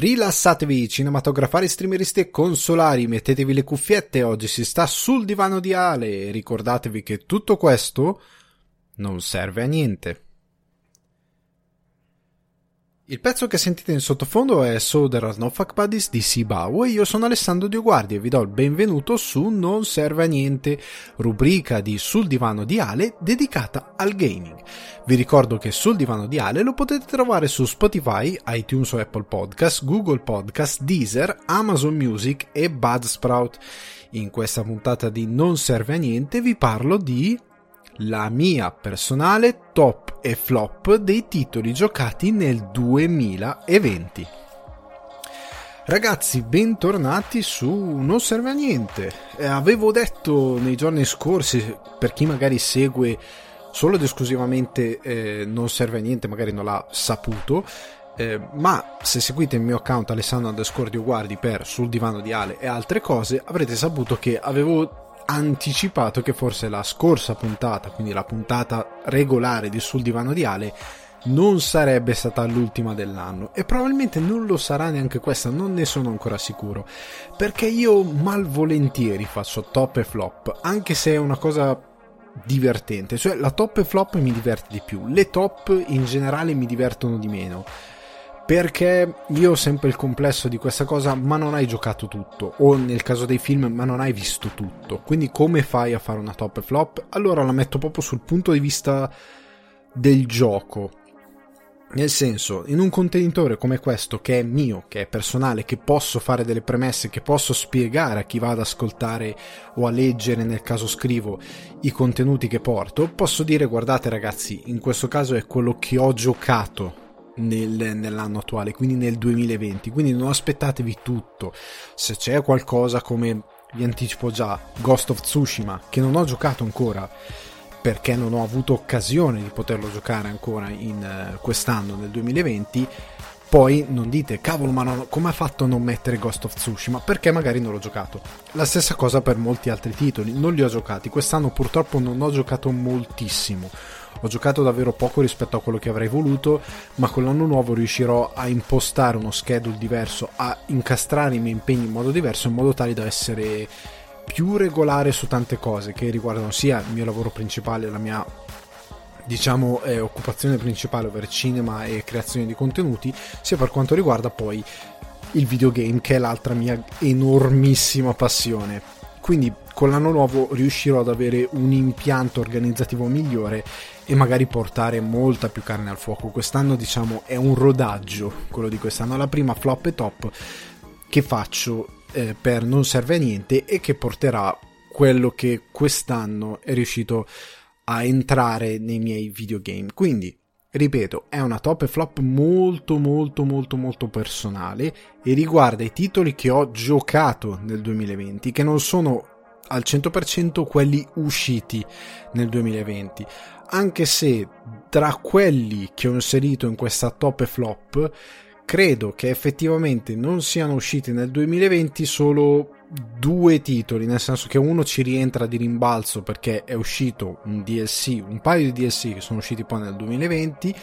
Rilassatevi, cinematografari, streameristi e consolari, mettetevi le cuffiette, oggi si sta sul divano di Ale ricordatevi che tutto questo non serve a niente. Il pezzo che sentite in sottofondo è So There No Fuck Buddies di Sibau e io sono Alessandro Dioguardi e vi do il benvenuto su Non Serve a Niente, rubrica di Sul Divano di Ale dedicata al gaming. Vi ricordo che Sul Divano di Ale lo potete trovare su Spotify, iTunes o Apple Podcast, Google Podcast, Deezer, Amazon Music e Budsprout. In questa puntata di Non Serve a Niente vi parlo di la mia personale top e flop dei titoli giocati nel 2020. Ragazzi, bentornati su Non serve a niente. Eh, avevo detto nei giorni scorsi, per chi magari segue solo ed esclusivamente eh, Non serve a niente, magari non l'ha saputo, eh, ma se seguite il mio account Alessandro underscore Guardi per Sul divano di Ale e altre cose, avrete saputo che avevo anticipato che forse la scorsa puntata, quindi la puntata regolare di Sul Divano di Ale, non sarebbe stata l'ultima dell'anno. E probabilmente non lo sarà neanche questa, non ne sono ancora sicuro, perché io malvolentieri faccio top e flop, anche se è una cosa divertente, cioè la top e flop mi diverte di più, le top in generale mi divertono di meno perché io ho sempre il complesso di questa cosa, ma non hai giocato tutto, o nel caso dei film, ma non hai visto tutto. Quindi come fai a fare una top e flop? Allora la metto proprio sul punto di vista del gioco. Nel senso, in un contenitore come questo, che è mio, che è personale, che posso fare delle premesse, che posso spiegare a chi va ad ascoltare o a leggere, nel caso scrivo, i contenuti che porto, posso dire guardate ragazzi, in questo caso è quello che ho giocato nel, nell'anno attuale, quindi nel 2020. Quindi non aspettatevi tutto. Se c'è qualcosa come vi anticipo già, Ghost of Tsushima, che non ho giocato ancora perché non ho avuto occasione di poterlo giocare ancora in uh, quest'anno, nel 2020. Poi non dite, cavolo, ma non, come ha fatto a non mettere Ghost of Tsushima? Perché magari non l'ho giocato. La stessa cosa per molti altri titoli, non li ho giocati. Quest'anno purtroppo non ho giocato moltissimo ho giocato davvero poco rispetto a quello che avrei voluto, ma con l'anno nuovo riuscirò a impostare uno schedule diverso, a incastrare i miei impegni in modo diverso, in modo tale da essere più regolare su tante cose che riguardano sia il mio lavoro principale, la mia diciamo eh, occupazione principale, ovvero cinema e creazione di contenuti, sia per quanto riguarda poi il videogame, che è l'altra mia enormissima passione. Quindi con l'anno nuovo riuscirò ad avere un impianto organizzativo migliore e magari portare molta più carne al fuoco. Quest'anno diciamo è un rodaggio quello di quest'anno, la prima flop e top che faccio eh, per non serve a niente e che porterà quello che quest'anno è riuscito a entrare nei miei videogame. Quindi ripeto, è una top e flop molto molto molto molto personale e riguarda i titoli che ho giocato nel 2020, che non sono al 100% quelli usciti nel 2020 anche se tra quelli che ho inserito in questa top e flop credo che effettivamente non siano usciti nel 2020 solo due titoli, nel senso che uno ci rientra di rimbalzo perché è uscito un DLC, un paio di DLC che sono usciti poi nel 2020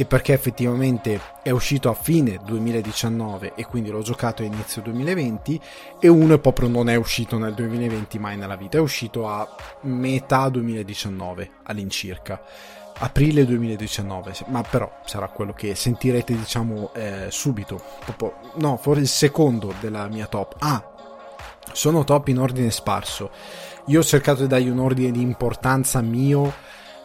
e perché effettivamente è uscito a fine 2019 e quindi l'ho giocato a inizio 2020 e uno proprio non è uscito nel 2020 mai nella vita, è uscito a metà 2019 all'incirca. Aprile 2019 ma però sarà quello che sentirete diciamo eh, subito. Proprio, no forse il secondo della mia top. Ah sono top in ordine sparso. Io ho cercato di dargli un ordine di importanza mio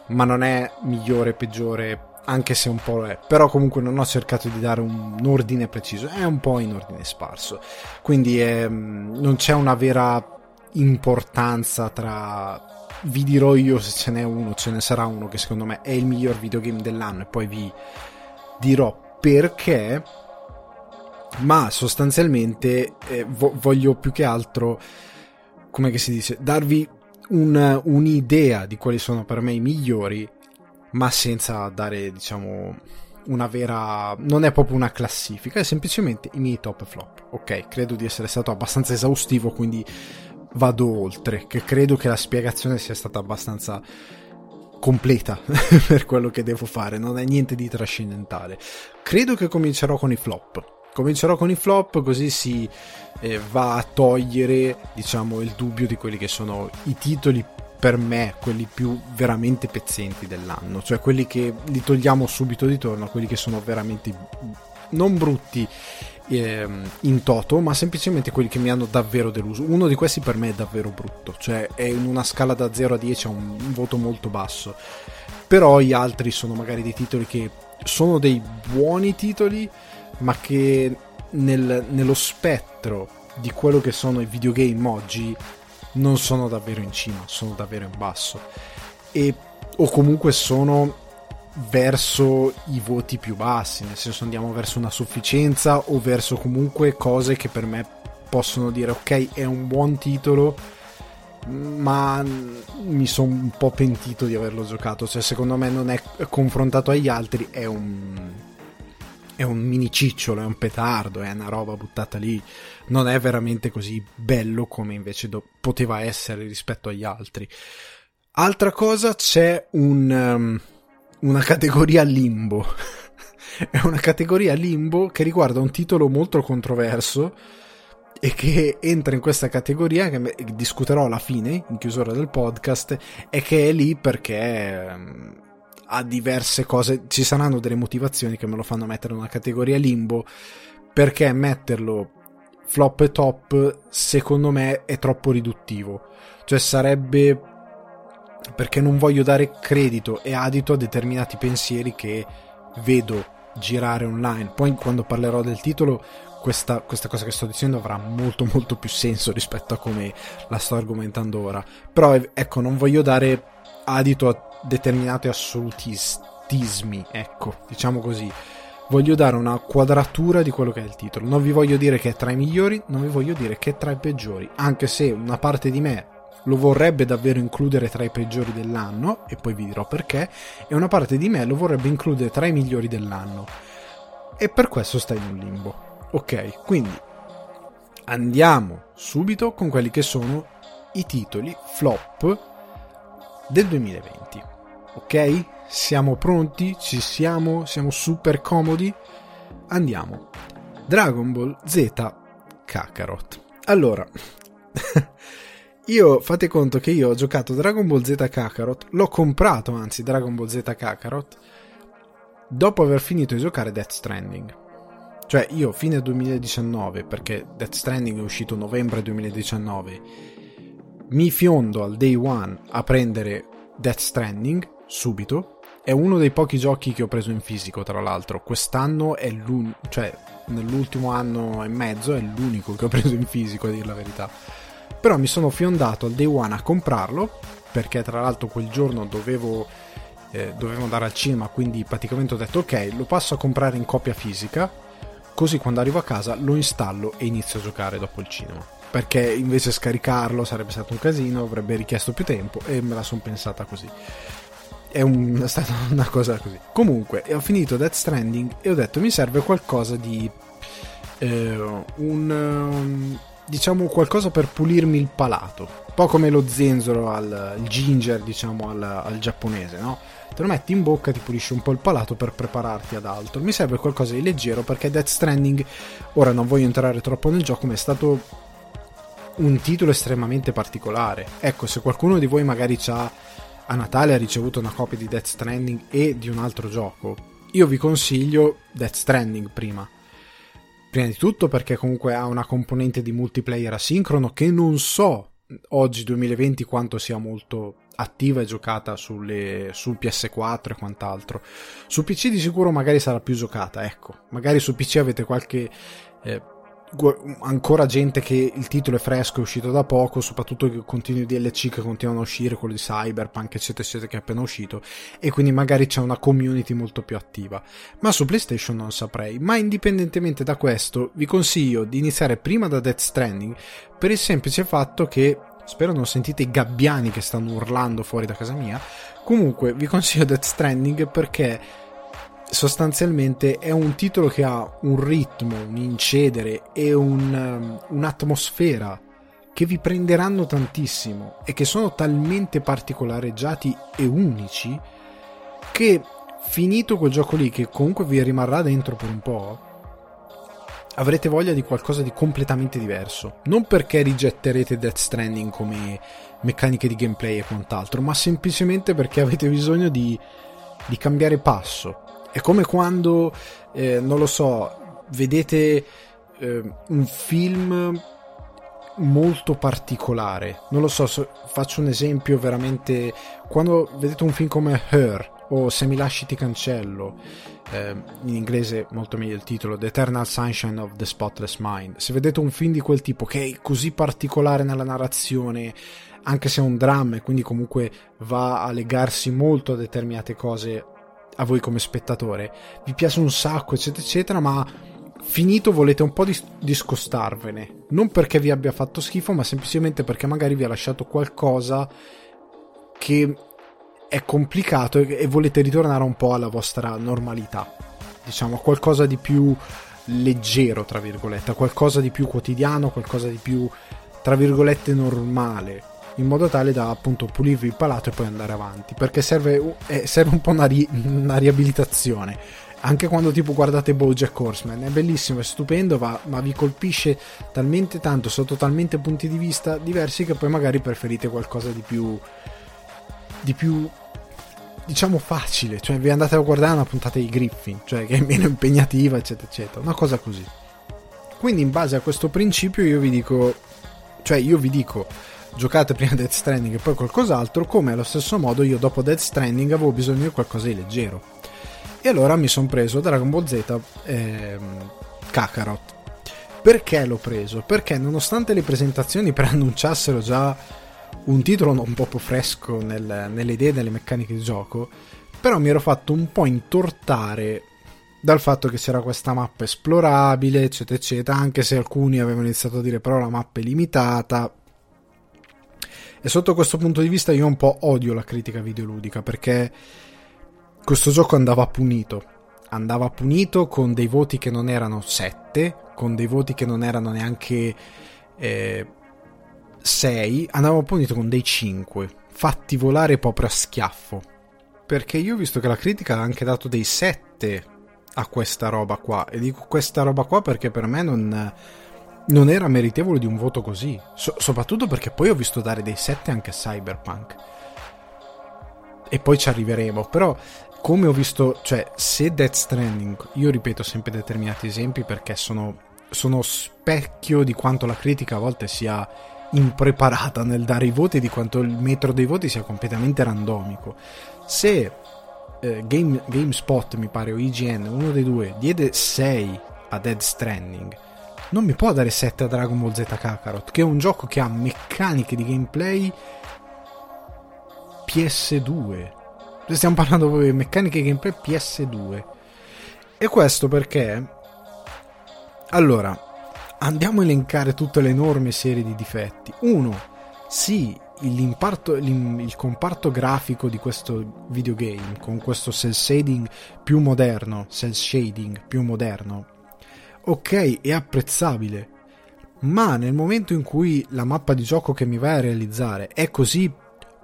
ma non è migliore peggiore anche se un po' è, però comunque non ho cercato di dare un, un ordine preciso, è un po' in ordine sparso, quindi è, mm, non c'è una vera importanza tra vi dirò io se ce n'è uno, ce ne sarà uno che secondo me è il miglior videogame dell'anno e poi vi dirò perché, ma sostanzialmente eh, vo- voglio più che altro, come si dice, darvi un, un'idea di quali sono per me i migliori ma senza dare, diciamo, una vera. non è proprio una classifica, è semplicemente i miei top flop. Ok, credo di essere stato abbastanza esaustivo, quindi vado oltre. Che credo che la spiegazione sia stata abbastanza completa per quello che devo fare, non è niente di trascendentale. Credo che comincerò con i flop. comincerò con i flop così si eh, va a togliere diciamo il dubbio di quelli che sono i titoli per me quelli più veramente pezzenti dell'anno cioè quelli che li togliamo subito di torno quelli che sono veramente non brutti eh, in toto ma semplicemente quelli che mi hanno davvero deluso. Uno di questi per me è davvero brutto cioè è in una scala da 0 a 10 a un, un voto molto basso. Però gli altri sono magari dei titoli che sono dei buoni titoli ma che nel, nello spettro di quello che sono i videogame oggi non sono davvero in cima, sono davvero in basso. E, o comunque sono verso i voti più bassi, nel senso andiamo verso una sufficienza o verso comunque cose che per me possono dire ok è un buon titolo ma mi sono un po' pentito di averlo giocato cioè secondo me non è confrontato agli altri è un è un mini cicciolo, è un petardo, è una roba buttata lì. Non è veramente così bello come invece do- poteva essere rispetto agli altri. Altra cosa, c'è un, um, una categoria limbo. è una categoria limbo che riguarda un titolo molto controverso e che entra in questa categoria che discuterò alla fine, in chiusura del podcast, e che è lì perché um, ha diverse cose, ci saranno delle motivazioni che me lo fanno mettere in una categoria limbo, perché metterlo flop e top secondo me è troppo riduttivo, cioè sarebbe perché non voglio dare credito e adito a determinati pensieri che vedo girare online. Poi quando parlerò del titolo questa, questa, cosa che sto dicendo avrà molto molto più senso rispetto a come la sto argomentando ora. Però ecco, non voglio dare adito a determinati assolutismi, ecco, diciamo così. Voglio dare una quadratura di quello che è il titolo. Non vi voglio dire che è tra i migliori, non vi voglio dire che è tra i peggiori, anche se una parte di me lo vorrebbe davvero includere tra i peggiori dell'anno, e poi vi dirò perché, e una parte di me lo vorrebbe includere tra i migliori dell'anno. E per questo sta in un limbo. Ok, quindi andiamo subito con quelli che sono i titoli flop del 2020. Ok? Siamo pronti? Ci siamo? Siamo super comodi? Andiamo. Dragon Ball Z Kakarot. Allora, io fate conto che io ho giocato Dragon Ball Z Kakarot, l'ho comprato anzi Dragon Ball Z Kakarot, dopo aver finito di giocare Death Stranding. Cioè io fine 2019, perché Death Stranding è uscito novembre 2019, mi fiondo al day one a prendere Death Stranding subito. È uno dei pochi giochi che ho preso in fisico, tra l'altro. Quest'anno è l'unico, cioè nell'ultimo anno e mezzo è l'unico che ho preso in fisico, a dire la verità. Però mi sono fiondato al day one a comprarlo, perché tra l'altro quel giorno dovevo, eh, dovevo andare al cinema, quindi praticamente ho detto ok, lo passo a comprare in copia fisica, così quando arrivo a casa lo installo e inizio a giocare dopo il cinema. Perché invece scaricarlo sarebbe stato un casino, avrebbe richiesto più tempo e me la sono pensata così è, un, è stata una cosa così. Comunque, ho finito Death Stranding e ho detto mi serve qualcosa di... Eh, un... Um, diciamo qualcosa per pulirmi il palato. Un po' come lo zenzero al ginger, diciamo, al, al giapponese, no? Te lo metti in bocca, ti pulisce un po' il palato per prepararti ad altro. Mi serve qualcosa di leggero perché Death Stranding, ora non voglio entrare troppo nel gioco, ma è stato un titolo estremamente particolare. Ecco, se qualcuno di voi magari ha a Natale ha ricevuto una copia di Death Stranding e di un altro gioco, io vi consiglio Death Stranding prima. Prima di tutto perché comunque ha una componente di multiplayer asincrono che non so oggi 2020 quanto sia molto attiva e giocata sulle, sul PS4 e quant'altro. Su PC di sicuro magari sarà più giocata, ecco. Magari su PC avete qualche eh, ancora gente che il titolo è fresco, è uscito da poco, soprattutto i continui DLC che continuano a uscire, quello di Cyberpunk, eccetera, eccetera, che è appena uscito, e quindi magari c'è una community molto più attiva. Ma su PlayStation non saprei. Ma indipendentemente da questo, vi consiglio di iniziare prima da Death Stranding, per il semplice fatto che spero non sentite i gabbiani che stanno urlando fuori da casa mia. Comunque, vi consiglio Death Stranding perché sostanzialmente è un titolo che ha un ritmo, un incedere e un, um, un'atmosfera che vi prenderanno tantissimo e che sono talmente particolareggiati e unici che finito quel gioco lì che comunque vi rimarrà dentro per un po' avrete voglia di qualcosa di completamente diverso. Non perché rigetterete Death Stranding come meccaniche di gameplay e quant'altro, ma semplicemente perché avete bisogno di, di cambiare passo. È come quando, eh, non lo so, vedete eh, un film molto particolare. Non lo so, so, faccio un esempio veramente. Quando vedete un film come Her o Se mi lasci ti cancello, eh, in inglese molto meglio il titolo, The Eternal Sunshine of the Spotless Mind. Se vedete un film di quel tipo che è così particolare nella narrazione, anche se è un dramma e quindi comunque va a legarsi molto a determinate cose a voi come spettatore, vi piace un sacco, eccetera, eccetera, ma finito volete un po' dis- discostarvene. Non perché vi abbia fatto schifo, ma semplicemente perché magari vi ha lasciato qualcosa che è complicato e, e volete ritornare un po' alla vostra normalità. Diciamo, qualcosa di più leggero, tra virgolette, qualcosa di più quotidiano, qualcosa di più, tra virgolette, normale in modo tale da appunto pulirvi il palato e poi andare avanti perché serve, eh, serve un po' una, ri- una, riabilitazione. Anche quando tipo guardate Bojack Horseman è bellissimo, è stupendo va, ma vi colpisce talmente tanto sotto talmente punti di vista diversi che poi magari preferite qualcosa di più di più diciamo facile. Cioè vi andate a guardare una puntata di Griffin cioè che è meno impegnativa eccetera eccetera. Una cosa così. Quindi in base a questo principio io vi dico cioè io vi dico giocate prima Death Stranding e poi qualcos'altro, come allo stesso modo io dopo Death Stranding avevo bisogno di qualcosa di leggero. E allora mi sono preso Dragon Ball Z ehm, Kakarot. Perché l'ho preso? Perché nonostante le presentazioni preannunciassero già un titolo un po' fresco nel, nelle idee delle meccaniche di gioco, però mi ero fatto un po' intortare dal fatto che c'era questa mappa esplorabile, eccetera, eccetera, anche se alcuni avevano iniziato a dire però la mappa è limitata, e sotto questo punto di vista io un po' odio la critica videoludica perché questo gioco andava punito. Andava punito con dei voti che non erano 7, con dei voti che non erano neanche eh, 6, andava punito con dei 5, fatti volare proprio a schiaffo. Perché io ho visto che la critica ha anche dato dei 7 a questa roba qua. E dico questa roba qua perché per me non non era meritevole di un voto così. So- soprattutto perché poi ho visto dare dei 7 anche a Cyberpunk. E poi ci arriveremo. Però, come ho visto, cioè, se Death Stranding, io ripeto sempre determinati esempi perché sono, sono specchio di quanto la critica a volte sia impreparata nel dare i voti di quanto il metro dei voti sia completamente randomico. Se eh, Game, GameSpot, mi pare, o IGN, uno dei due, diede 6 a Dead Stranding non mi può dare 7 a Dragon Ball Z Kakarot, che è un gioco che ha meccaniche di gameplay PS2. Stiamo parlando proprio di meccaniche di gameplay PS2. E questo perché... Allora, andiamo a elencare tutte le enormi serie di difetti. Uno, sì, il comparto grafico di questo videogame con questo cell shading più moderno, cell shading più moderno, ok, è apprezzabile, ma nel momento in cui la mappa di gioco che mi vai a realizzare è così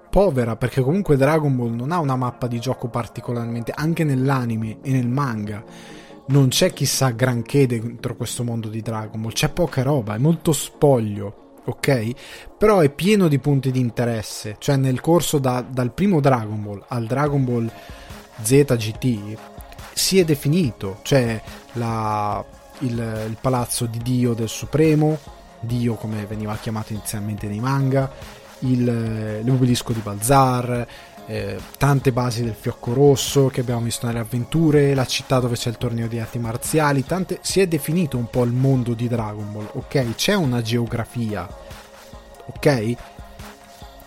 povera, perché comunque Dragon Ball non ha una mappa di gioco particolarmente, anche nell'anime e nel manga, non c'è chissà granché dentro questo mondo di Dragon Ball, c'è poca roba, è molto spoglio, ok? Però è pieno di punti di interesse, cioè nel corso da, dal primo Dragon Ball al Dragon Ball Z GT si è definito, cioè la il, il palazzo di Dio del Supremo, Dio come veniva chiamato inizialmente nei manga, il, l'obelisco di Balzar, eh, tante basi del fiocco rosso che abbiamo visto nelle avventure, la città dove c'è il torneo di arti marziali, tante, si è definito un po' il mondo di Dragon Ball, ok? C'è una geografia, ok?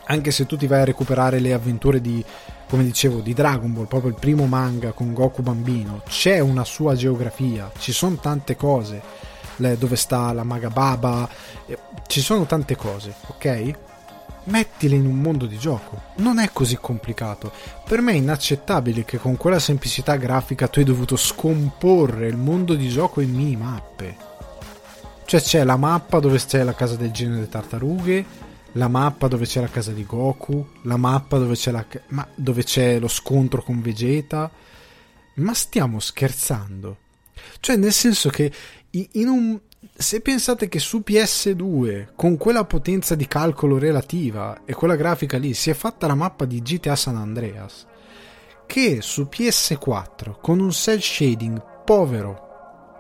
Anche se tu ti vai a recuperare le avventure di come dicevo, di Dragon Ball, proprio il primo manga con Goku bambino, c'è una sua geografia, ci sono tante cose, dove sta la maga Baba, ci sono tante cose, ok? Mettile in un mondo di gioco, non è così complicato. Per me è inaccettabile che con quella semplicità grafica tu hai dovuto scomporre il mondo di gioco in minimappe. Cioè c'è la mappa dove c'è la casa del genio delle tartarughe, la mappa dove c'è la casa di Goku, la mappa dove c'è, la, ma, dove c'è lo scontro con Vegeta. Ma stiamo scherzando. Cioè, nel senso che un, se pensate che su PS2 con quella potenza di calcolo relativa e quella grafica lì si è fatta la mappa di GTA San Andreas che su PS4 con un cell shading povero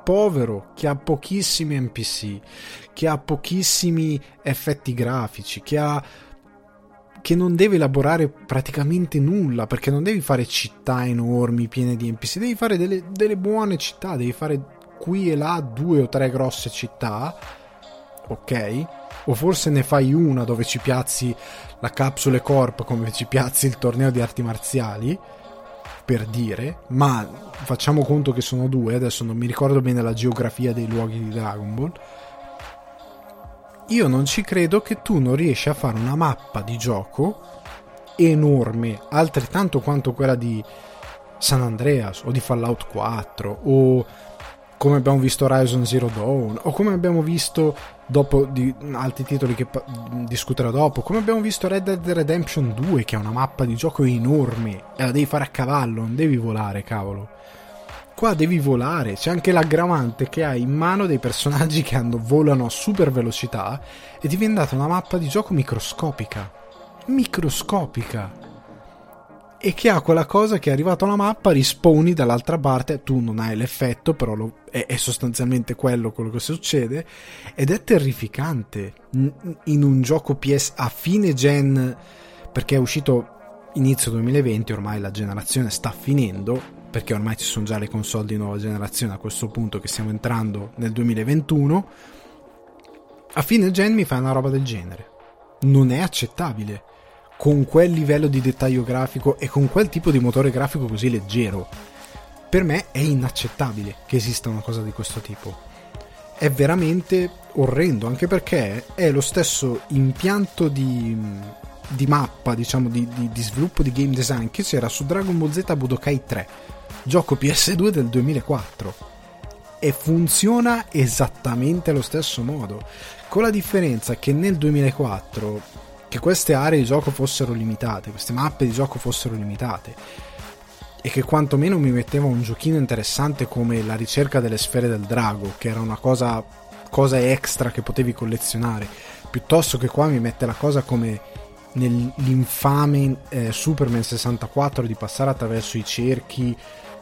povero che ha pochissimi NPC che ha pochissimi effetti grafici che ha che non deve elaborare praticamente nulla perché non devi fare città enormi piene di NPC devi fare delle, delle buone città devi fare qui e là due o tre grosse città, ok? O forse ne fai una dove ci piazzi la capsule corp come ci piazzi il torneo di arti marziali, per dire, ma facciamo conto che sono due, adesso non mi ricordo bene la geografia dei luoghi di Dragon Ball. Io non ci credo che tu non riesci a fare una mappa di gioco enorme, altrettanto quanto quella di San Andreas o di Fallout 4 o come abbiamo visto Horizon Zero Dawn o come abbiamo visto dopo di altri titoli che discuterò dopo come abbiamo visto Red Dead Redemption 2 che è una mappa di gioco enorme e la devi fare a cavallo non devi volare cavolo qua devi volare. C'è anche l'aggravante che hai in mano dei personaggi che hanno, volano a super velocità ti viene data una mappa di gioco microscopica. Microscopica. E che ha quella cosa che è arrivata una mappa, risponi dall'altra parte, tu non hai l'effetto, però lo, è, è, sostanzialmente quello quello che succede, ed è terrificante. In un gioco PS a fine gen, perché è uscito inizio 2020, ormai la generazione sta finendo, perché ormai ci sono già le console di nuova generazione a questo punto che stiamo entrando nel 2021, a fine gen mi fai una roba del genere. Non è accettabile con quel livello di dettaglio grafico e con quel tipo di motore grafico così leggero. Per me è inaccettabile che esista una cosa di questo tipo. È veramente orrendo, anche perché è lo stesso impianto di, di mappa, diciamo, di, di, di, sviluppo di game design che c'era su Dragon Ball Z Budokai 3, gioco PS2 del 2004. E funziona esattamente allo stesso modo, con la differenza che nel 2004 che queste aree di gioco fossero limitate, queste mappe di gioco fossero limitate e che quantomeno mi metteva un giochino interessante come la ricerca delle sfere del drago, che era una cosa, cosa extra che potevi collezionare, piuttosto che qua mi mette la cosa come nell'infame eh, Superman 64 di passare attraverso i cerchi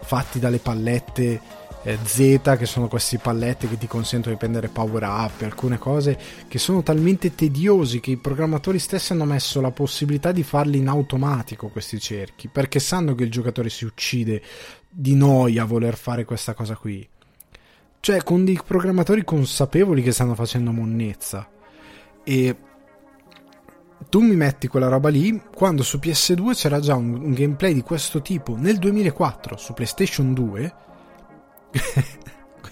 fatti dalle pallette eh, Z, che sono questi palletti che ti consentono di prendere power up, alcune cose che sono talmente tediosi che i programmatori stessi hanno messo la possibilità di farli in automatico questi cerchi, perché sanno che il giocatore si uccide di noia a voler fare questa cosa qui. Cioè, con dei programmatori consapevoli che stanno facendo monnezza. E tu mi metti quella roba lì quando su PS2 c'era già un, un, gameplay di questo tipo nel 2004 su PlayStation 2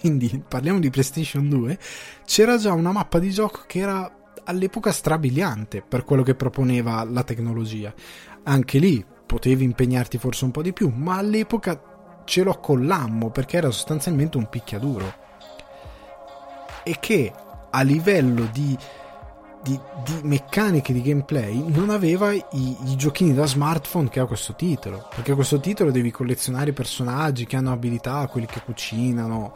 quindi parliamo di PlayStation 2, c'era già una mappa di gioco che era all'epoca strabiliante per quello che proponeva la tecnologia. Anche lì potevi impegnarti forse un po' di più, ma all'epoca ce lo accollammo perché era sostanzialmente un picchiaduro. E che a livello di di, di, meccaniche di gameplay non aveva i, i, giochini da smartphone che ha questo titolo. Perché questo titolo devi collezionare i personaggi che hanno abilità, quelli che cucinano.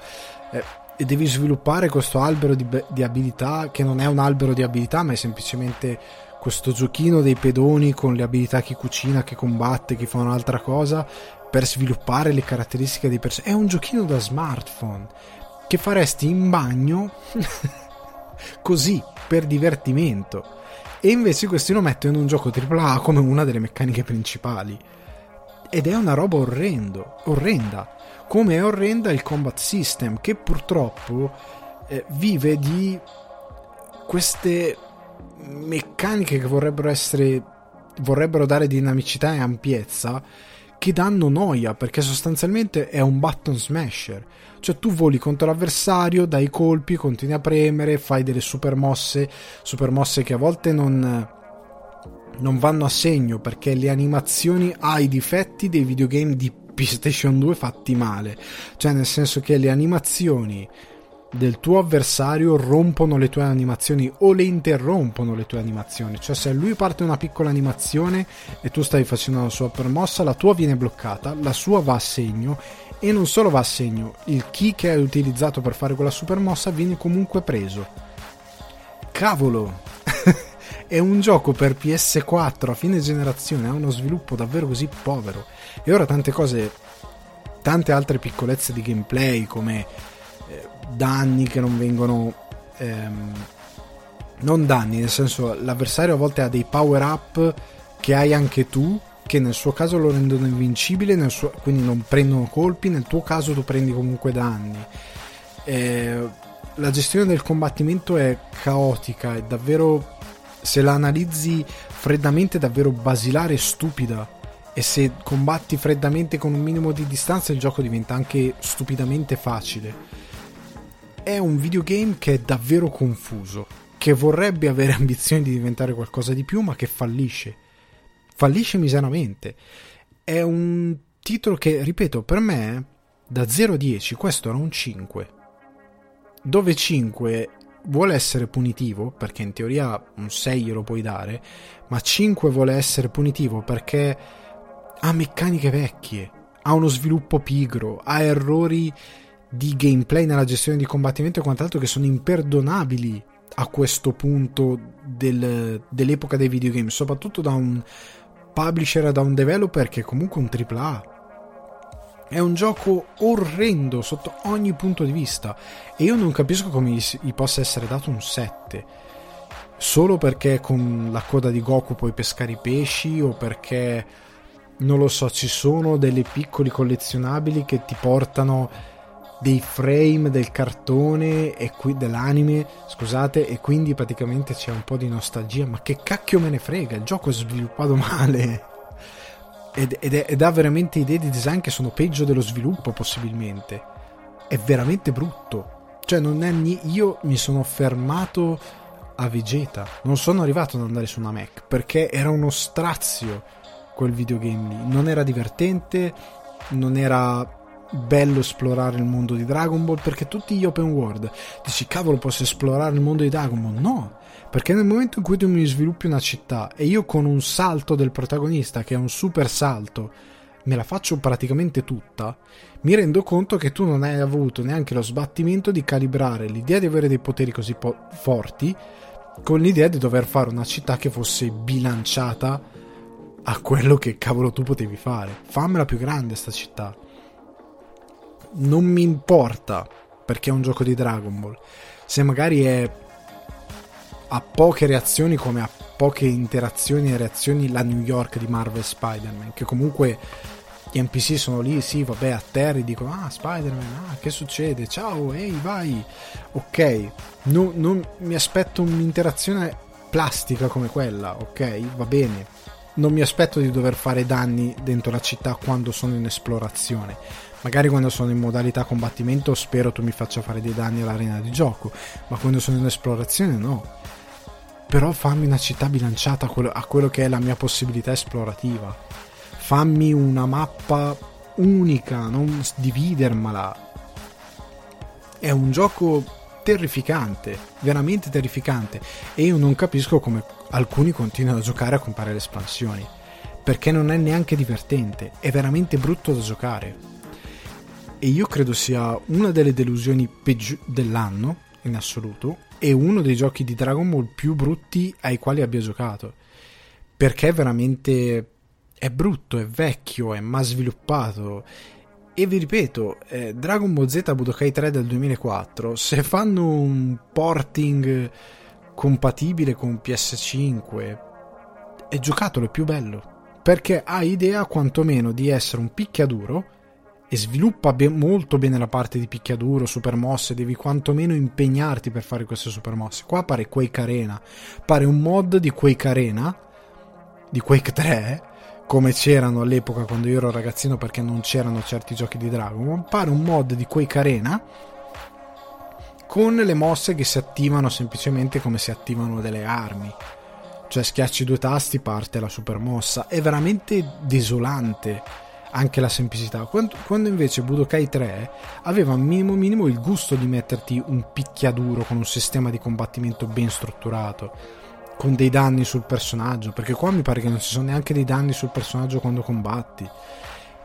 Eh, e devi sviluppare questo albero di, di, abilità che non è un albero di abilità, ma è semplicemente questo giochino dei pedoni con le abilità chi cucina, chi combatte, chi fa un'altra cosa per sviluppare le caratteristiche dei personaggi. È un giochino da smartphone che faresti in bagno così per divertimento. E invece questi lo mettono in un gioco AAA come una delle meccaniche principali. Ed è una roba orrendo, orrenda. Come è orrenda il combat system, che purtroppo eh, vive di queste meccaniche che vorrebbero essere. vorrebbero dare dinamicità e ampiezza che danno noia perché sostanzialmente è un button smasher. Cioè tu voli contro l'avversario, dai colpi, continui a premere, fai delle super mosse, super mosse che a volte non, non vanno a segno perché le animazioni ha i difetti dei videogame di PlayStation 2 fatti male. Cioè nel senso che le animazioni del tuo avversario rompono le tue animazioni o le interrompono le tue animazioni. Cioè, se lui parte una piccola animazione e tu stai facendo una sua permossa, la tua viene bloccata, la sua va a segno e non solo va a segno, il key che hai utilizzato per fare quella super mossa viene comunque preso. Cavolo! è un gioco per PS4 a fine generazione, ha uno sviluppo davvero così povero. E ora tante cose, tante altre piccolezze di gameplay come eh, danni che non vengono... Ehm, non danni, nel senso l'avversario a volte ha dei power up che hai anche tu che nel suo caso lo rendono invincibile, suo, quindi non prendono colpi, nel tuo caso tu prendi comunque danni. Eh, la gestione del combattimento è caotica, è davvero, se la analizzi freddamente, è davvero basilare e stupida. E se combatti freddamente con un minimo di distanza, il gioco diventa anche stupidamente facile. È un videogame che è davvero confuso, che vorrebbe avere ambizioni di diventare qualcosa di più, ma che fallisce fallisce miseramente. È un titolo che, ripeto, per me da 0 a 10 questo era un 5. Dove 5 vuole essere punitivo, perché in teoria un 6 glielo puoi dare, ma 5 vuole essere punitivo perché ha meccaniche vecchie, ha uno sviluppo pigro, ha errori di gameplay nella gestione di combattimento e quant'altro che sono imperdonabili a questo punto del, dell'epoca dei videogame, soprattutto da un publisher da un developer che è comunque un AAA. È un gioco orrendo sotto ogni punto di vista e io non capisco come gli possa essere dato un 7. Solo perché con la coda di Goku puoi pescare i pesci o perché non lo so, ci sono delle piccoli collezionabili che ti portano dei frame del cartone e qui dell'anime, scusate, e quindi praticamente c'è un po' di nostalgia, ma che cacchio me ne frega, il gioco è sviluppato male. Ed, ed, ed ha veramente idee di design che sono peggio dello sviluppo possibilmente. È veramente brutto. Cioè, non è ni- io mi sono fermato a Vegeta. Non sono arrivato ad andare su una Mac perché era uno strazio quel videogame lì. Non era divertente, non era bello esplorare il mondo di Dragon Ball perché tutti gli open world dici cavolo posso esplorare il mondo di Dragon Ball? No perché nel momento in cui tu mi sviluppi una città e io con un salto del protagonista che è un super salto me la faccio praticamente tutta mi rendo conto che tu non hai avuto neanche lo sbattimento di calibrare l'idea di avere dei poteri così po- forti con l'idea di dover fare una città che fosse bilanciata a quello che cavolo tu potevi fare. Fammela più grande sta città non mi importa perché è un gioco di Dragon Ball. Se magari è a poche reazioni come a poche interazioni e reazioni la New York di Marvel Spider-Man, che comunque gli NPC sono lì, sì, vabbè, a terra dicono "Ah, Spider-Man, ah, che succede? Ciao, ehi, vai". Ok, non, non mi aspetto un'interazione plastica come quella, ok? Va bene. Non mi aspetto di dover fare danni dentro la città quando sono in esplorazione Magari quando sono in modalità combattimento spero tu mi faccia fare dei danni all'arena di gioco, ma quando sono in esplorazione no. Però fammi una città bilanciata a quello, che è la mia possibilità esplorativa. Fammi una mappa unica, non dividermela. È un gioco terrificante, veramente terrificante. E io non capisco come alcuni continuano a giocare a comprare le espansioni. Perché non è neanche divertente, è veramente brutto da giocare e io credo sia una delle delusioni peggio dell'anno in assoluto e uno dei giochi di Dragon Ball più brutti ai quali abbia giocato. Perché veramente è brutto, è vecchio, è mal sviluppato. E vi ripeto, eh, Dragon Ball Z Budokai 3 del 2004 se fanno un porting compatibile con PS5 è giocatelo, è più bello. Perché ha idea quantomeno di essere un picchiaduro e sviluppa ben, molto bene la parte di picchiaduro, super mosse, devi quantomeno impegnarti per fare queste super mosse. Qua pare Quake Arena, pare un mod di Quake Arena, di Quake 3, come c'erano all'epoca quando io ero ragazzino perché non c'erano certi giochi di Dragon pare un mod di Quake Arena con le mosse che si attivano semplicemente come si attivano delle armi. Cioè schiacci due tasti, parte la super mossa. È veramente desolante anche la semplicità. Quando, quando, invece Budokai 3 aveva minimo minimo il gusto di metterti un picchiaduro con un sistema di combattimento ben strutturato, con dei danni sul personaggio, perché qua mi pare che non ci sono neanche dei danni sul personaggio quando combatti,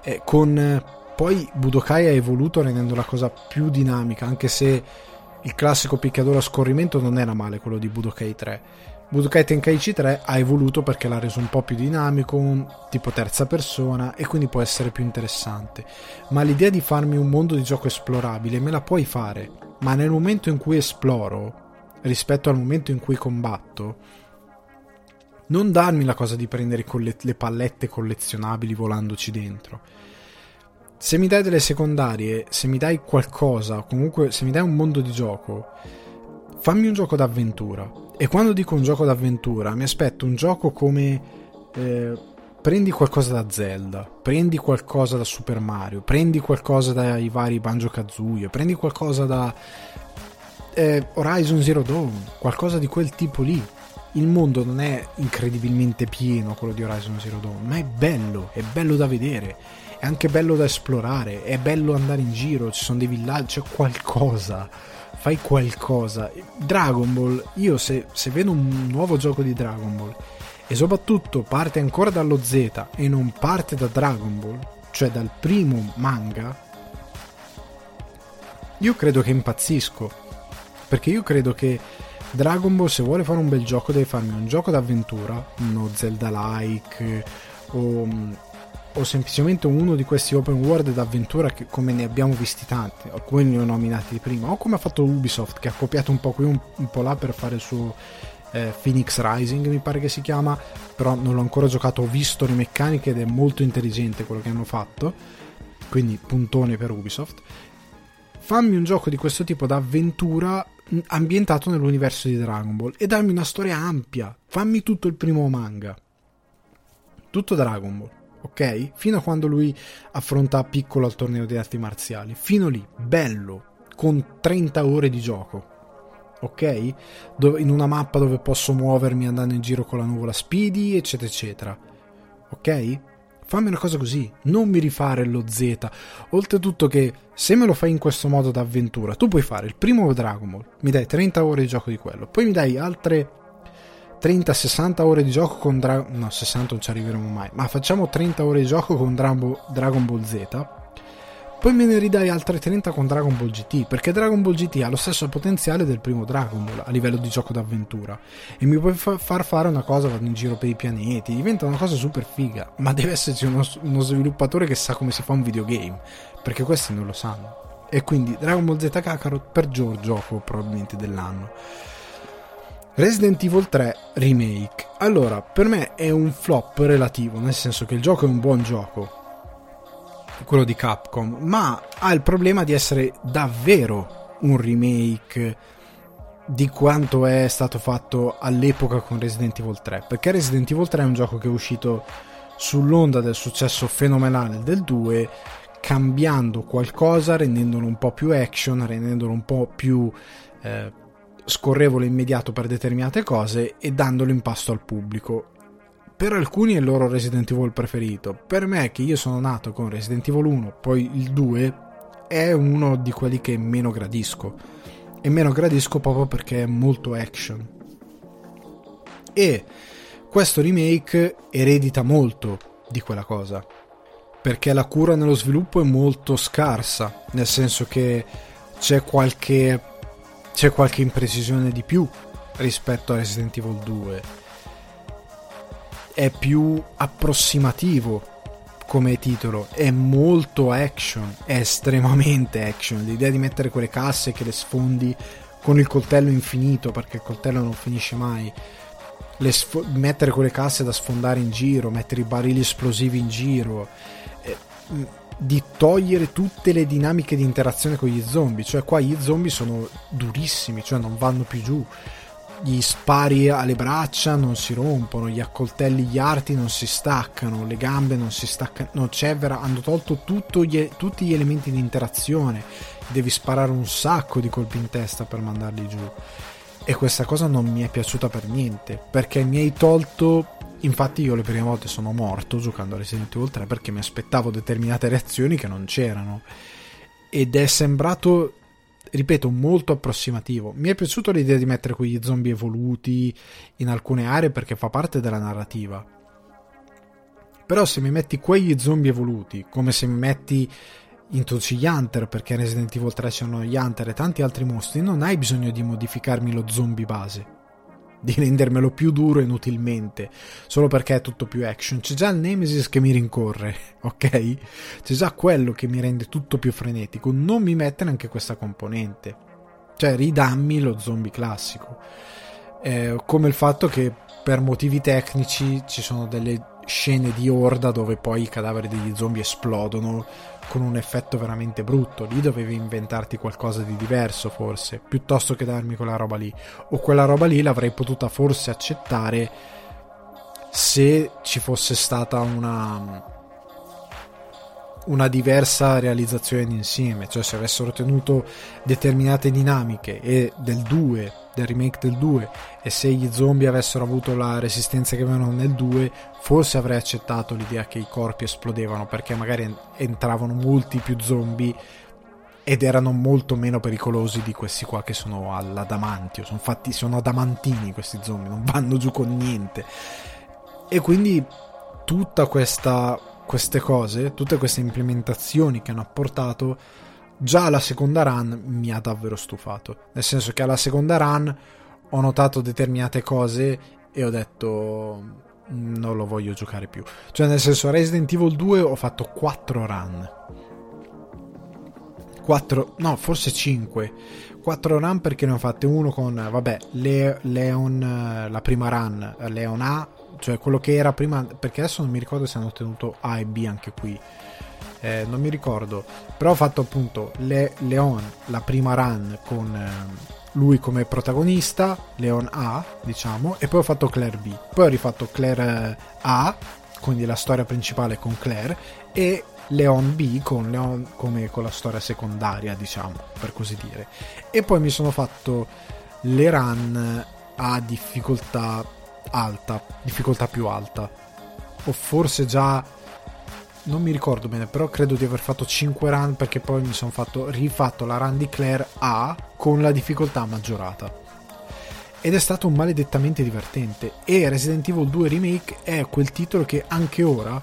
eh, con poi Budokai ha evoluto rendendo la cosa più dinamica, anche se il classico picchiaduro a scorrimento non era male quello di Budokai 3. Budokai Tenkaichi 3 ha evoluto perché l'ha reso un po' più dinamico, tipo terza persona e quindi può essere più interessante. Ma l'idea di farmi un mondo di gioco esplorabile me la puoi fare, ma nel momento in cui esploro, rispetto al momento in cui combatto, non darmi la cosa di prendere le pallette collezionabili volandoci dentro se mi dai delle secondarie, se mi dai qualcosa, comunque se mi dai un mondo di gioco, fammi un gioco d'avventura. E quando dico un gioco d'avventura, mi aspetto un gioco come eh, prendi qualcosa da Zelda, prendi qualcosa da Super Mario, prendi qualcosa dai vari Banjo Kazooie, prendi qualcosa da eh, Horizon Zero Dawn, qualcosa di quel tipo lì. Il mondo non è incredibilmente pieno quello di Horizon Zero Dawn, ma è bello, è bello da vedere è anche bello da esplorare, è bello andare in giro, ci sono dei villaggi, c'è qualcosa, fai qualcosa. Dragon Ball, io se, se vedo un nuovo gioco di Dragon Ball e soprattutto parte ancora dallo Z e non parte da Dragon Ball, cioè dal primo manga, io credo che impazzisco. Perché io credo che Dragon Ball, se vuole fare un bel gioco, deve farmi un gioco d'avventura, uno Zelda-like o o semplicemente uno di questi open world d'avventura che come ne abbiamo visti tanti, alcuni ne ho nominati prima, o come ha fatto Ubisoft che ha copiato un po' qui un, un po' là per fare il suo eh, Phoenix Rising mi pare che si chiama, però non l'ho ancora giocato, ho visto le meccaniche ed è molto intelligente quello che hanno fatto, quindi puntone per Ubisoft. Fammi un gioco di questo tipo d'avventura ambientato nell'universo di Dragon Ball e dammi una storia ampia, fammi tutto il primo manga. Tutto Dragon Ball ok? Fino a quando lui affronta piccolo al torneo di arti marziali. Fino lì, bello, con 30 ore di gioco. Ok? Dove, in una mappa dove posso muovermi andando in giro con la nuvola Speedy, eccetera, eccetera. Ok? Fammi una cosa così, non mi rifare lo Z. Oltretutto che se me lo fai in questo modo d'avventura, tu puoi fare il primo Dragon Ball, mi dai 30 ore di gioco di quello, poi mi dai altre 30-60 ore di gioco con Dragon no 60 non ci arriveremo mai ma facciamo 30 ore di gioco con Dragon Ball Z. Poi me ne ridai altre 30 con Dragon Ball GT perché Dragon Ball GT ha lo stesso potenziale del primo Dragon Ball a livello di gioco d'avventura. E mi puoi fa- far fare una cosa vado in giro per i pianeti diventa una cosa super figa ma deve esserci uno, uno sviluppatore che sa come si fa un videogame perché questi non lo sanno. E quindi Dragon Ball Z Kakarot per gioco probabilmente dell'anno Resident Evil 3 Remake. Allora, per me è un flop relativo, nel senso che il gioco è un buon gioco, quello di Capcom, ma ha il problema di essere davvero un remake di quanto è stato fatto all'epoca con Resident Evil 3, perché Resident Evil 3 è un gioco che è uscito sull'onda del successo fenomenale del 2, cambiando qualcosa, rendendolo un po' più action, rendendolo un po' più eh, scorrevole immediato per determinate cose e dandolo in pasto al pubblico. Per alcuni è il loro Resident Evil preferito, per me che io sono nato con Resident Evil 1, poi il 2, è uno di quelli che meno gradisco. E meno gradisco proprio perché è molto action. E questo remake eredita molto di quella cosa. Perché la cura nello sviluppo è molto scarsa, nel senso che c'è qualche c'è qualche imprecisione di più rispetto a Resident Evil 2 è più approssimativo come titolo? È molto action è estremamente action. L'idea di mettere quelle casse che le sfondi con il coltello infinito perché il coltello non finisce mai. Sfo- mettere quelle casse da sfondare in giro mettere i barili esplosivi in giro. Eh, di togliere tutte le dinamiche di interazione con gli zombie, cioè qua gli zombie sono durissimi, cioè non vanno più giù. Gli spari alle braccia non si rompono, gli accoltelli gli arti non si staccano, le gambe non si staccano, non c'è vera, hanno tolto gli, tutti gli elementi di interazione, devi sparare un sacco di colpi in testa per mandarli giù. E questa cosa non mi è piaciuta per niente, perché mi hai tolto Infatti io le prime volte sono morto giocando a Resident Evil 3 perché mi aspettavo determinate reazioni che non c'erano. Ed è sembrato, ripeto, molto approssimativo. Mi è piaciuta l'idea di mettere quegli zombie evoluti in alcune aree perché fa parte della narrativa. Però se mi metti quegli zombie evoluti, come se mi metti introduci gli Hunter perché in Resident Evil 3 c'erano gli Hunter e tanti altri mostri, non hai bisogno di modificarmi lo zombie base di rendermelo più duro inutilmente, solo perché è tutto più action. C'è già il Nemesis che mi rincorre, ok? C'è già quello che mi rende tutto più frenetico. Non mi mette neanche questa componente. Cioè, ridammi lo zombie classico. Eh, come il fatto che per motivi tecnici ci sono delle scene di orda dove poi i cadaveri degli zombie esplodono con un effetto veramente brutto. Lì dovevi inventarti qualcosa di diverso, forse, piuttosto che darmi quella roba lì. O quella roba lì l'avrei potuta forse accettare se ci fosse stata una una diversa realizzazione d'insieme, cioè se avessero tenuto determinate dinamiche e del 2, del remake del 2 e se gli zombie avessero avuto la resistenza che avevano nel 2, forse avrei accettato l'idea che i corpi esplodevano perché magari entravano molti più zombie ed erano molto meno pericolosi di questi qua che sono all'adamantio, sono fatti sono adamantini questi zombie, non vanno giù con niente. E quindi tutta questa queste cose, tutte queste implementazioni che hanno apportato, già la seconda run mi ha davvero stufato. Nel senso che alla seconda run ho notato determinate cose e ho detto non lo voglio giocare più. Cioè nel senso Resident Evil 2 ho fatto 4 run. 4, no, forse 5. 4 run perché ne ho fatte uno con, vabbè, Le- Leon, la prima run, Leon A, cioè quello che era prima, perché adesso non mi ricordo se hanno tenuto A e B anche qui. Eh, non mi ricordo, però ho fatto appunto Le, Leon, la prima run con eh, lui come protagonista, Leon A, diciamo, e poi ho fatto Claire B. Poi ho rifatto Claire eh, A, quindi la storia principale con Claire, e Leon B con Leon come con la storia secondaria, diciamo, per così dire. E poi mi sono fatto le run a difficoltà alta, difficoltà più alta. O forse già non mi ricordo bene, però credo di aver fatto 5 run perché poi mi sono fatto rifatto la run di Claire A con la difficoltà maggiorata. Ed è stato maledettamente divertente e Resident Evil 2 Remake è quel titolo che anche ora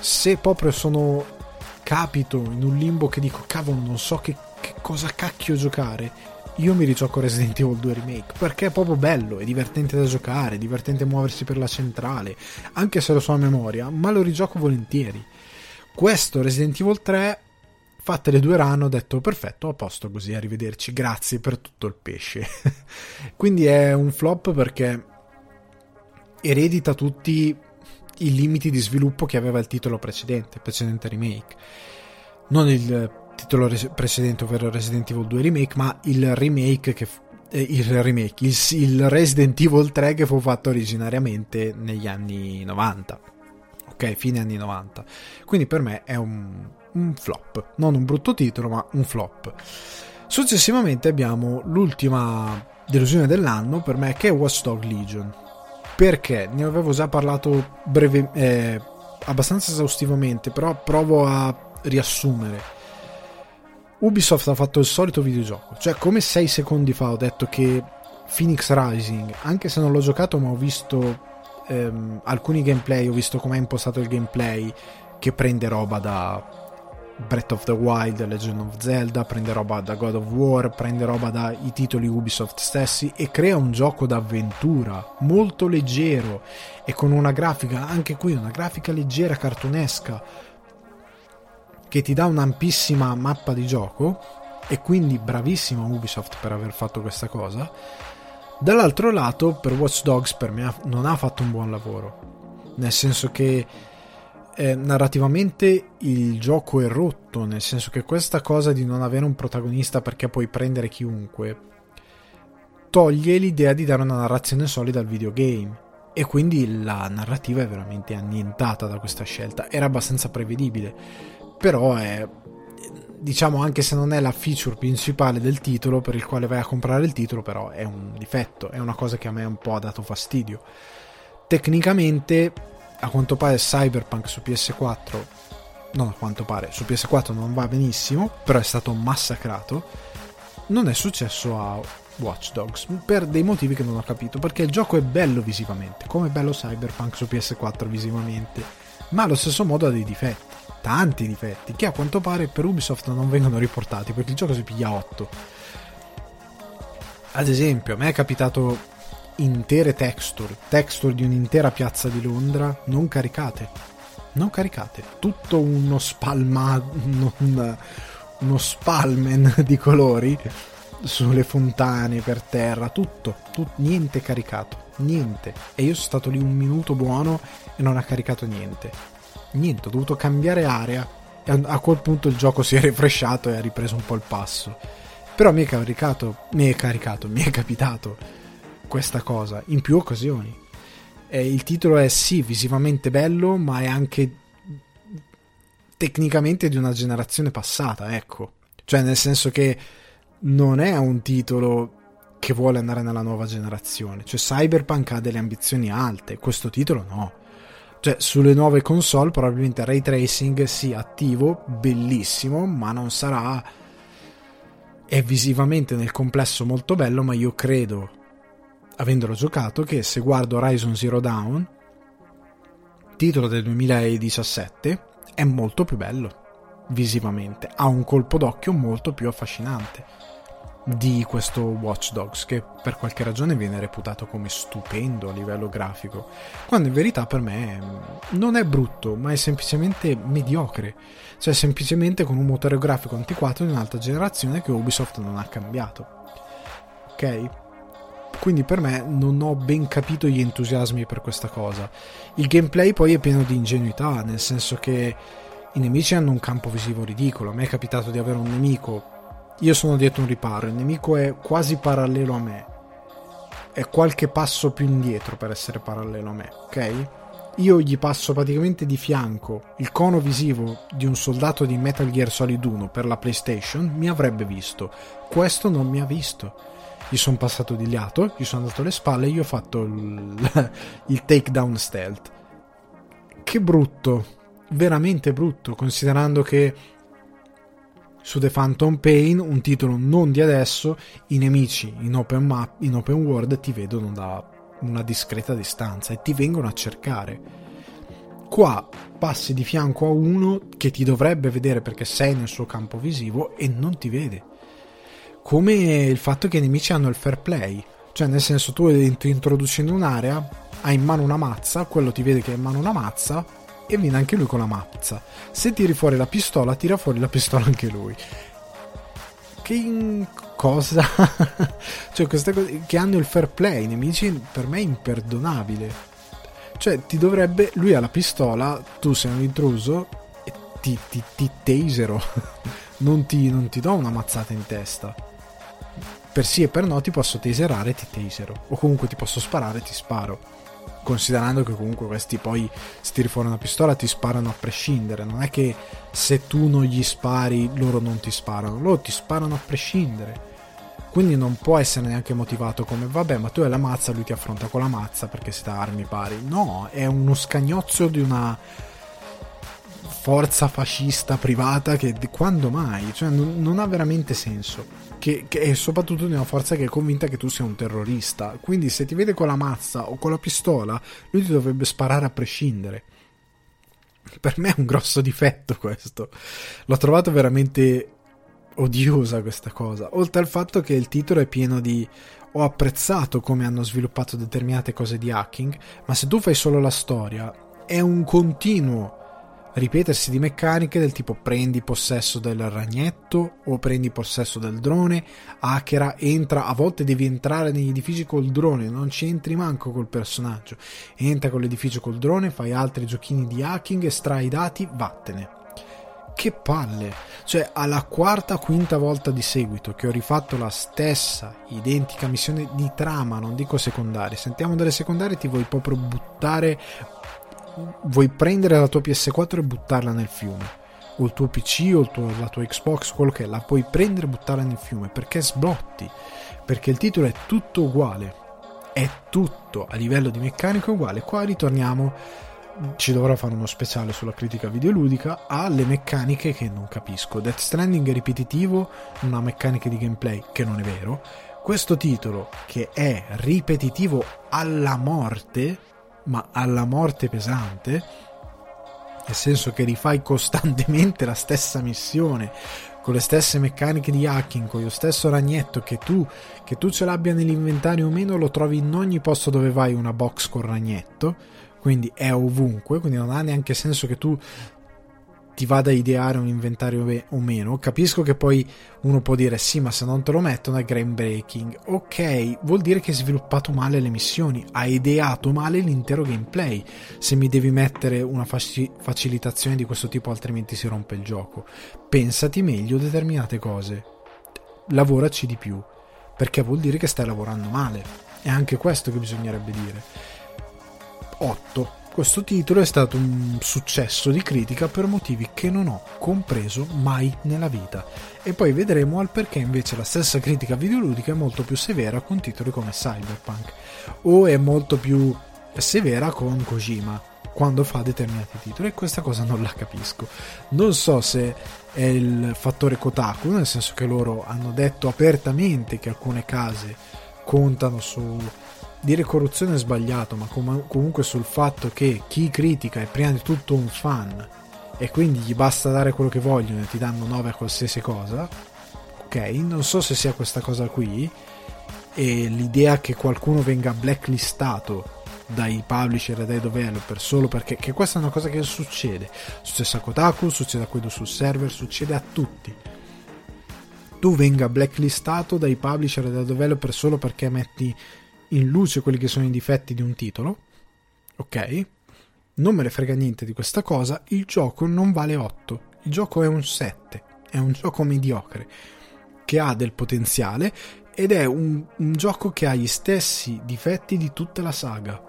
se proprio sono capito in un limbo che dico cavolo non so che, che cosa cacchio giocare io mi rigioco Resident Evil 2 Remake perché è proprio bello, è divertente da giocare, è divertente muoversi per la centrale, anche se lo so a memoria, ma lo rigioco volentieri. Questo Resident Evil 3, fatte le due run, ho detto perfetto, a posto così, arrivederci, grazie per tutto il pesce. Quindi è un flop perché eredita tutti i limiti di sviluppo che aveva il titolo precedente, precedente remake. Non il titolo precedente, ovvero Resident Evil 2 Remake, ma il remake che eh, il remake, il, il, Resident Evil 3 che fu fatto originariamente negli anni 90. Ok, fine anni 90. Quindi per me è un, un flop, non un brutto titolo, ma un flop. Successivamente abbiamo l'ultima delusione dell'anno per me che è Watch Dog Legion. Perché ne avevo già parlato breve, eh, abbastanza esaustivamente, però provo a riassumere Ubisoft ha fatto il solito videogioco, cioè come 6 secondi fa ho detto che Phoenix Rising, anche se non l'ho giocato ma ho visto ehm, alcuni gameplay, ho visto com'è impostato il gameplay che prende roba da Breath of the Wild, Legend of Zelda, prende roba da God of War, prende roba dai titoli Ubisoft stessi e crea un gioco d'avventura molto leggero e con una grafica, anche qui una grafica leggera, cartunesca, che ti dà un'ampissima mappa di gioco e quindi bravissima Ubisoft per aver fatto questa cosa. Dall'altro lato, per Watch Dogs per me non ha fatto un buon lavoro, nel senso che eh, narrativamente il gioco è rotto, nel senso che questa cosa di non avere un protagonista perché puoi prendere chiunque toglie l'idea di dare una narrazione solida al videogame e quindi la narrativa è veramente annientata da questa scelta. Era abbastanza prevedibile però è diciamo anche se non è la feature principale del titolo per il quale vai a comprare il titolo però è un difetto è una cosa che a me un po' ha dato fastidio. Tecnicamente a quanto pare Cyberpunk su PS4 non a quanto pare su PS4 non va benissimo però è stato massacrato. Non è successo a Watch Dogs per dei motivi che non ho capito perché il gioco è bello visivamente come è bello Cyberpunk su PS4 visivamente ma allo stesso modo ha dei difetti tanti difetti che a quanto pare per Ubisoft non vengono riportati perché il gioco si piglia 8. Ad esempio, a me è capitato intere texture, texture di un'intera piazza di Londra non caricate. Non caricate, tutto uno spalma uno, uno spalmen di colori sulle fontane, per terra, tutto, tutto, niente caricato, niente. E io sono stato lì un minuto buono e non ha caricato niente. Niente, ho dovuto cambiare area e a quel punto il gioco si è refresciato e ha ripreso un po' il passo. Però mi è caricato, mi è caricato, mi è capitato questa cosa in più occasioni. E il titolo è sì, visivamente bello, ma è anche tecnicamente di una generazione passata, ecco. Cioè, nel senso che non è un titolo che vuole andare nella nuova generazione. Cioè, Cyberpunk ha delle ambizioni alte, questo titolo no. Cioè, sulle nuove console probabilmente ray tracing sì attivo, bellissimo, ma non sarà. È visivamente nel complesso molto bello, ma io credo, avendolo giocato, che se guardo Horizon Zero Dawn, titolo del 2017, è molto più bello visivamente, ha un colpo d'occhio molto più affascinante di questo Watch Dogs che per qualche ragione viene reputato come stupendo a livello grafico quando in verità per me non è brutto ma è semplicemente mediocre. Cioè semplicemente con un motore grafico antiquato di un'altra generazione che Ubisoft non ha cambiato. Ok? Quindi per me non ho ben capito gli entusiasmi per questa cosa. Il gameplay poi è pieno di ingenuità nel senso che i nemici hanno un campo visivo ridicolo. A me è capitato di avere un nemico io sono dietro un riparo, il nemico è quasi parallelo a me. È qualche passo più indietro per essere parallelo a me, ok? Io gli passo praticamente di fianco il cono visivo di un soldato di Metal Gear Solid 1 per la PlayStation, mi avrebbe visto. Questo non mi ha visto. Gli sono passato di lato, gli sono dato le spalle e gli ho fatto il, il takedown stealth. Che brutto, veramente brutto, considerando che su The Phantom Pain, un titolo non di adesso, i nemici in open, map, in open world ti vedono da una discreta distanza e ti vengono a cercare. Qua passi di fianco a uno che ti dovrebbe vedere perché sei nel suo campo visivo e non ti vede. Come il fatto che i nemici hanno il fair play, cioè nel senso tu introduci in un'area, hai in mano una mazza, quello ti vede che hai in mano una mazza, e viene anche lui con la mazza. Se tiri fuori la pistola, tira fuori la pistola anche lui. Che cosa? cioè, queste cose che hanno il fair play, i nemici per me è imperdonabile. Cioè, ti dovrebbe. Lui ha la pistola, tu sei un intruso e ti, ti, ti tasero. non, ti, non ti do una mazzata in testa. Per sì e per no ti posso taserare e ti tasero. O comunque ti posso sparare e ti sparo considerando che comunque questi poi se tiri fuori una pistola ti sparano a prescindere, non è che se tu non gli spari loro non ti sparano, loro ti sparano a prescindere. Quindi non può essere neanche motivato come vabbè, ma tu hai la mazza, lui ti affronta con la mazza perché siete armi pari. No, è uno scagnozzo di una forza fascista privata che quando mai? Cioè non, non ha veramente senso che, che è soprattutto di una forza che è convinta che tu sia un terrorista. Quindi se ti vede con la mazza o con la pistola, lui ti dovrebbe sparare a prescindere. Per me è un grosso difetto questo. L'ho trovato veramente odiosa questa cosa. Oltre al fatto che il titolo è pieno di ho apprezzato come hanno sviluppato determinate cose di hacking, ma se tu fai solo la storia, è un continuo ripetersi di meccaniche del tipo prendi possesso del ragnetto o prendi possesso del drone, hackera, entra, a volte devi entrare negli edifici col drone, non ci entri manco col personaggio, entra con l'edificio col drone, fai altri giochini di hacking, estrai i dati, vattene. Che palle! Cioè, alla quarta, quinta volta di seguito che ho rifatto la stessa identica missione di trama, non dico secondarie. Sentiamo delle secondarie, ti vuoi proprio buttare vuoi prendere la tua PS4 e buttarla nel fiume o il tuo PC o tuo, la tua Xbox, quello che è, la puoi prendere e buttarla nel fiume perché sblotti, perché il titolo è tutto uguale, è tutto a livello di meccanica uguale. Qua ritorniamo, ci dovrò fare uno speciale sulla critica videoludica, alle meccaniche che non capisco. Death Stranding è ripetitivo, non ha meccaniche di gameplay, che non è vero. Questo titolo, che è ripetitivo alla morte, ma alla morte pesante, nel senso che rifai costantemente la stessa missione con le stesse meccaniche di hacking, con lo stesso ragnetto che tu, che tu ce l'abbia nell'inventario o meno, lo trovi in ogni posto dove vai una box con ragnetto, quindi è ovunque, quindi non ha neanche senso che tu ti vada a ideare un inventario o meno. Capisco che poi uno può dire sì, ma se non te lo mettono è game breaking. Ok, vuol dire che hai sviluppato male le missioni, hai ideato male l'intero gameplay. Se mi devi mettere una faci- facilitazione di questo tipo, altrimenti si rompe il gioco. Pensati meglio determinate cose. Lavoraci di più, perché vuol dire che stai lavorando male. È anche questo che bisognerebbe dire. 8 questo titolo è stato un successo di critica per motivi che non ho compreso mai nella vita. E poi vedremo al perché invece la stessa critica videoludica è molto più severa con titoli come Cyberpunk o è molto più severa con Kojima quando fa determinati titoli e questa cosa non la capisco. Non so se è il fattore Kotaku, nel senso che loro hanno detto apertamente che alcune case contano su dire corruzione è sbagliato, ma com- comunque sul fatto che chi critica è prima di tutto un fan e quindi gli basta dare quello che vogliono e ti danno 9 a qualsiasi cosa, ok, non so se sia questa cosa qui e l'idea che qualcuno venga blacklistato dai publisher e dai developer solo perché che questa è una cosa che succede. Succede a Kotaku, succede a quello sul server, succede a tutti. Tu venga blacklistato dai publisher e dai developer solo perché metti in luce quelli che sono i difetti di un titolo, ok? Non me ne frega niente di questa cosa, il gioco non vale 8, il gioco è un 7, è un gioco mediocre, che ha del potenziale ed è un, un gioco che ha gli stessi difetti di tutta la saga,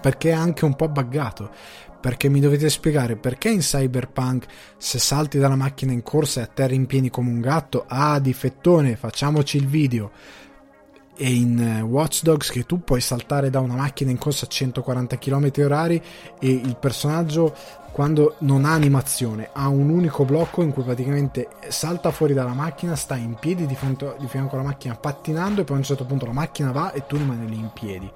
perché è anche un po' buggato, perché mi dovete spiegare perché in Cyberpunk se salti dalla macchina in corsa e atterri in piedi come un gatto, ah difettone, facciamoci il video e in eh, Watch Dogs che tu puoi saltare da una macchina in corsa a 140 km h e il personaggio quando non ha animazione ha un unico blocco in cui praticamente salta fuori dalla macchina sta in piedi di fianco, di fianco alla macchina pattinando e poi a un certo punto la macchina va e tu rimani lì in piedi.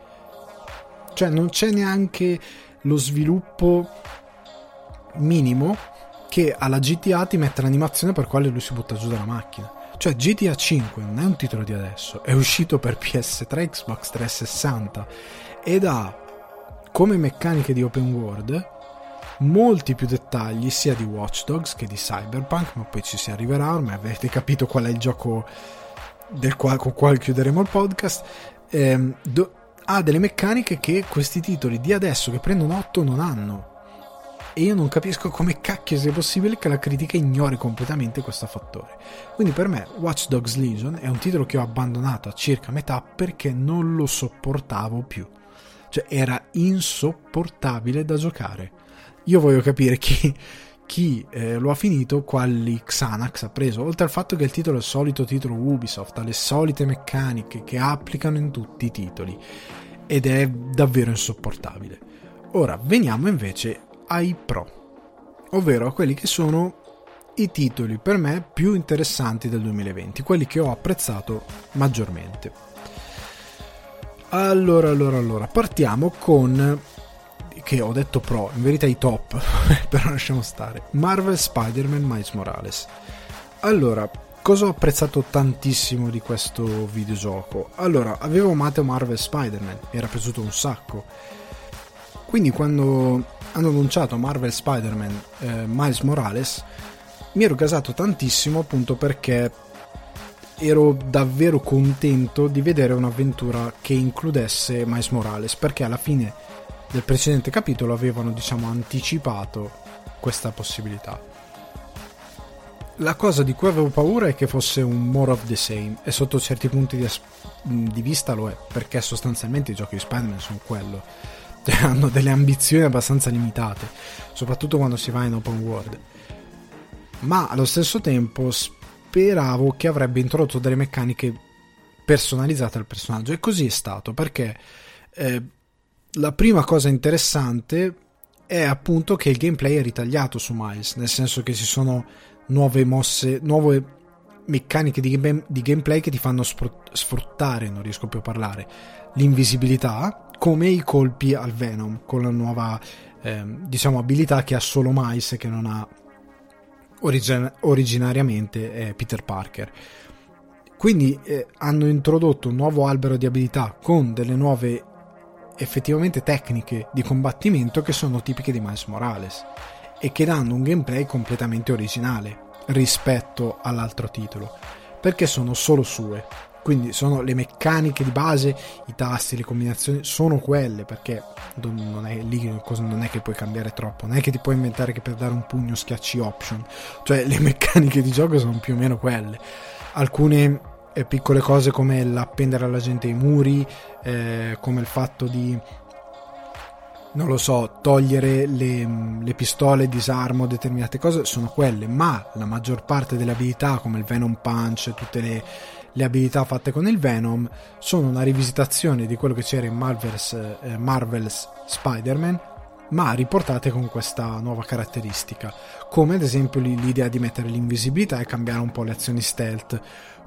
Cioè non c'è neanche lo sviluppo minimo che alla GTA ti mette l'animazione per quale lui si butta giù dalla macchina cioè GTA 5 non è un titolo di adesso, è uscito per PS3, Xbox 360 ed ha come meccaniche di open world molti più dettagli sia di Watch Dogs che di Cyberpunk, ma poi ci si arriverà, ormai avete capito qual è il gioco del qual, con quale chiuderemo il podcast. Eh, do, ha delle meccaniche che questi titoli di adesso che prendono 8 non hanno e io non capisco come cacchio sia possibile che la critica ignori completamente questo fattore. Quindi per me Watch Dogs Legion è un titolo che ho abbandonato a circa metà perché non lo sopportavo più. Cioè era insopportabile da giocare. Io voglio capire chi, chi eh, lo ha finito, quali Xanax ha preso, oltre al fatto che il titolo è il solito titolo Ubisoft, ha le solite meccaniche che applicano in tutti i titoli ed è davvero insopportabile. Ora veniamo invece ai pro, ovvero a quelli che sono i titoli per me più interessanti del 2020, quelli che ho apprezzato maggiormente. Allora, allora, allora, partiamo con che ho detto pro, in verità i top, però lasciamo stare. Marvel Spider-Man Miles Morales. Allora, cosa ho apprezzato tantissimo di questo videogioco? Allora, avevo amato Marvel Spider-Man, mi era piaciuto un sacco. Quindi quando hanno annunciato Marvel Spider-Man eh, Miles Morales, mi ero gasato tantissimo appunto perché ero davvero contento di vedere un'avventura che includesse Miles Morales, perché alla fine del precedente capitolo avevano diciamo anticipato questa possibilità. La cosa di cui avevo paura è che fosse un more of the same e sotto certi punti di, as- di vista lo è, perché sostanzialmente i giochi di Spider-Man sono quello hanno delle ambizioni abbastanza limitate, soprattutto quando si va in open world. Ma allo stesso tempo speravo che avrebbe introdotto delle meccaniche personalizzate al personaggio e così è stato perché eh, la prima cosa interessante è appunto che il gameplay è ritagliato su Miles, nel senso che ci sono nuove mosse, nuove meccaniche di, game, di gameplay che ti fanno sfruttare, non riesco più a parlare, l'invisibilità come i colpi al Venom con la nuova eh, diciamo abilità che ha solo Miles che non ha origin- originariamente eh, Peter Parker. Quindi eh, hanno introdotto un nuovo albero di abilità con delle nuove effettivamente tecniche di combattimento che sono tipiche di Miles Morales e che danno un gameplay completamente originale rispetto all'altro titolo perché sono solo sue quindi sono le meccaniche di base i tasti, le combinazioni sono quelle perché non è, lì non è che puoi cambiare troppo non è che ti puoi inventare che per dare un pugno schiacci option. Cioè le meccaniche di gioco sono più o meno quelle. Alcune eh, piccole cose come l'appendere alla gente i muri eh, come il fatto di non lo so, togliere le, le, pistole, disarmo, determinate cose sono quelle, ma la maggior parte delle abilità come il Venom Punch, tutte le, le abilità fatte con il Venom sono una rivisitazione di quello che c'era in Marvel's, eh, Marvel's Spider-Man ma riportate con questa nuova caratteristica come ad esempio l'idea di mettere l'invisibilità e cambiare un po' le azioni stealth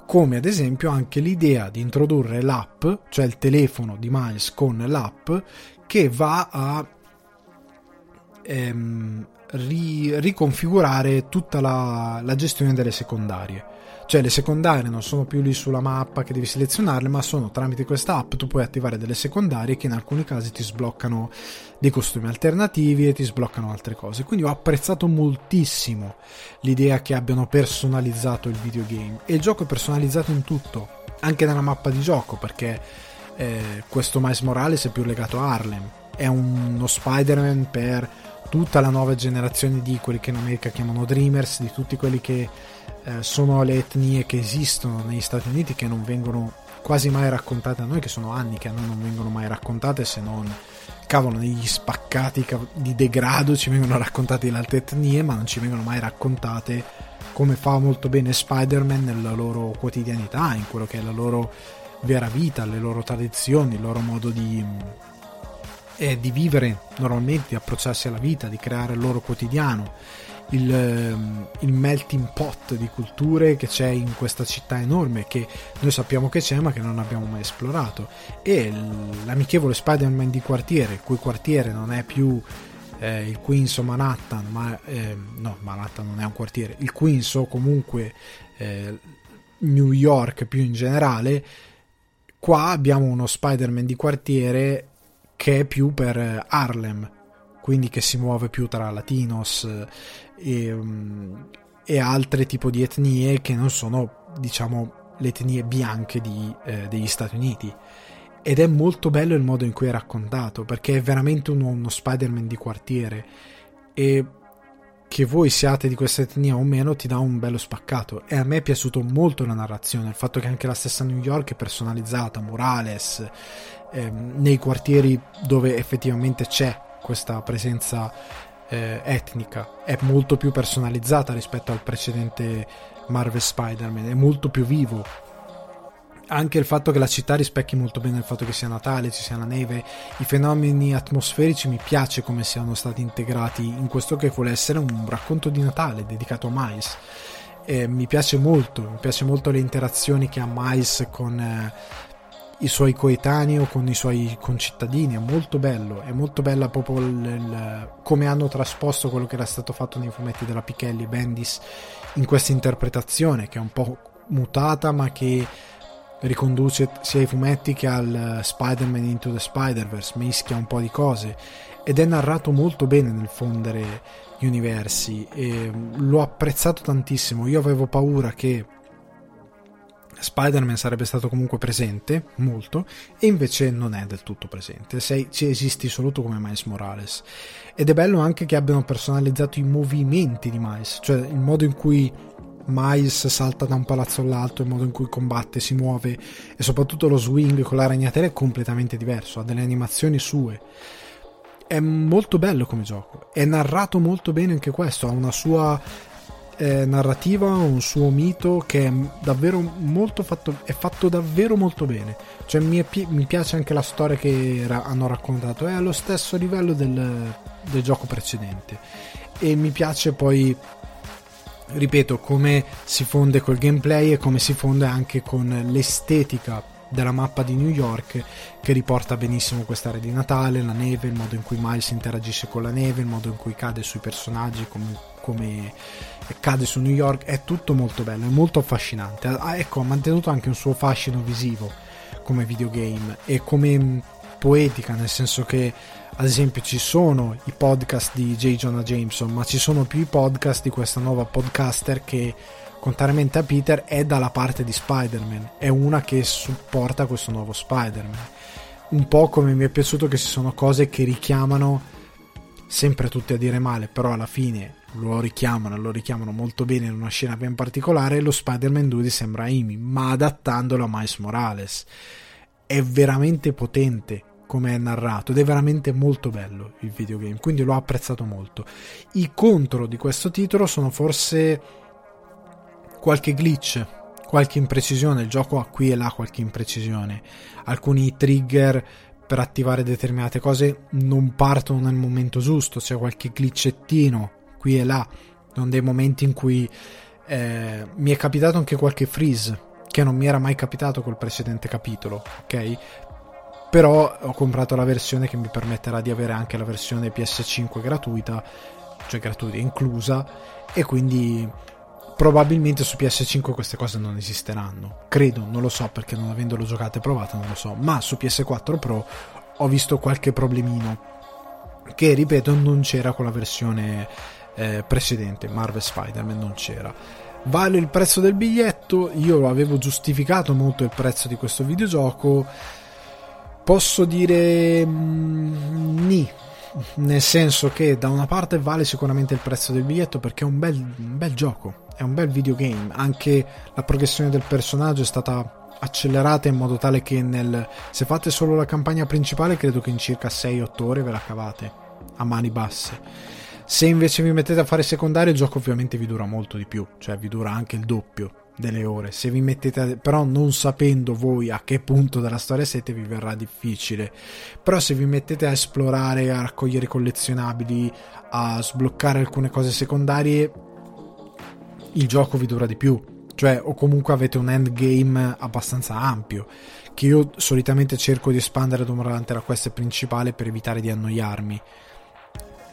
come ad esempio anche l'idea di introdurre l'app cioè il telefono di Miles con l'app che va a ehm, ri- riconfigurare tutta la, la gestione delle secondarie cioè le secondarie non sono più lì sulla mappa che devi selezionarle, ma sono tramite questa app tu puoi attivare delle secondarie che in alcuni casi ti sbloccano dei costumi alternativi e ti sbloccano altre cose. Quindi ho apprezzato moltissimo l'idea che abbiano personalizzato il videogame e il gioco è personalizzato in tutto, anche nella mappa di gioco, perché eh, questo Miles Morales è più legato a Harlem, è uno Spider-Man per tutta la nuova generazione di quelli che in America chiamano Dreamers, di tutti quelli che eh, sono le etnie che esistono negli Stati Uniti che non vengono quasi mai raccontate a noi, che sono anni che a noi non vengono mai raccontate se non cavolo negli spaccati di degrado ci vengono raccontate le altre etnie ma non ci vengono mai raccontate come fa molto bene Spider-Man nella loro quotidianità, in quello che è la loro vera vita, le loro tradizioni, il loro modo di, eh, di vivere normalmente, di approcciarsi alla vita, di creare il loro quotidiano il, ehm, il, melting pot di culture che c'è in questa città enorme che noi sappiamo che c'è ma che non abbiamo mai esplorato. E l'amichevole Spider-Man di quartiere, il cui quartiere non è più eh, il Queens o Manhattan, ma eh, no, Manhattan non è un quartiere, il Queens o comunque eh, New York più in generale, qua abbiamo uno Spider-Man di quartiere che è più per Harlem, quindi che si muove più tra latinos e, um, e altre tipo di etnie che non sono, diciamo, le etnie bianche di, eh, degli Stati Uniti. Ed è molto bello il modo in cui è raccontato, perché è veramente uno, uno Spider-Man di quartiere. E che voi siate di questa etnia o meno ti dà un bello spaccato e a me è piaciuto molto la narrazione il fatto che anche la stessa New York è personalizzata Morales ehm, nei quartieri dove effettivamente c'è questa presenza eh, etnica, è molto più personalizzata rispetto al precedente Marvel Spider-Man, è molto più vivo. Anche il fatto che la città rispecchi molto bene il fatto che sia Natale, ci sia la neve, i fenomeni atmosferici mi piace come siano stati integrati in questo che vuole essere un racconto di Natale dedicato a Miles. E mi piace molto, mi piace molto le interazioni che ha Miles con eh, i suoi coetanei o con i suoi concittadini, è molto bello, è molto bella proprio il, il, come hanno trasposto quello che era stato fatto nei fumetti della Pichelli Bendis in questa interpretazione che è un po' mutata ma che riconduce sia ai fumetti che al Spider-Man Into the Spider-Verse, mischia un po' di cose ed è narrato molto bene nel fondere gli universi e l'ho apprezzato tantissimo, io avevo paura che Spider-Man sarebbe stato comunque presente, molto, e invece non è del tutto presente, sei, ci esisti solo tu come Miles Morales. Ed è bello anche che abbiano personalizzato i movimenti di Miles, cioè il modo in cui Miles salta da un palazzo all'altro, il modo in cui combatte, si muove e soprattutto lo swing con la ragnatela è completamente diverso, ha delle animazioni sue. È molto bello come gioco, è narrato molto bene anche questo, ha una sua eh, narrativa, un suo mito che è davvero molto fatto, è fatto davvero molto bene. Cioè mi, è, mi piace anche la storia che ra- hanno raccontato, è allo stesso livello del, del gioco precedente. E mi piace poi ripeto, come si fonde col gameplay e come si fonde anche con l'estetica della mappa di New York che riporta benissimo quest'area di Natale, la neve, il modo in cui Miles interagisce con la neve, il modo in cui cade sui personaggi, come, come cade su New York, è tutto molto bello, è molto affascinante. Ecco, ha mantenuto anche un suo fascino visivo come videogame e come mm, poetica, nel senso che ad esempio ci sono i podcast di J. Jonah Jameson, ma ci sono più i podcast di questa nuova podcaster che contrariamente a Peter è dalla parte di Spider-Man, è una che supporta questo nuovo Spider-Man. Un po' come mi è piaciuto che ci sono cose che richiamano sempre tutte a dire male, però alla fine lo richiamano, lo richiamano molto bene in una scena ben particolare, lo Spider-Man 2 di sembra Amy, ma adattandolo a Miles Morales. È veramente potente come è narrato ed è veramente molto bello il videogame, quindi l'ho apprezzato molto. I contro di questo titolo sono forse qualche glitch, qualche imprecisione, il gioco ha qui e là qualche imprecisione, alcuni trigger per attivare determinate cose non partono nel momento giusto, c'è qualche glitchettino qui e là, sono dei momenti in cui eh, mi è capitato anche qualche freeze che non mi era mai capitato col precedente capitolo, ok? però ho comprato la versione che mi permetterà di avere anche la versione PS5 gratuita, cioè gratuita inclusa, e quindi probabilmente su PS5 queste cose non esisteranno. Credo, non lo so perché non avendolo giocato e provato non lo so, ma su PS4 Pro ho visto qualche problemino che ripeto non c'era con la versione eh, precedente, Marvel Spider-Man non c'era. Vale il prezzo del biglietto, io avevo giustificato molto il prezzo di questo videogioco Posso dire mm, ni, nel senso che da una parte vale sicuramente il prezzo del biglietto perché è un bel, un bel gioco, è un bel videogame, anche la progressione del personaggio è stata accelerata in modo tale che nel, se fate solo la campagna principale credo che in circa 6-8 ore ve la cavate a mani basse. Se invece vi mettete a fare secondario il gioco ovviamente vi dura molto di più, cioè vi dura anche il doppio delle ore. Se vi mettete, a, però non sapendo voi a che punto della storia siete, vi verrà difficile. Però se vi mettete a esplorare, a raccogliere collezionabili, a sbloccare alcune cose secondarie, il gioco vi dura di più. Cioè, o comunque avete un endgame abbastanza ampio. Che io solitamente cerco di espandere durante la quest principale per evitare di annoiarmi.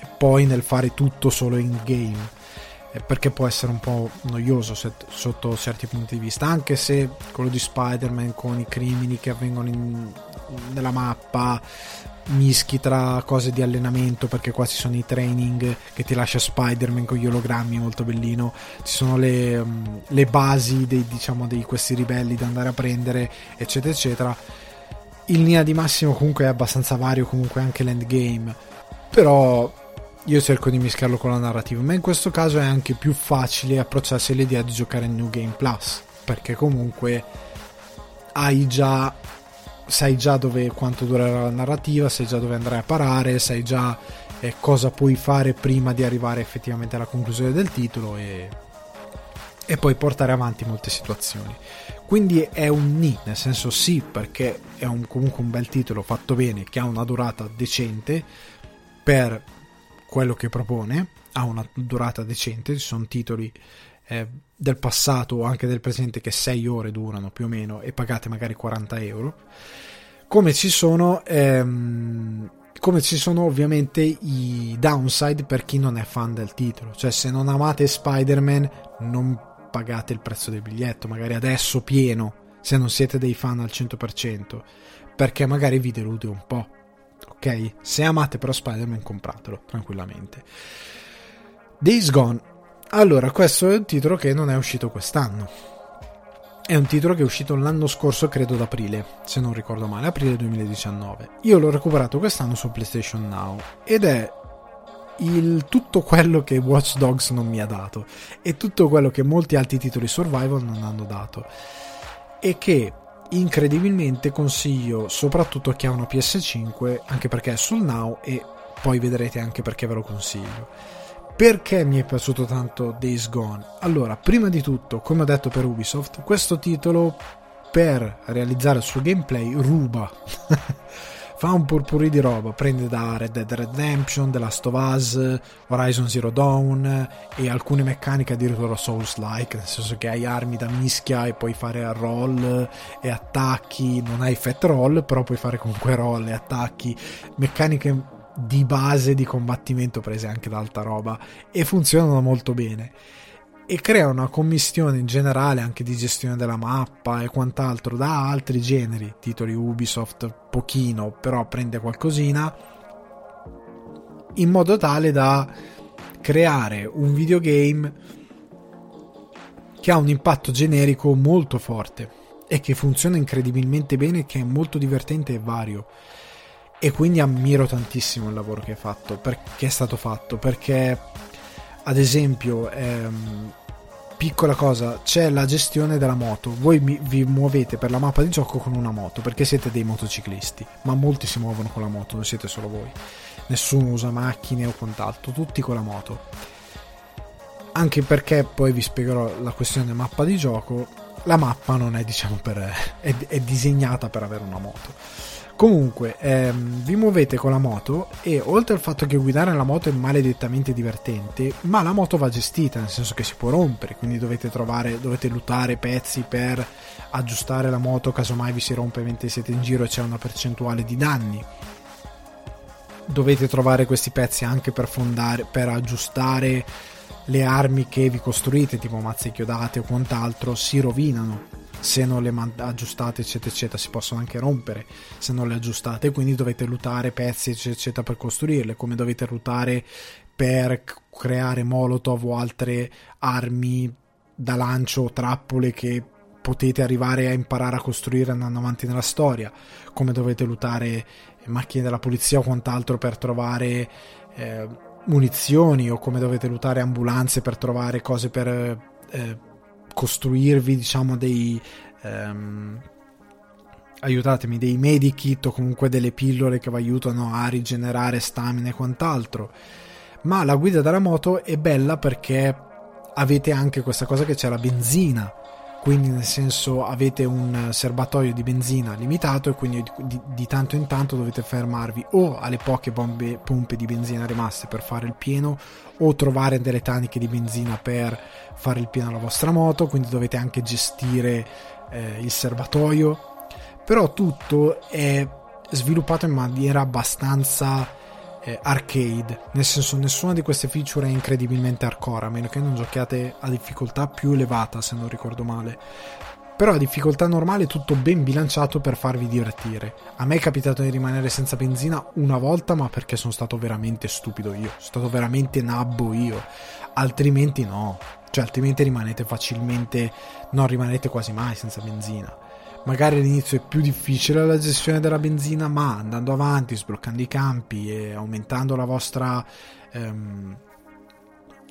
E poi nel fare tutto solo in game. Perché può essere un po' noioso sotto certi punti di vista, anche se quello di Spider-Man con i crimini che avvengono in, nella mappa, mischi tra cose di allenamento, perché qua ci sono i training che ti lascia Spider-Man con gli ologrammi, molto bellino, ci sono le, um, le basi dei, diciamo, di questi ribelli da andare a prendere, eccetera, eccetera. Il Nia di Massimo comunque è abbastanza vario, comunque anche l'endgame, però io cerco di mischiarlo con la narrativa, ma in questo caso è anche più facile approcciarsi all'idea di giocare in New Game Plus, perché comunque hai già sai già dove quanto durerà la narrativa, sai già dove andrai a parare, sai già eh, cosa puoi fare prima di arrivare effettivamente alla conclusione del titolo e, e poi portare avanti molte situazioni. Quindi è un ni, nel senso sì, perché è un, comunque un bel titolo fatto bene, che ha una durata decente per quello che propone, ha una durata decente, ci sono titoli eh, del passato o anche del presente che 6 ore durano più o meno e pagate magari 40 euro, come ci sono... Ehm, come ci sono ovviamente i downside per chi non è fan del titolo, cioè se non amate Spider-Man non pagate il prezzo del biglietto, magari adesso pieno, se non siete dei fan al 100%, perché magari vi delude un po' ok? Se amate però Spider-Man compratelo tranquillamente. Days Gone. Allora, questo è un titolo che non è uscito quest'anno. È un titolo che è uscito l'anno scorso, credo ad aprile, se non ricordo male, aprile 2019. Io l'ho recuperato quest'anno su PlayStation Now ed è il, tutto quello che Watch Dogs non mi ha dato e tutto quello che molti altri titoli survival non hanno dato e che incredibilmente consiglio soprattutto a chi ha una PS5 anche perché è sul now e poi vedrete anche perché ve lo consiglio. Perché mi è piaciuto tanto Days Gone? Allora prima di tutto come ho detto per Ubisoft questo titolo per realizzare il suo gameplay ruba fa un purpurì di roba, prende da Red Dead Redemption, The Last of Us, Horizon Zero Dawn e alcune meccaniche addirittura Souls-like, nel senso che hai armi da mischia e puoi fare roll e attacchi, non hai effect roll, però puoi fare comunque roll e attacchi, meccaniche di base di combattimento prese anche da alta roba e funzionano molto bene e crea una commistione in generale anche di gestione della mappa e quant'altro da altri generi, titoli Ubisoft pochino, però prende qualcosina, in modo tale da creare un videogame che ha un impatto generico molto forte e che funziona incredibilmente bene, che è molto divertente e vario. E quindi ammiro tantissimo il lavoro che fatto, perché è stato fatto, perché ad esempio ehm, piccola cosa, c'è la gestione della moto. Voi vi muovete per la mappa di gioco con una moto perché siete dei motociclisti, ma molti si muovono con la moto, non siete solo voi. Nessuno usa macchine o quant'altro, tutti con la moto. Anche perché poi vi spiegherò la questione mappa di gioco. La mappa non è, diciamo, per, è, è disegnata per avere una moto Comunque, ehm, vi muovete con la moto e oltre al fatto che guidare la moto è maledettamente divertente, ma la moto va gestita, nel senso che si può rompere, quindi dovete trovare, dovete lootare pezzi per aggiustare la moto casomai vi si rompe mentre siete in giro e c'è una percentuale di danni. Dovete trovare questi pezzi anche per fondare, per aggiustare le armi che vi costruite, tipo mazze chiodate o quant'altro, si rovinano se non le aggiustate eccetera eccetera si possono anche rompere se non le aggiustate quindi dovete lutare pezzi eccetera eccetera per costruirle come dovete lutare per creare molotov o altre armi da lancio o trappole che potete arrivare a imparare a costruire andando avanti nella storia come dovete lutare macchine della polizia o quant'altro per trovare eh, munizioni o come dovete lutare ambulanze per trovare cose per eh, costruirvi diciamo dei ehm, aiutatemi dei medikit o comunque delle pillole che vi aiutano a rigenerare stamina e quant'altro. Ma la guida della moto è bella perché avete anche questa cosa che c'è la benzina quindi nel senso avete un serbatoio di benzina limitato e quindi di, di, tanto in tanto dovete fermarvi o alle poche bombe, pompe di benzina rimaste per fare il pieno o trovare delle taniche di benzina per fare il pieno alla vostra moto. Quindi dovete anche gestire eh, il serbatoio. Però tutto è sviluppato in maniera abbastanza eh, arcade, nel senso nessuna di queste feature è incredibilmente hardcore, a meno che non giochiate a difficoltà più elevata, se non ricordo male. Però a difficoltà normale tutto ben bilanciato per farvi divertire. A me è capitato di rimanere senza benzina una volta, ma perché sono stato veramente stupido io, sono stato veramente nabbo io. Altrimenti no, cioè altrimenti rimanete facilmente, non rimanete quasi mai senza benzina magari all'inizio è più difficile la gestione della benzina, ma andando avanti, sbloccando i campi e aumentando la vostra, ehm,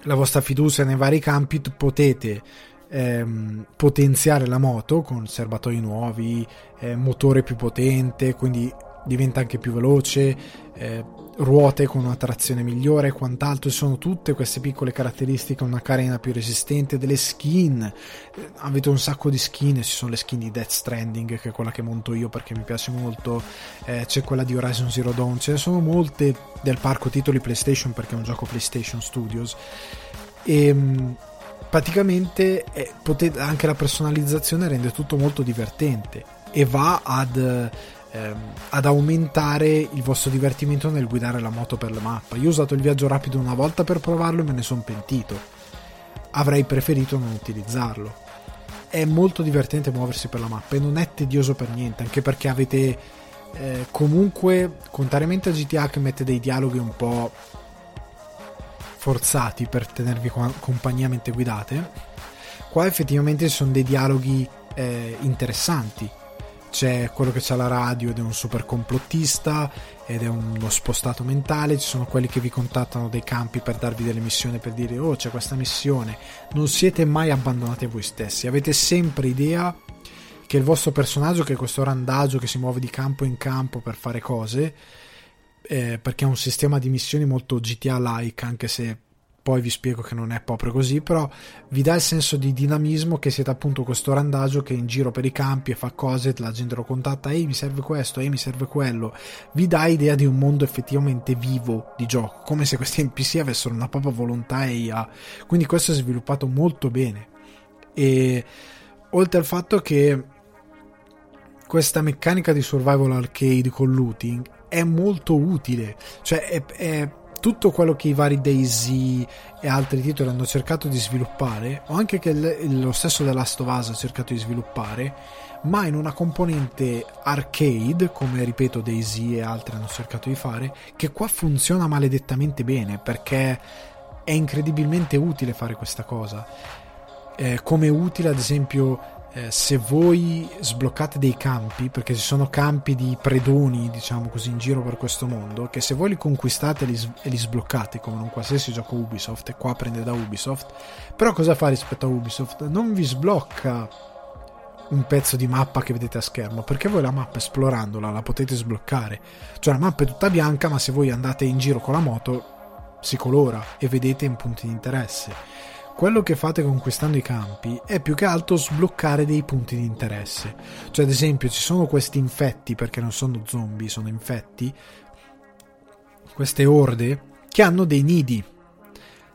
la vostra fiducia nei vari campi, potete ehm, potenziare la moto con serbatoi nuovi, eh, motore più potente, quindi diventa anche più veloce. Eh, ruote con una trazione migliore e quant'altro, sono tutte queste piccole caratteristiche, una carena più resistente, delle skin, eh, avete un sacco di skin, ci sono le skin di Death Stranding che è quella che monto io perché mi piace molto, eh, c'è quella di Horizon Zero Dawn, ce ne sono molte del parco titoli PlayStation perché è un gioco PlayStation Studios. E ehm, praticamente eh, potete, anche la personalizzazione rende tutto molto divertente e va ad ehm, ad aumentare il vostro divertimento nel guidare la moto per la mappa. Io ho usato il viaggio rapido una volta per provarlo e me ne sono pentito. Avrei preferito non utilizzarlo. È molto divertente muoversi per la mappa e non è tedioso per niente, anche perché avete eh, comunque, contrariamente a GTA che mette dei dialoghi un po' forzati per tenervi compagnia mentre guidate, qua effettivamente ci sono dei dialoghi eh, interessanti c'è quello che c'ha la radio ed è un super complottista ed è uno spostato mentale, ci sono quelli che vi contattano dei campi per darvi delle missioni per dire oh c'è questa missione, non siete mai abbandonati a voi stessi, avete sempre idea che il vostro personaggio che è questo randagio che si muove di campo in campo per fare cose eh, perché ha un sistema di missioni molto GTA-like anche se poi vi spiego che non è proprio così, però vi dà il senso di dinamismo che siete appunto questo randagio che è in giro per i campi e fa cose, la gente lo contatta, ehi mi serve questo, ehi mi serve quello, vi dà idea di un mondo effettivamente vivo di gioco, come se questi NPC avessero una propria volontà e IA, quindi questo è sviluppato molto bene. E oltre al fatto che questa meccanica di survival arcade con looting è molto utile, cioè è, è tutto quello che i vari Daisy e altri titoli hanno cercato di sviluppare, o anche che lo stesso The Last of Us ha cercato di sviluppare, ma in una componente arcade, come ripeto Daisy e altri hanno cercato di fare, che qua funziona maledettamente bene perché è incredibilmente utile fare questa cosa. Eh, come utile ad esempio eh, se voi sbloccate dei campi, perché ci sono campi di predoni, diciamo così, in giro per questo mondo, che se voi li conquistate e li, li sbloccate, come in un qualsiasi gioco Ubisoft, e qua prende da Ubisoft, però cosa fa rispetto a Ubisoft? Non vi sblocca un pezzo di mappa che vedete a schermo, perché voi la mappa esplorandola la potete sbloccare. Cioè la mappa è tutta bianca, ma se voi andate in giro con la moto si colora e vedete in punti di interesse quello che fate conquistando i campi è più che altro sbloccare dei punti di interesse. Cioè, ad esempio, ci sono questi infetti, perché non sono zombie, sono infetti, queste orde che hanno dei nidi.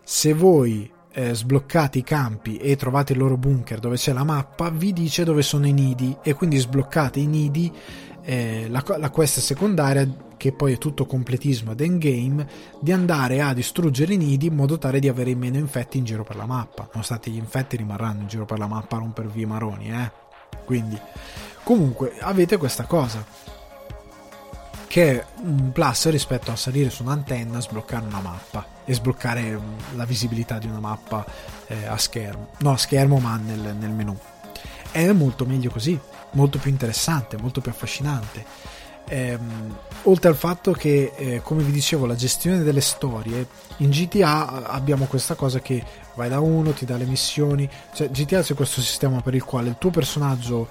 Se voi eh, sbloccate i campi e trovate il loro bunker dove c'è la mappa, vi dice dove sono i nidi e quindi sbloccate i nidi. Eh, la, la quest secondaria che poi è tutto completismo ed endgame, di andare a distruggere i nidi in modo tale di avere meno infetti in giro per la mappa. Nonostante gli infetti rimarranno in giro per la mappa a rompervi i maroni, eh. Quindi, comunque, avete questa cosa. Che è un plus rispetto a salire su un'antenna, sbloccare una mappa e sbloccare mm, la visibilità di una mappa eh, a schermo. No, a schermo, ma nel, nel menu. È molto meglio così, molto più interessante, molto più affascinante Ehm, oltre al fatto che, eh, come vi dicevo, la gestione delle storie in GTA abbiamo questa cosa che vai da uno, ti dà le missioni. Cioè, GTA c'è questo sistema per il quale il tuo personaggio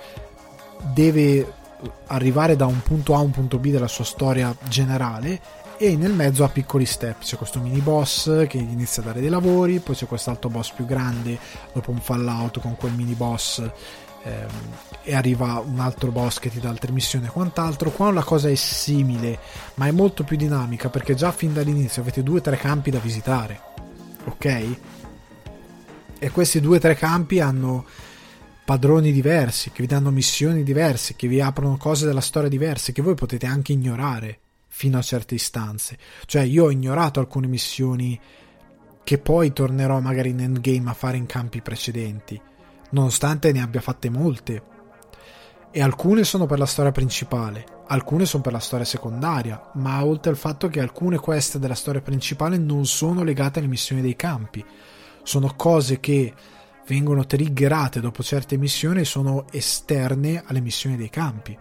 deve arrivare da un punto A a un punto B della sua storia generale e nel mezzo ha piccoli step. C'è questo mini boss che inizia a dare dei lavori, poi c'è quest'altro boss più grande dopo un fallout con quel mini boss ehm, e arriva un altro boss che ti dà altre missioni e quant'altro. Qua la cosa è simile, ma è molto più dinamica perché già fin dall'inizio avete due o tre campi da visitare. Ok? E questi due o tre campi hanno padroni diversi, che vi danno missioni diverse, che vi aprono cose della storia diverse, che voi potete anche ignorare fino a certe istanze. Cioè, io ho ignorato alcune missioni che poi tornerò magari in endgame a fare in campi precedenti nonostante ne abbia fatte molte. E alcune sono per la storia principale, alcune sono per la storia secondaria, ma oltre al fatto che alcune quest della storia principale non sono legate alle missioni dei campi, sono cose che vengono triggerate dopo certe missioni e sono esterne alle missioni dei campi.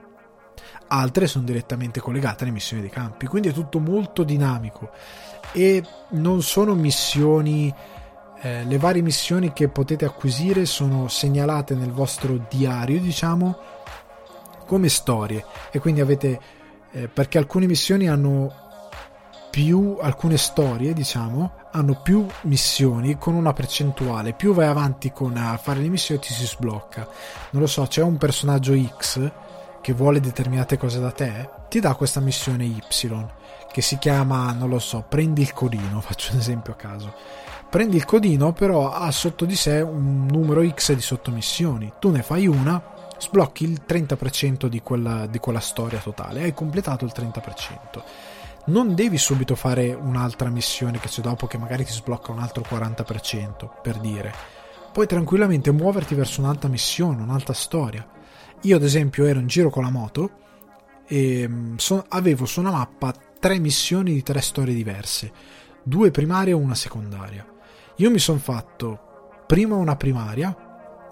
Altre sono direttamente collegate alle missioni dei campi, quindi è tutto molto dinamico e non sono missioni eh, le varie missioni che potete acquisire sono segnalate nel vostro diario, diciamo, come storie e quindi avete eh, perché alcune missioni hanno più alcune storie, diciamo, hanno più missioni con una percentuale. Più vai avanti con a fare le missioni ti si sblocca. Non lo so, c'è un personaggio X che vuole determinate cose da te, ti dà questa missione Y che si chiama, non lo so, prendi il codino, faccio un esempio a caso prendi il codino, però ha sotto di sé un numero X di sottomissioni. Tu ne fai una, sblocchi il 30% di quella, di quella storia totale, hai completato il 30%. Non devi subito fare un'altra missione che c'è dopo che magari ti sblocca un altro 40%, per dire. Puoi tranquillamente muoverti verso un'altra missione, un'altra storia. Io ad esempio ero in giro con la moto e mm, so, avevo su una mappa tre missioni di tre storie diverse, due primarie e una secondaria io mi sono fatto prima una primaria,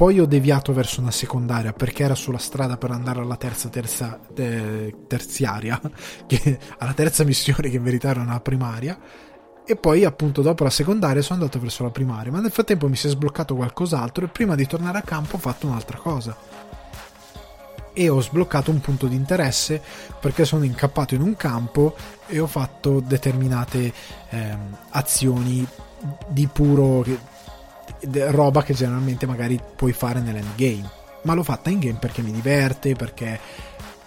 poi ho deviato verso una secondaria perché era sulla strada per andare alla terza, terza eh, terziaria, che, alla terza missione che in verità era una primaria. E poi, appunto, dopo la secondaria sono andato verso la primaria. Ma nel frattempo mi si è sbloccato qualcos'altro. E prima di tornare a campo ho fatto un'altra cosa. E ho sbloccato un punto di interesse perché sono incappato in un campo e ho fatto determinate eh, azioni di puro roba che generalmente magari puoi fare nell'endgame. Ma l'ho fatta in game perché mi diverte perché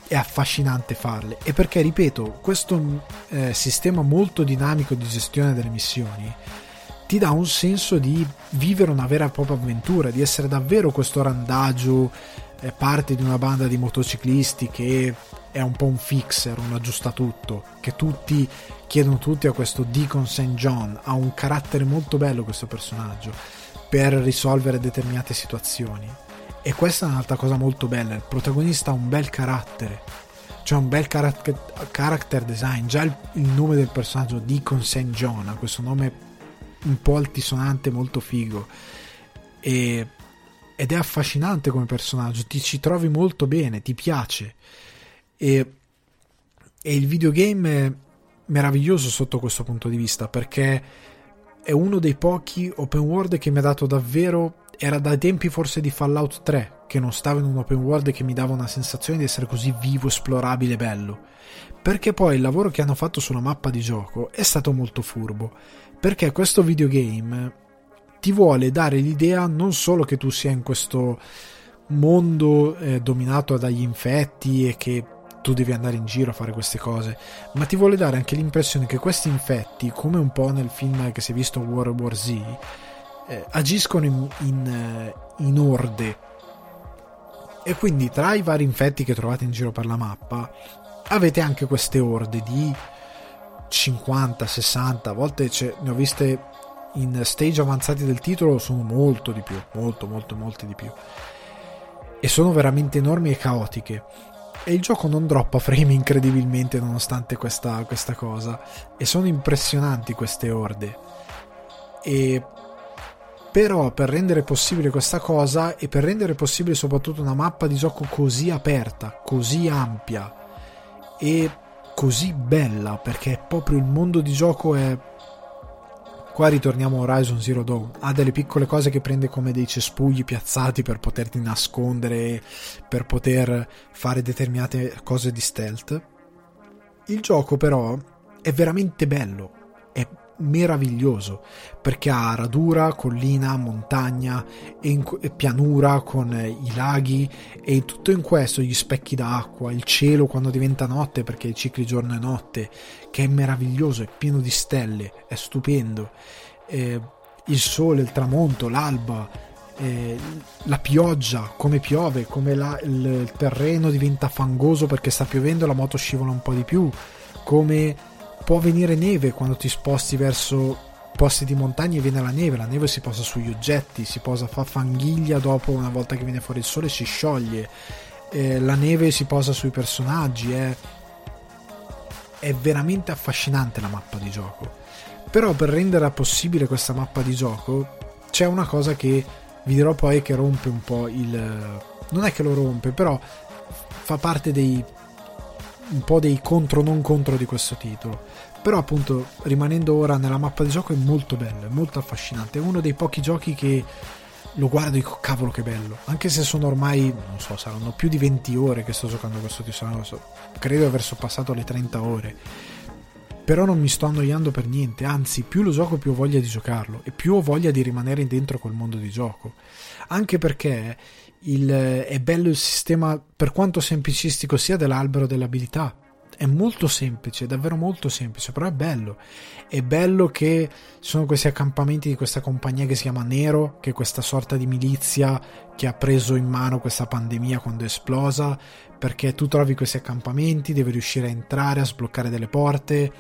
è affascinante farle. E perché ripeto questo eh, sistema molto dinamico di gestione delle missioni ti dà un senso di vivere una vera e propria avventura di essere davvero questo randagio eh, parte di una banda di motociclisti che è un po' un fixer, un aggiustatutto, che tutti chiedono tutti a questo Deacon St. John, ha un carattere molto bello questo personaggio per risolvere determinate situazioni. E questa è un'altra cosa molto bella, il protagonista ha un bel carattere, cioè un bel character, character design, già il, il, nome del personaggio Deacon St. John ha questo nome un po' altisonante, molto figo. E, ed è affascinante come personaggio, ti ci trovi molto bene, ti piace. E, e il videogame è meraviglioso sotto questo punto di vista perché è uno dei pochi open world che mi ha dato davvero era dai tempi forse di Fallout 3 che non stavo in un open world che mi dava una sensazione di essere così vivo, esplorabile, bello. Perché poi il lavoro che hanno fatto sulla mappa di gioco è stato molto furbo. Perché questo videogame ti vuole dare l'idea non solo che tu sia in questo mondo eh, dominato dagli infetti e che tu devi andare in giro a fare queste cose, ma ti vuole dare anche l'impressione che questi infetti, come un po' nel film che si è visto World War Z, eh, agiscono in, in, eh, in orde. E quindi tra i vari infetti che trovate in giro per la mappa, avete anche queste orde di 50, 60, a volte ne ho viste in stage avanzati del titolo, sono molto di più, molto, molto, molto di più. E sono veramente enormi e caotiche. E il gioco non droppa frame incredibilmente nonostante questa, questa cosa. E sono impressionanti queste orde. E però per rendere possibile questa cosa e per rendere possibile soprattutto una mappa di gioco così aperta, così ampia e così bella, perché proprio il mondo di gioco è Qua ritorniamo a Horizon Zero Dawn. Ha delle piccole cose che prende come dei cespugli piazzati per poterti nascondere, per poter fare determinate cose di stealth. Il gioco però è veramente bello, meraviglioso perché ha radura, collina, montagna e, in, e pianura con eh, i laghi e tutto in questo gli specchi d'acqua, il cielo quando diventa notte perché cicli giorno e notte che è meraviglioso, è pieno di stelle, è stupendo. Eh, il sole, il tramonto, l'alba, eh, la pioggia, come piove, come la, il, il terreno diventa fangoso perché sta piovendo, la moto scivola un po' di più, come può venire neve quando ti sposti verso posti di montagna e viene la neve, la neve si posa sugli oggetti, si posa, fa fanghiglia dopo una volta che viene fuori il sole si scioglie, eh, la neve si posa sui personaggi, è, è veramente affascinante la mappa di gioco. Però per rendere possibile questa mappa di gioco c'è una cosa che vi dirò poi che rompe un po' il... non è che lo rompe, però fa parte dei un po' dei contro non contro di questo titolo però appunto rimanendo ora nella mappa di gioco è molto bello è molto affascinante. È uno dei pochi giochi che lo guardo e dico cavolo che bello. Anche se sono ormai non so saranno più di 20 ore che sto giocando questo titolo credo di aver sorpassato le 30 ore. Però non mi sto annoiando per niente anzi più lo gioco più ho voglia di giocarlo e più ho voglia di rimanere dentro quel mondo di gioco. Anche perché il, è bello il sistema, per quanto semplicistico sia, dell'albero delle abilità. È molto semplice, è davvero molto semplice, però è bello. È bello che ci sono questi accampamenti di questa compagnia che si chiama Nero, che è questa sorta di milizia che ha preso in mano questa pandemia quando è esplosa, perché tu trovi questi accampamenti, devi riuscire a entrare, a sbloccare delle porte,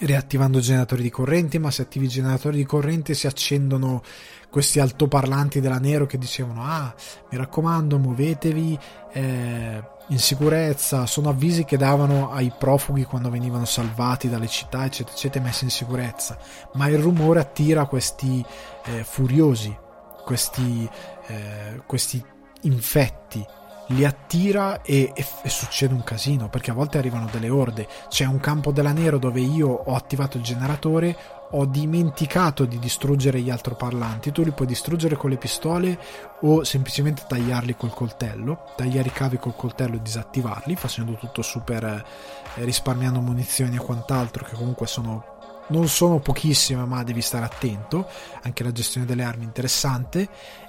riattivando generatori di corrente, ma se attivi i generatori di corrente si accendono questi altoparlanti della Nero che dicevano ah mi raccomando muovetevi eh, in sicurezza sono avvisi che davano ai profughi quando venivano salvati dalle città eccetera eccetera messi in sicurezza. Ma il rumore attira questi eh, furiosi questi, eh, questi infetti. Li attira e, e, e, succede un casino perché a volte arrivano delle orde. C'è un campo della Nero dove io ho attivato il generatore ho dimenticato di distruggere gli altoparlanti. Tu li puoi distruggere con le pistole o semplicemente tagliarli col coltello, tagliare i cavi col coltello e disattivarli, facendo tutto super eh, risparmiando munizioni e quant'altro, che comunque sono non sono pochissime, ma devi stare attento. Anche la gestione delle armi è interessante.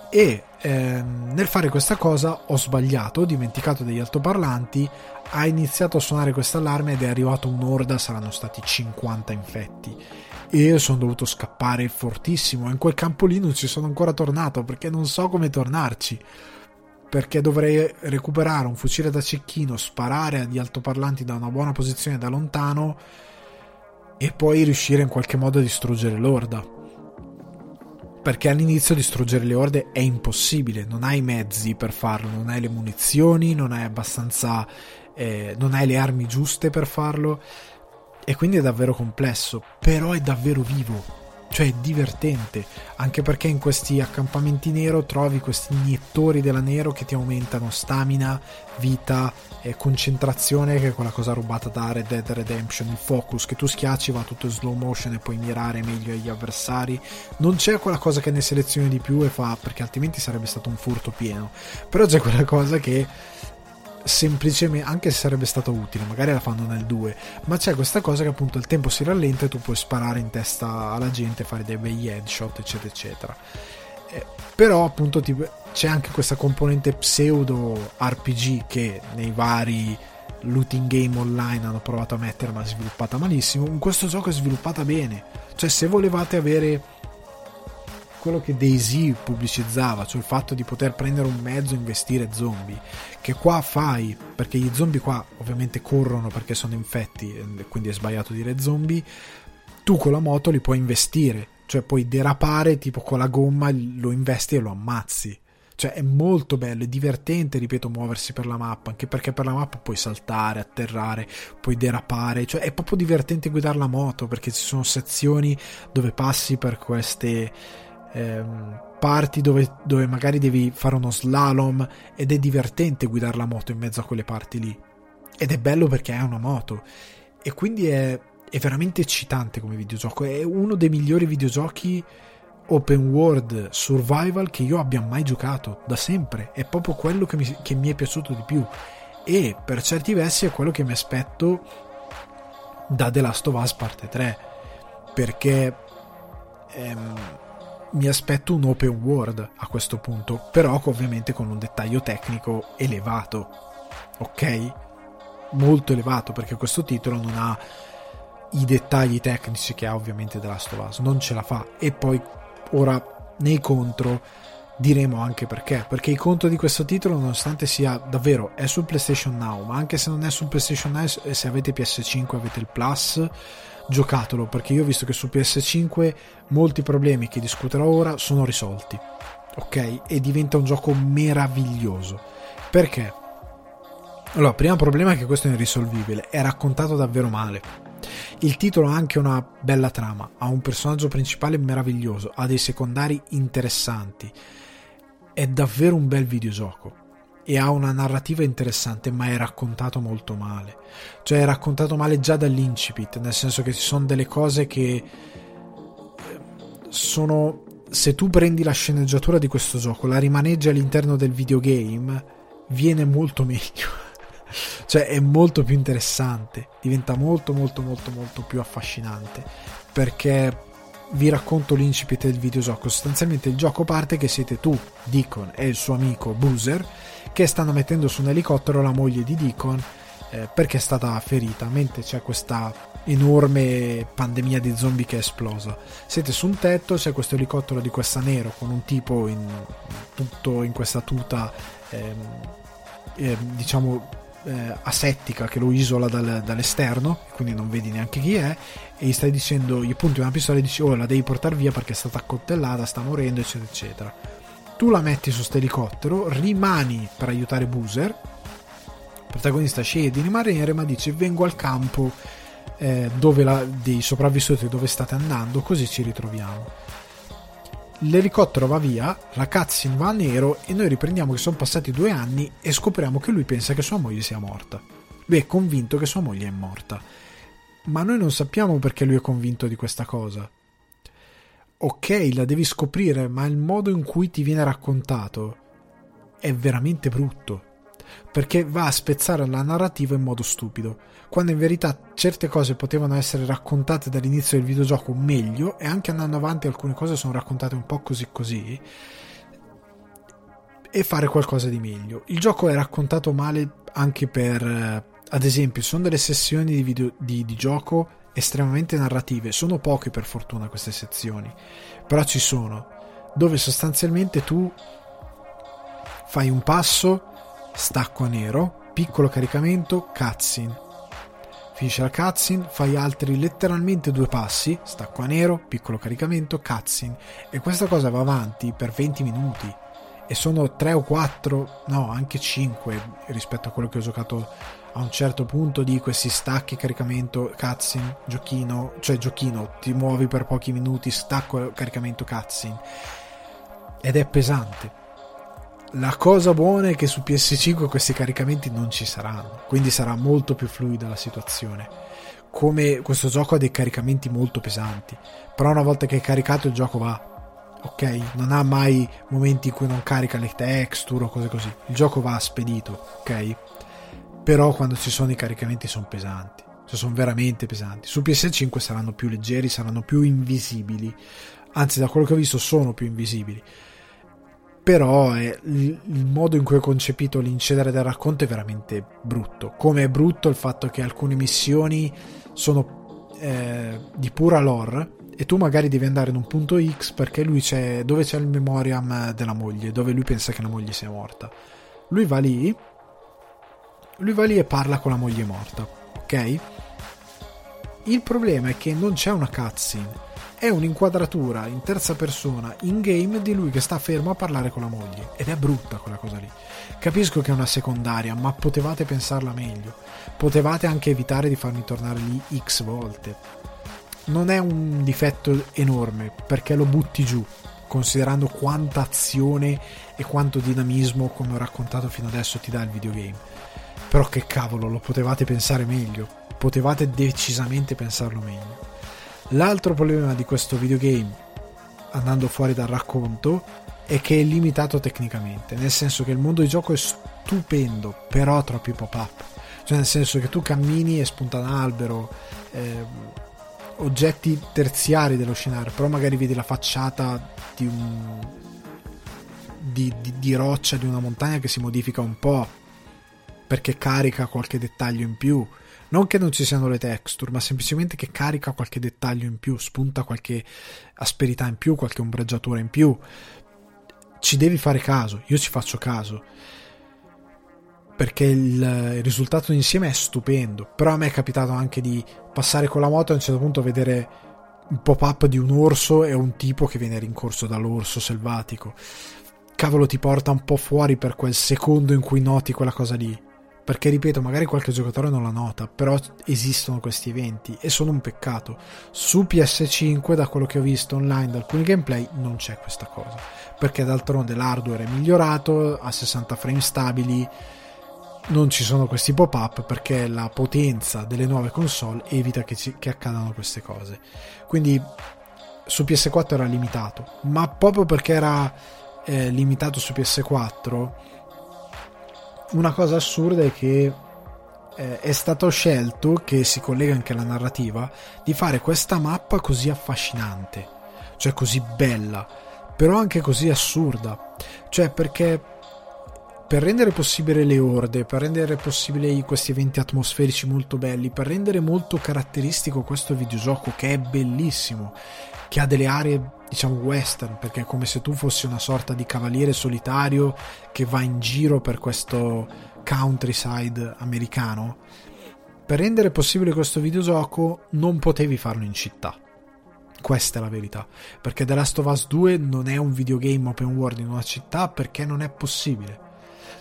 E ehm, nel fare questa cosa ho sbagliato, ho dimenticato degli altoparlanti. Ha iniziato a suonare questo allarme ed è arrivato un'orda, saranno stati 50 infetti. E sono dovuto scappare fortissimo. In quel campo lì non ci sono ancora tornato perché non so come tornarci perché dovrei recuperare un fucile da cecchino, sparare agli altoparlanti da una buona posizione da lontano e poi riuscire in qualche modo a distruggere l'orda. Perché all'inizio distruggere le orde è impossibile, non hai i mezzi per farlo, non hai le munizioni, non hai abbastanza. Eh, non hai le armi giuste per farlo. E quindi è davvero complesso, però è davvero vivo cioè è divertente, anche perché in questi accampamenti nero trovi questi iniettori della nero che ti aumentano stamina, vita e concentrazione, che è quella cosa rubata da Red Dead Redemption, il focus che tu schiacci va tutto in slow motion e puoi mirare meglio agli avversari. Non c'è quella cosa che ne selezioni di più e fa, perché altrimenti sarebbe stato un furto pieno, però c'è quella cosa che semplicemente, anche se sarebbe stato utile, magari la fanno nel 2, ma c'è questa cosa che appunto il tempo si rallenta e tu puoi sparare in testa alla gente, fare dei bei headshot, eccetera, eccetera. Eh, però appunto ti, c'è anche questa componente pseudo RPG che nei vari looting game online hanno provato a mettere ma sviluppata malissimo. In questo gioco è sviluppata bene. Cioè se volevate avere quello che Daisy pubblicizzava, cioè il fatto di poter prendere un mezzo e investire zombie, che qua fai, perché gli zombie qua ovviamente corrono perché sono infetti, quindi è sbagliato dire zombie, tu con la moto li puoi investire, cioè puoi derapare tipo con la gomma, lo investi e lo ammazzi. Cioè è molto bello, è divertente, ripeto, muoversi per la mappa, anche perché per la mappa puoi saltare, atterrare, puoi derapare, cioè è proprio divertente guidare la moto perché ci sono sezioni dove passi per queste ehm, parti dove, dove magari devi fare uno slalom ed è divertente guidare la moto in mezzo a quelle parti lì. Ed è bello perché è una moto. E quindi è, è veramente eccitante come videogioco. È uno dei migliori videogiochi open world survival che io abbia mai giocato da sempre. È proprio quello che mi, che mi è piaciuto di più. E per certi versi è quello che mi aspetto da The Last of Us parte 3. Perché ehm, mi aspetto un open world a questo punto, però ovviamente con un dettaglio tecnico elevato, ok? Molto elevato perché questo titolo non ha i dettagli tecnici che ha ovviamente The Last of Us, non ce la fa. E poi ora nei contro diremo anche perché, perché i contro di questo titolo nonostante sia davvero è sul PlayStation Now, ma anche se non è sul PlayStation Now se avete PS5 avete il Plus giocatelo perché io ho visto che su PS5 molti problemi che discuterò ora sono risolti ok? E diventa un gioco meraviglioso. Perché? Allora primo problema è che questo è irrisolvibile è raccontato davvero male. Il titolo ha anche una bella trama ha un personaggio principale meraviglioso ha dei secondari interessanti. È davvero un bel videogioco e ha una narrativa interessante, ma è raccontato molto male. Cioè è raccontato male già dall'incipit, nel senso che ci sono delle cose che eh, sono se tu prendi la sceneggiatura di questo gioco, la rimaneggi all'interno del videogame, viene molto meglio. cioè è molto più interessante, diventa molto molto molto molto più affascinante perché vi racconto l'incipit del videogioco. Sostanzialmente il gioco parte che siete tu, Deacon e il suo amico Boozer che stanno mettendo su un elicottero la moglie di Deacon eh, perché è stata ferita, mentre c'è questa enorme pandemia di zombie che è esplosa. Siete su un tetto, c'è questo elicottero di questa nero con un tipo in, tutto in questa tuta, ehm, eh, diciamo, eh, asettica che lo isola dal, dall'esterno, quindi non vedi neanche chi è, e gli stai dicendo, gli punti una pistola e dici, oh la devi portare via perché è stata accoltellata, sta morendo, eccetera, eccetera tu la metti su questo elicottero, rimani per aiutare Boozer, il protagonista sceglie di rimanere ma dice vengo al campo eh, dove la, dei sopravvissuti dove state andando, così ci ritroviamo. L'elicottero va via, la cutscene va a nero e noi riprendiamo che sono passati due anni e scopriamo che lui pensa che sua moglie sia morta. Lui è convinto che sua moglie è morta. Ma noi non sappiamo perché lui è convinto di questa cosa ok, la devi scoprire, ma il modo in cui ti viene raccontato è veramente brutto. perché va a spezzare la narrativa in modo stupido, quando in verità certe cose potevano essere raccontate dall'inizio del videogioco meglio e anche andando avanti alcune cose sono raccontate un po' così così e fare qualcosa di meglio. Il gioco è raccontato male anche per, eh, ad esempio, sono delle sessioni di, video, di, di gioco estremamente narrative, sono poche per fortuna queste sezioni, però ci sono, dove sostanzialmente tu fai un passo, stacco a nero, piccolo caricamento, cutscene. Finisce la cutscene, fai altri letteralmente due passi, stacco a nero, piccolo caricamento, cutscene. E questa cosa va avanti per 20 minuti e sono 3 o 4, no, anche 5 rispetto a quello che ho giocato a un certo punto di questi stacchi caricamento cutscene, giochino, cioè giochino, ti muovi per pochi minuti, stacco caricamento cutscene ed è pesante. La cosa buona è che su PS5 questi caricamenti non ci saranno, quindi sarà molto più fluida la situazione. Come questo gioco ha dei caricamenti molto pesanti, però una volta che è caricato il gioco va, ok? Non ha mai momenti in cui non carica le texture o cose così. Il gioco va spedito, ok? Però quando ci sono i caricamenti sono pesanti, cioè sono veramente pesanti. Su PS5 saranno più leggeri, saranno più invisibili. Anzi, da quello che ho visto sono più invisibili. Però è, il, modo in cui ho concepito l'incedere del racconto è veramente brutto. Come è brutto il fatto che alcune missioni sono eh, di pura lore e tu magari devi andare in un punto X perché lui c'è dove c'è il memoriam della moglie, dove lui pensa che la moglie sia morta. Lui va lì, lui va lì e parla con la moglie morta, ok? Il problema è che non c'è una cutscene, è un'inquadratura in terza persona in game di lui che sta fermo a parlare con la moglie ed è brutta quella cosa lì. Capisco che è una secondaria, ma potevate pensarla meglio. Potevate anche evitare di farmi tornare lì X volte non è un difetto enorme perché lo butti giù considerando quanta azione e quanto dinamismo come ho raccontato fino adesso ti dà il videogame però che cavolo lo potevate pensare meglio. Potevate decisamente pensarlo meglio. L'altro problema di questo videogame andando fuori dal racconto è che è limitato tecnicamente. Nel senso che il mondo di gioco è stupendo però troppi pop up cioè nel senso che tu cammini e spunta un albero eh, oggetti terziari dello scenario, però magari vedi la facciata di un di, di, di, roccia di una montagna che si modifica un po' perché carica qualche dettaglio in più. Non che non ci siano le texture, ma semplicemente che carica qualche dettaglio in più, spunta qualche asperità in più, qualche ombreggiatura in più. Ci devi fare caso, io ci faccio caso perché il, risultato insieme è stupendo. Però a me è capitato anche di passare con la moto e a un certo punto vedere un pop-up di un orso e un tipo che viene rincorso dall'orso selvatico. Cavolo, ti porta un po' fuori per quel secondo in cui noti quella cosa lì. Perché ripeto, magari qualche giocatore non la nota, però esistono questi eventi e sono un peccato. Su PS5, da quello che ho visto online da alcuni gameplay, non c'è questa cosa. Perché d'altronde l'hardware è migliorato, a 60 frame stabili, non ci sono questi pop-up perché la potenza delle nuove console evita che, ci, che accadano queste cose. Quindi su PS4 era limitato, ma proprio perché era eh, limitato su PS4, una cosa assurda è che eh, è stato scelto, che si collega anche alla narrativa, di fare questa mappa così affascinante, cioè così bella, però anche così assurda. Cioè perché per rendere possibile le orde, per rendere possibile questi eventi atmosferici molto belli, per rendere molto caratteristico questo videogioco che è bellissimo, che ha delle aree diciamo western, perché è come se tu fossi una sorta di cavaliere solitario che va in giro per questo countryside americano. Per rendere possibile questo videogioco non potevi farlo in città. Questa è la verità, perché The Last of Us 2 non è un videogame open world in una città perché non è possibile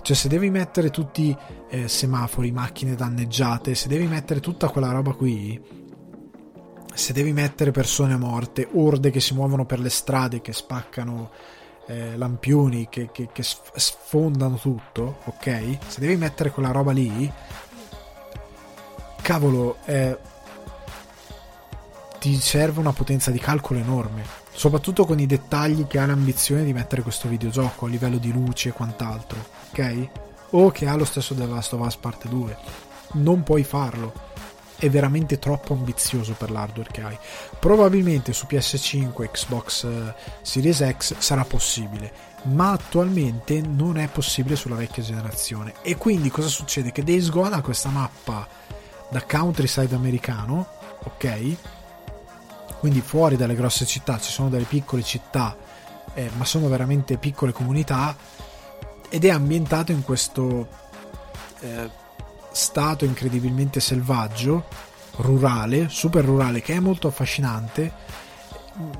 cioè, se devi mettere tutti eh, semafori, macchine danneggiate, se devi mettere tutta quella roba qui, se devi mettere persone morte, orde che si muovono per le strade, che spaccano eh, lampioni, che, che, che sfondano tutto, ok? Se devi mettere quella roba lì, cavolo, eh, ti serve una potenza di calcolo enorme, soprattutto con i dettagli che ha l'ambizione di mettere questo videogioco a livello di luce e quant'altro ok? o che ha lo stesso The Last of Us Parte 2. Non puoi farlo. È veramente troppo ambizioso per l'hardware che hai. Probabilmente su PS5, Xbox eh, Series X sarà possibile, ma attualmente non è possibile sulla vecchia generazione. E quindi cosa succede? Che Days Gone ha questa mappa da countryside americano, ok? Quindi fuori dalle grosse città ci sono delle piccole città, eh, ma sono veramente piccole comunità ed è ambientato in questo eh, stato incredibilmente selvaggio, rurale, super rurale, che è molto affascinante,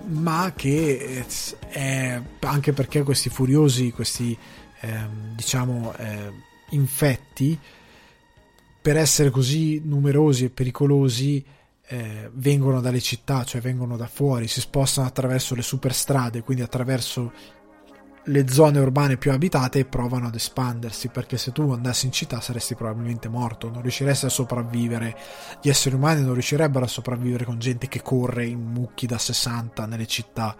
ma che è anche perché questi furiosi, questi eh, diciamo eh, infetti, per essere così numerosi e pericolosi, eh, vengono dalle città, cioè vengono da fuori, si spostano attraverso le superstrade, quindi attraverso le zone urbane più abitate provano ad espandersi perché se tu andassi in città saresti probabilmente morto non riusciresti a sopravvivere. Gli esseri umani non riuscirebbero a sopravvivere con gente che corre in mucchi da 60 nelle città.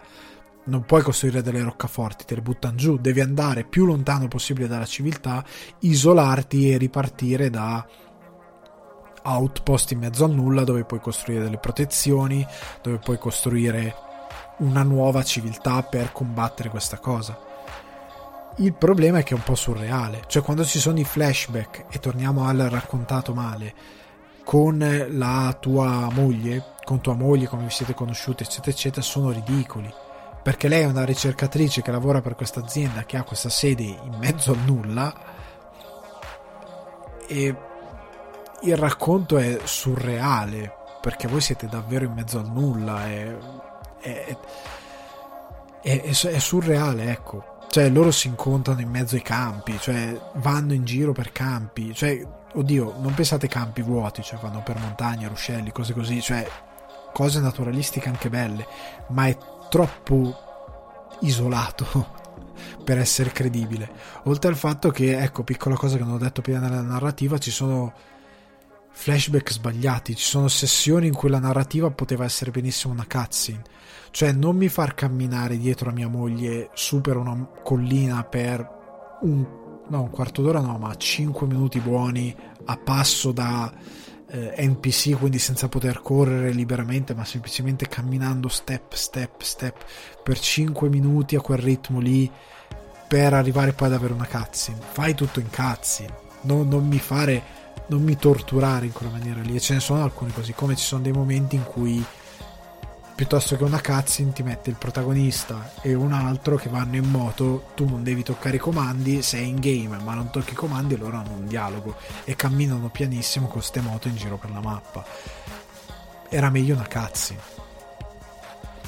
Non puoi costruire delle roccaforti te le buttano giù. Devi andare più lontano possibile dalla civiltà isolarti e ripartire da outpost in mezzo al nulla dove puoi costruire delle protezioni dove puoi costruire una nuova civiltà per combattere questa cosa il problema è che è un po' surreale, cioè quando ci sono i flashback e torniamo al raccontato male con la tua moglie, con tua moglie, come vi siete conosciuti, eccetera, eccetera, sono ridicoli. Perché lei è una ricercatrice che lavora per questa azienda che ha questa sede in mezzo al nulla e il racconto è surreale perché voi siete davvero in mezzo al nulla, è, è, è, è surreale, ecco cioè, loro si incontrano in mezzo ai campi, cioè vanno in giro per campi, cioè, oddio, non pensate campi vuoti, cioè vanno per montagne, ruscelli, cose così, cioè cose naturalistiche anche belle, ma è troppo isolato per essere credibile. Oltre al fatto che, ecco, piccola cosa che non ho detto prima nella narrativa, ci sono flashback sbagliati, ci sono sessioni in cui la narrativa poteva essere benissimo una cutscene cioè non mi far camminare dietro a mia moglie su per una collina per un, no, un quarto d'ora no, ma 5 minuti buoni a passo da eh, NPC, quindi senza poter correre liberamente, ma semplicemente camminando step, step, step per 5 minuti a quel ritmo lì per arrivare poi ad avere una cutscene. Fai tutto in cutscene, non, non mi fare, non mi torturare in quella maniera lì. E ce ne sono alcuni così, come ci sono dei momenti in cui piuttosto che una cutscene ti mette il protagonista e un altro che vanno in moto, tu non devi toccare i comandi, sei in game ma non tocchi i comandi e loro hanno un dialogo e camminano pianissimo con ste moto in giro per la mappa. Era meglio una cutscene.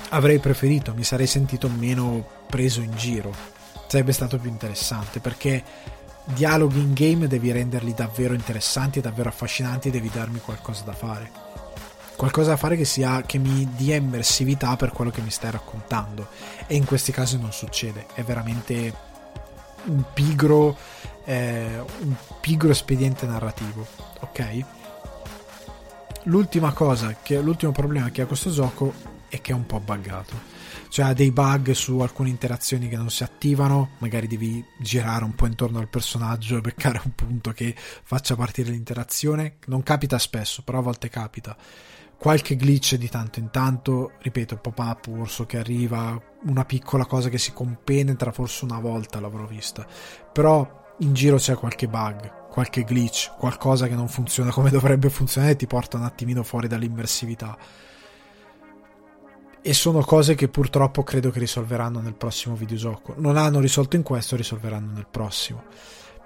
Avrei preferito, mi sarei sentito meno preso in giro. Sarebbe stato più interessante perché dialoghi in game devi renderli davvero interessanti davvero affascinanti, devi darmi qualcosa da fare. Qualcosa da fare che, sia, che mi dia immersività per quello che mi stai raccontando. E in questi casi non succede. È veramente un pigro eh, un pigro espediente narrativo ok? L'ultima cosa che, l'ultimo problema che ha questo gioco è che è un po' buggato cioè ha dei bug su alcune interazioni che non si attivano, magari devi girare un po' intorno al personaggio e beccare un punto che faccia partire l'interazione. Non capita spesso, però a volte capita qualche glitch di tanto in tanto, ripeto, il pop-up orso che arriva, una piccola cosa che si compenetra, forse una volta l'avrò vista, però in giro c'è qualche bug, qualche glitch, qualcosa che non funziona come dovrebbe funzionare e ti porta un attimino fuori dall'immersività. E sono cose che purtroppo credo che risolveranno nel prossimo videogioco. Non hanno risolto in questo, risolveranno nel prossimo.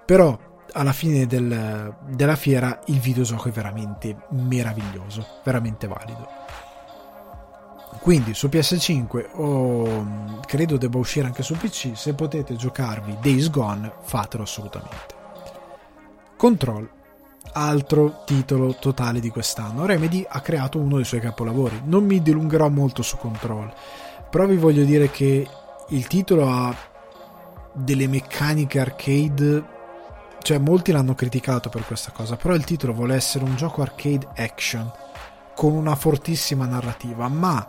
Però alla fine del, della fiera il videogioco è veramente meraviglioso, veramente valido. Quindi su PS5 o credo debba uscire anche su PC, se potete giocarvi Days Gone, fatelo assolutamente. Control, altro titolo totale di quest'anno. Remedy ha creato uno dei suoi capolavori. Non mi dilungherò molto su Control, però vi voglio dire che il titolo ha delle meccaniche arcade cioè molti l'hanno criticato per questa cosa, però il titolo vuole essere un gioco arcade action con una fortissima narrativa, ma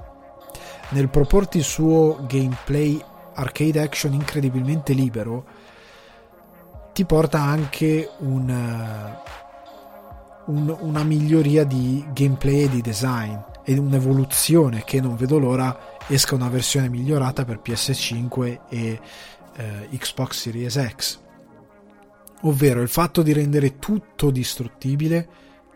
nel proporti il suo gameplay arcade action incredibilmente libero ti porta anche un, un, una miglioria di gameplay e di design e un'evoluzione che non vedo l'ora esca una versione migliorata per PS5 e eh, Xbox Series X. Ovvero il fatto di rendere tutto distruttibile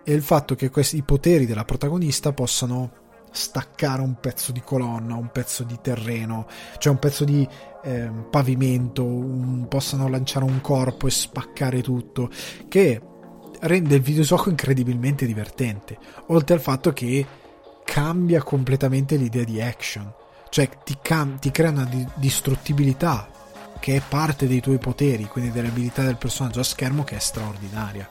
e il fatto che questi, i poteri della protagonista possano staccare un pezzo di colonna, un pezzo di terreno, cioè un pezzo di eh, pavimento, un, possano lanciare un corpo e spaccare tutto, che rende il videogioco incredibilmente divertente, oltre al fatto che cambia completamente l'idea di action, cioè ti, cam- ti crea una di- distruttibilità che è parte dei tuoi poteri, quindi delle abilità del personaggio a schermo che è straordinaria.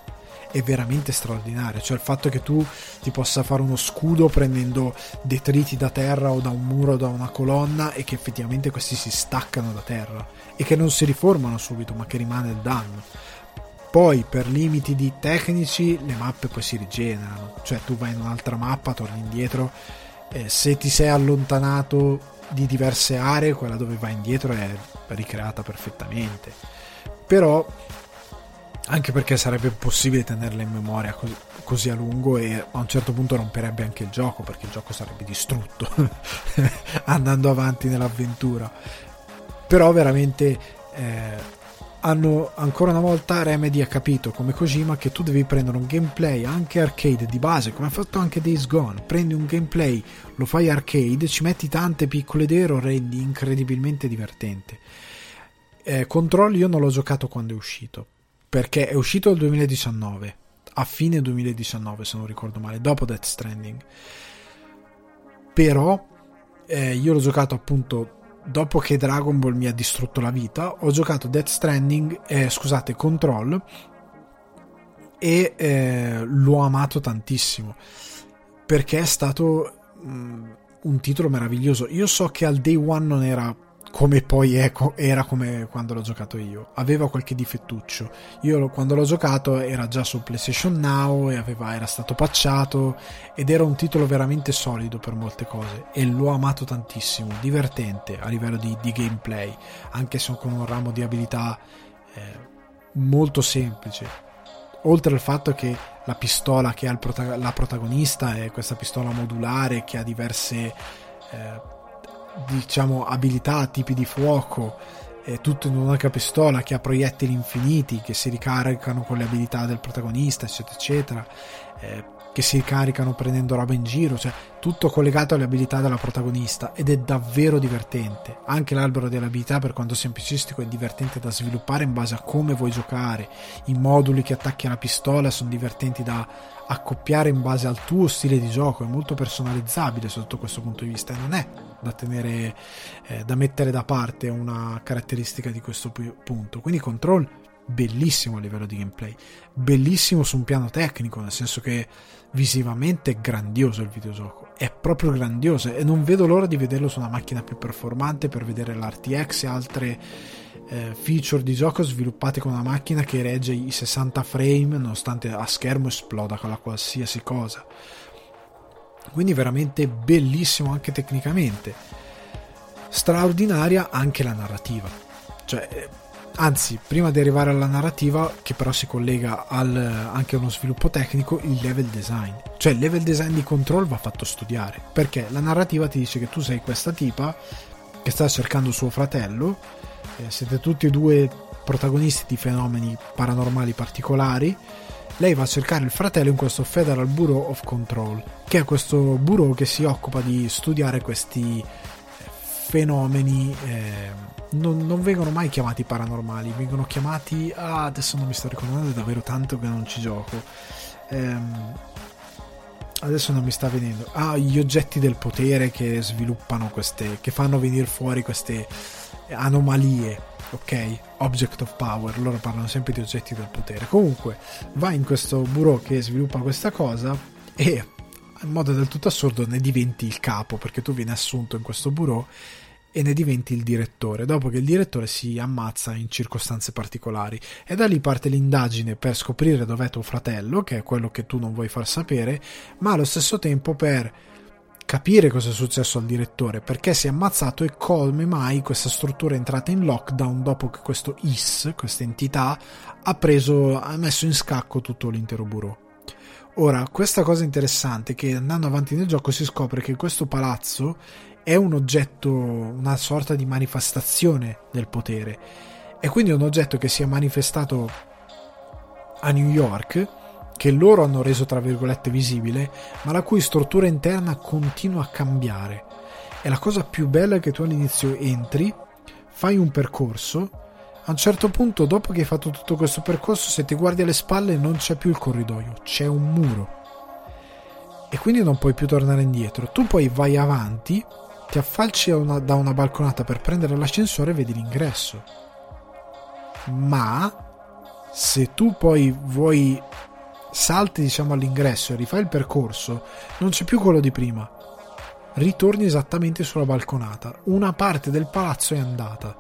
È veramente straordinaria, cioè il fatto che tu ti possa fare uno scudo prendendo detriti da terra o da un muro o da una colonna e che effettivamente questi si staccano da terra e che non si riformano subito ma che rimane il danno. Poi per limiti di tecnici le mappe poi si rigenerano, cioè tu vai in un'altra mappa, torni indietro, eh, se ti sei allontanato di diverse aree, quella dove vai indietro è ricreata perfettamente. Però, anche perché sarebbe possibile tenerla in memoria così, così, a lungo e a un certo punto romperebbe anche il gioco, perché il gioco sarebbe distrutto andando avanti nell'avventura. Però veramente eh, hanno ancora una volta Remedy ha capito come Kojima che tu devi prendere un gameplay anche arcade di base come ha fatto anche Days Gone. Prendi un gameplay lo fai arcade ci metti tante piccole idee lo rendi incredibilmente divertente. Eh, Control io non l'ho giocato quando è uscito perché è uscito nel 2019 a fine 2019 se non ricordo male dopo Death Stranding. Però eh, io l'ho giocato appunto dopo che Dragon Ball mi ha distrutto la vita, ho giocato Death Stranding, eh, scusate, Control e eh, l'ho amato tantissimo perché è stato mh, mm, un titolo meraviglioso. Io so che al day one non era come poi è, era come quando l'ho giocato io. Aveva qualche difettuccio. Io quando l'ho giocato era già su PlayStation Now e aveva, era stato patchato ed era un titolo veramente solido per molte cose e l'ho amato tantissimo, divertente a livello di, di gameplay, anche se con un ramo di abilità eh, molto semplice. Oltre al fatto che la pistola che ha prota- la protagonista è questa pistola modulare che ha diverse... Eh, diciamo abilità, tipi di fuoco, è tutto in un'unica pistola che ha proiettili infiniti che si ricaricano con le abilità del protagonista, eccetera, eccetera. Eh, che si caricano prendendo roba in giro, cioè tutto collegato alle abilità della protagonista ed è davvero divertente. Anche l'albero delle abilità, per quanto semplicistico, è divertente da sviluppare in base a come vuoi giocare. I moduli che attacchi alla pistola sono divertenti da accoppiare in base al tuo stile di gioco, è molto personalizzabile sotto questo punto di vista e non è da tenere eh, da mettere da parte una caratteristica di questo punto. Quindi Control bellissimo a livello di gameplay, bellissimo su un piano tecnico, nel senso che visivamente grandioso il videogioco, è proprio grandioso e non vedo l'ora di vederlo su una macchina più performante per vedere l'RTX e altre eh, feature di gioco sviluppate con una macchina che regge i 60 frame nonostante a schermo esploda con la qualsiasi cosa. Quindi veramente bellissimo anche tecnicamente. Straordinaria anche la narrativa. Cioè, eh, anzi, prima di arrivare alla narrativa, che però si collega al, anche a uno sviluppo tecnico, il level design. Cioè, il level design di Control va fatto studiare, perché la narrativa ti dice che tu sei questa tipa che sta cercando suo fratello, eh, siete tutti e due protagonisti di fenomeni paranormali particolari, lei va a cercare il fratello in questo Federal Bureau of Control, che è questo bureau che si occupa di studiare questi fenomeni eh, non, non, vengono mai chiamati paranormali, vengono chiamati. Ah, adesso non mi sto ricordando, è davvero tanto che non ci gioco. Ehm, adesso non mi sta venendo. Ah, gli oggetti del potere che sviluppano queste. che fanno venire fuori queste anomalie. Ok, object of power. Loro parlano sempre di oggetti del potere. Comunque, va in questo bureau che sviluppa questa cosa e in modo del tutto assurdo ne diventi il capo perché tu vieni assunto in questo bureau e ne diventi il direttore, dopo che il direttore si ammazza in circostanze particolari. E da lì parte l'indagine per scoprire dov'è tuo fratello, che è quello che tu non vuoi far sapere, ma allo stesso tempo per capire cosa è successo al direttore, perché si è ammazzato e come mai questa struttura è entrata in lockdown dopo che questo IS, questa entità, ha preso, ha messo in scacco tutto l'intero bureau. Ora, questa cosa interessante è che andando avanti nel gioco si scopre che questo palazzo è un oggetto, una sorta di manifestazione del potere. E quindi è un oggetto che si è manifestato a New York che loro hanno reso tra virgolette visibile, ma la cui struttura interna continua a cambiare. E la cosa più bella è che tu all'inizio entri, fai un percorso, a un certo punto, dopo che hai fatto tutto questo percorso, se ti guardi alle spalle non c'è più il corridoio, c'è un muro. E quindi non puoi più tornare indietro. Tu poi vai avanti, ti affalci una, da una balconata per prendere l'ascensore e vedi l'ingresso. Ma se tu poi vuoi salti diciamo all'ingresso e rifai il percorso, non c'è più quello di prima. Ritorni esattamente sulla balconata. Una parte del palazzo è andata.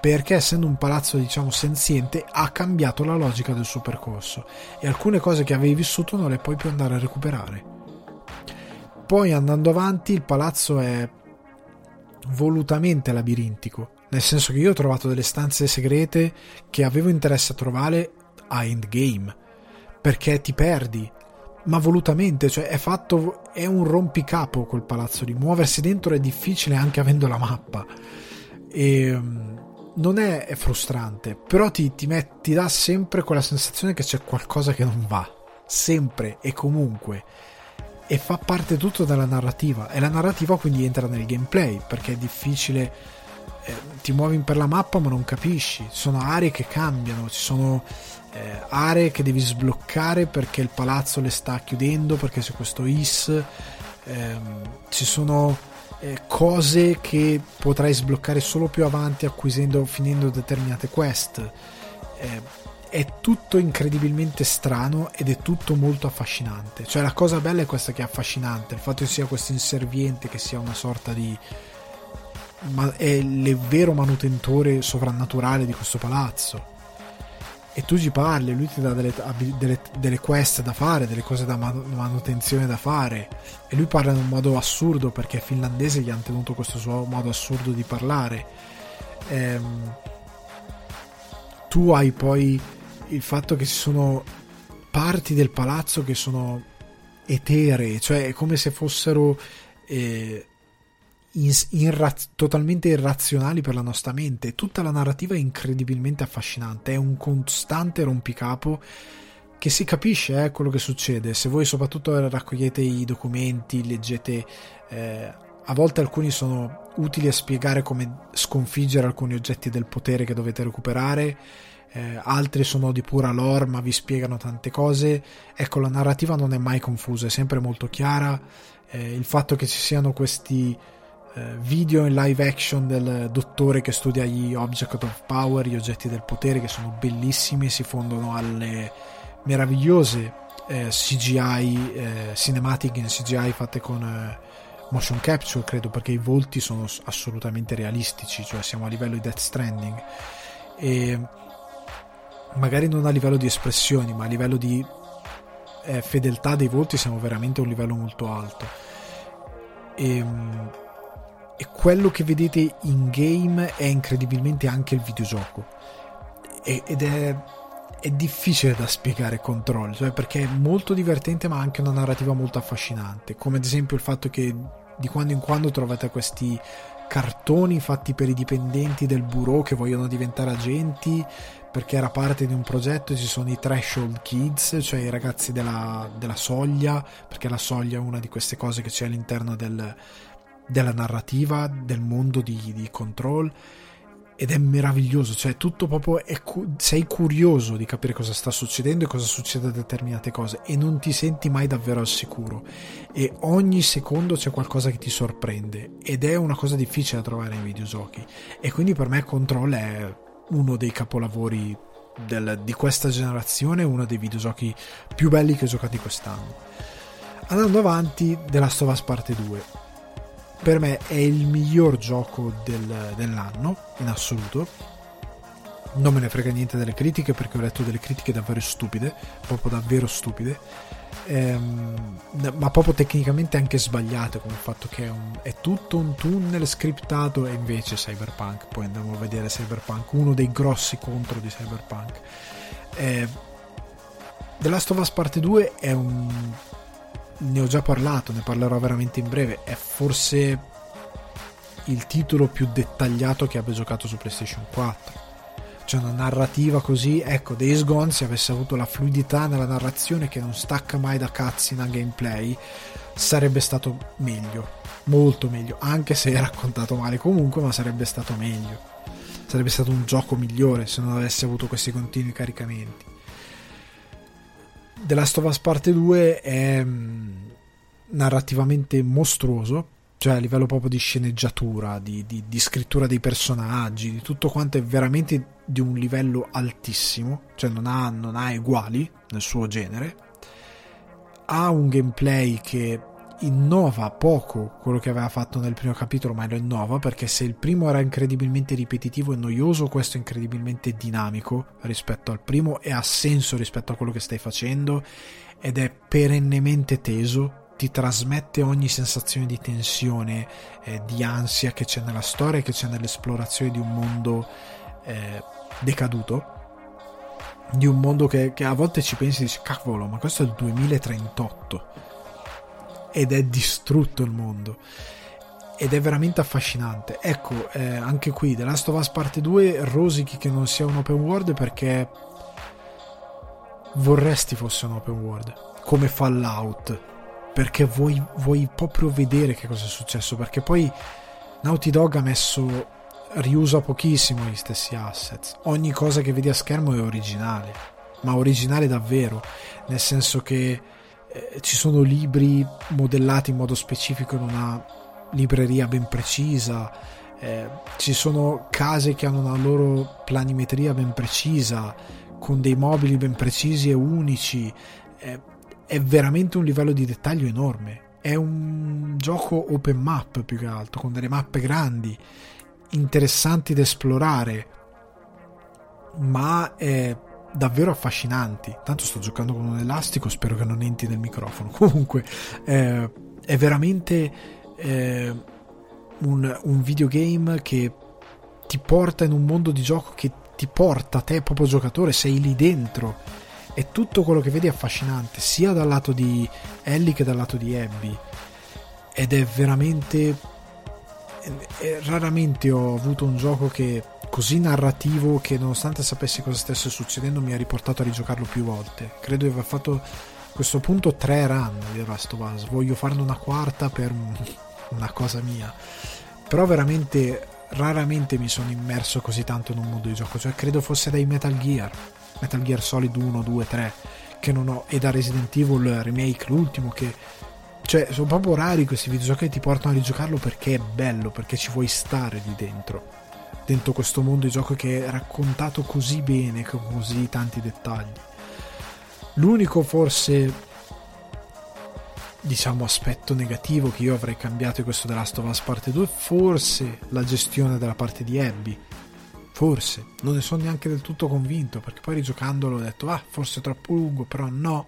Perché essendo un palazzo diciamo senziente ha cambiato la logica del suo percorso e alcune cose che avevi vissuto non le puoi più andare a recuperare. Poi andando avanti il palazzo è volutamente labirintico, nel senso che io ho trovato delle stanze segrete che avevo interesse a trovare a endgame perché ti perdi ma volutamente, cioè è fatto è un rompicapo quel palazzo lì, muoversi dentro è difficile anche avendo la mappa. E ehm, non è, è frustrante, però ti, ti, met, ti dà sempre quella sensazione che c'è qualcosa che non va, sempre e comunque e fa parte tutto della narrativa. E la narrativa quindi entra nel gameplay perché è difficile eh, ti muovi per la mappa ma non capisci. Sono aree che cambiano ci sono eh, aree che devi sbloccare perché il palazzo le sta chiudendo, perché c'è questo IS, ehm, ci sono eh, cose che potrai sbloccare solo più avanti acquisendo, finendo determinate quest. È tutto incredibilmente strano ed è tutto molto affascinante. Cioè la cosa bella è questa che è affascinante, il fatto che sia questo inserviente, che sia una sorta di... Ma è il vero manutentore sovrannaturale di questo palazzo e tu ci parli, lui ti dà delle, delle, delle quest da fare, delle cose da manutenzione da fare e lui parla in un modo assurdo perché è finlandese gli hanno tenuto questo suo modo assurdo di parlare. Ehm, tu hai poi il fatto che ci sono parti del palazzo che sono eteree, cioè è come se fossero eh, irra- totalmente irrazionali per la nostra mente. Tutta la narrativa è incredibilmente affascinante, è un costante rompicapo che si capisce eh, quello che succede. Se voi soprattutto raccogliete i documenti, leggete... Eh, a volte alcuni sono utili a spiegare come sconfiggere alcuni oggetti del potere che dovete recuperare, eh, altri sono di pura lore ma vi spiegano tante cose. Ecco, la narrativa non è mai confusa, è sempre molto chiara. Eh, il fatto che ci siano questi eh, video in live action del dottore che studia gli object of power, gli oggetti del potere, che sono bellissimi e si fondono alle meravigliose eh, CGI, eh, cinematic in CGI fatte con eh, motion capture, credo, perché i volti sono assolutamente realistici, cioè siamo a livello di Death Stranding. E magari non a livello di espressioni, ma a livello di eh, fedeltà dei volti siamo veramente a un livello molto alto. E, ehm, e quello che vedete in game è incredibilmente anche il videogioco ed è, è difficile da spiegare Control cioè perché è molto divertente ma anche una narrativa molto affascinante come ad esempio il fatto che di quando in quando trovate questi cartoni fatti per i dipendenti del bureau che vogliono diventare agenti perché era parte di un progetto ci sono i threshold kids cioè i ragazzi della, della soglia perché la soglia è una di queste cose che c'è all'interno del, della narrativa, del mondo di, di Control ed è meraviglioso, cioè tutto proprio è, sei curioso di capire cosa sta succedendo e cosa succede a determinate cose e non ti senti mai davvero al sicuro. E ogni secondo c'è qualcosa che ti sorprende ed è una cosa difficile da trovare nei videogiochi. E quindi per me Control è uno dei capolavori del, di questa generazione, uno dei videogiochi più belli che ho giocati quest'anno. Andando avanti, The Last of Us Parte 2 per me è il miglior gioco del, dell'anno in assoluto. Non me ne frega niente delle critiche perché ho letto delle critiche davvero stupide, proprio davvero stupide, ehm, ma proprio tecnicamente anche sbagliate, come il fatto che è, un, è, tutto un tunnel scriptato e invece Cyberpunk, poi andiamo a vedere Cyberpunk, uno dei grossi contro di Cyberpunk. Eh, The Last of Us Parte 2 è un... ne ho già parlato, ne parlerò veramente in breve, è forse il titolo più dettagliato che abbia giocato su PlayStation 4 c'è una narrativa così. Ecco, Days Gone, se avesse avuto la fluidità nella narrazione che non stacca mai da cutscene a gameplay, sarebbe stato meglio. Molto meglio, anche se è raccontato male comunque, ma sarebbe stato meglio. Sarebbe stato un gioco migliore se non avesse avuto questi continui caricamenti. The Last of Us Parte 2 è mm, narrativamente mostruoso cioè a livello proprio di sceneggiatura, di, di, di, scrittura dei personaggi, di tutto quanto è veramente di un livello altissimo, cioè non ha, non ha uguali nel suo genere, ha un gameplay che innova poco quello che aveva fatto nel primo capitolo, ma lo innova perché se il primo era incredibilmente ripetitivo e noioso, questo è incredibilmente dinamico rispetto al primo e ha senso rispetto a quello che stai facendo ed è perennemente teso ti trasmette ogni sensazione di tensione, eh, di ansia che c'è nella storia che c'è nell'esplorazione di un mondo eh, decaduto, di un mondo che, che, a volte ci pensi e dici cavolo, ma questo è il 2038 ed è distrutto il mondo ed è veramente affascinante. Ecco, eh, anche qui The Last of Us Parte 2 rosichi che non sia un open world perché vorresti fosse un open world, come Fallout perché vuoi, vuoi proprio vedere che cosa è successo perché poi Naughty Dog ha messo riusa pochissimo gli stessi assets ogni cosa che vedi a schermo è originale ma originale davvero nel senso che eh, ci sono libri modellati in modo specifico in una libreria ben precisa eh, ci sono case che hanno una loro planimetria ben precisa con dei mobili ben precisi e unici eh, è veramente un livello di dettaglio enorme. È un gioco open map più che altro, con delle mappe grandi, interessanti da esplorare, ma è davvero affascinanti. Tanto sto giocando con un elastico, spero che non entri nel microfono. Comunque, eh, è veramente eh, un, un videogame che ti porta in un mondo di gioco che ti porta te proprio giocatore, sei lì dentro e tutto quello che vedi è affascinante sia dal lato di Ellie che dal lato di Abby ed è veramente raramente ho avuto un gioco che così narrativo che nonostante sapessi cosa stesse succedendo mi ha riportato a rigiocarlo più volte. Credo di aver fatto a questo punto tre run di Last of Us. Voglio farne una quarta per una cosa mia. Però veramente raramente mi sono immerso così tanto in un mondo di gioco. Cioè credo fosse dai Metal Gear. Metal Gear Solid 1, 2, 3 che non ho. E da Resident Evil Remake l'ultimo che cioè sono proprio rari questi videogiochi che ti portano a rigiocarlo perché è bello perché ci vuoi stare lì dentro. Dentro questo mondo di gioco che è raccontato così bene con così tanti dettagli. L'unico forse diciamo aspetto negativo che io avrei cambiato in questo The Last of Us parte 2 forse la gestione della parte di Abby. Forse, non ne sono neanche del tutto convinto, perché poi rigiocandolo ho detto, ah, forse è troppo lungo, però no,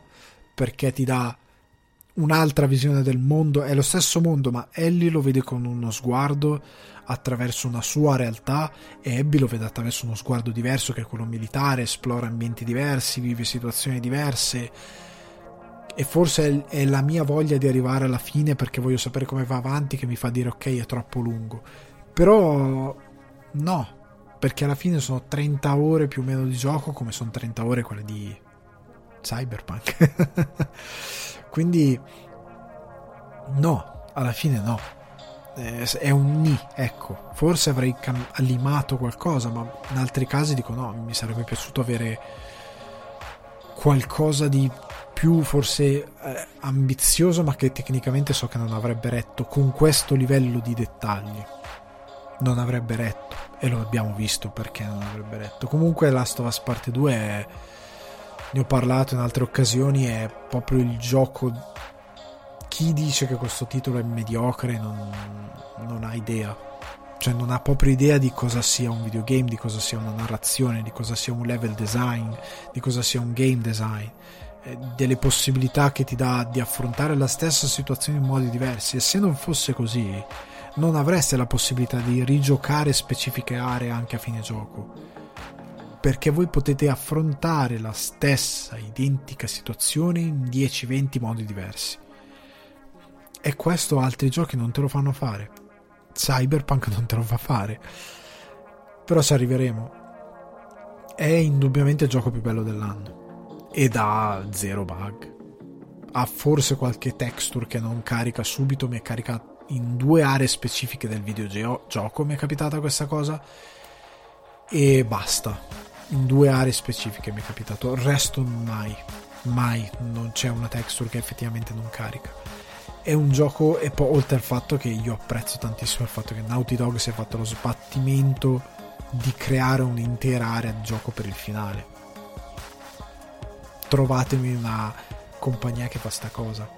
perché ti dà un'altra visione del mondo, è lo stesso mondo, ma Ellie lo vede con uno sguardo attraverso una sua realtà e Abby lo vede attraverso uno sguardo diverso che è quello militare, esplora ambienti diversi, vive situazioni diverse. E forse è la mia voglia di arrivare alla fine perché voglio sapere come va avanti che mi fa dire ok è troppo lungo. Però no perché alla fine sono 30 ore più o meno di gioco come sono 30 ore quelle di Cyberpunk quindi no alla fine no. È un ni ecco. Forse avrei cam- limato qualcosa ma in altri casi dico no mi sarebbe piaciuto avere qualcosa di più forse eh, ambizioso ma che tecnicamente so che non avrebbe retto con questo livello di dettagli. Non avrebbe retto e lo abbiamo visto perché non avrebbe retto. Comunque Last of Us Part 2 è, ne ho parlato in altre occasioni è proprio il gioco chi dice che questo titolo è mediocre non, non ha idea cioè non ha proprio idea di cosa sia un videogame, di cosa sia una narrazione, di cosa sia un level design, di cosa sia un game design, eh, delle possibilità che ti dà di affrontare la stessa situazione in modi diversi. E se non fosse così, non avreste la possibilità di rigiocare specifiche aree anche a fine gioco. Perché voi potete affrontare la stessa identica situazione in 10-20 modi diversi. E questo altri giochi non te lo fanno fare Cyberpunk non te lo fa fare. Però ci arriveremo. È indubbiamente il gioco più bello dell'anno. Ed ha zero bug. Ha forse qualche texture che non carica subito, mi è carica in due aree specifiche del videogioco, mi è capitata questa cosa. E basta. In due aree specifiche mi è capitato. Resto mai. Mai non c'è una texture che effettivamente non carica è un gioco e poi oltre al fatto che io apprezzo tantissimo il fatto che Naughty Dog si è fatto lo sbattimento di creare un'intera area di gioco per il finale trovatemi una compagnia che fa sta cosa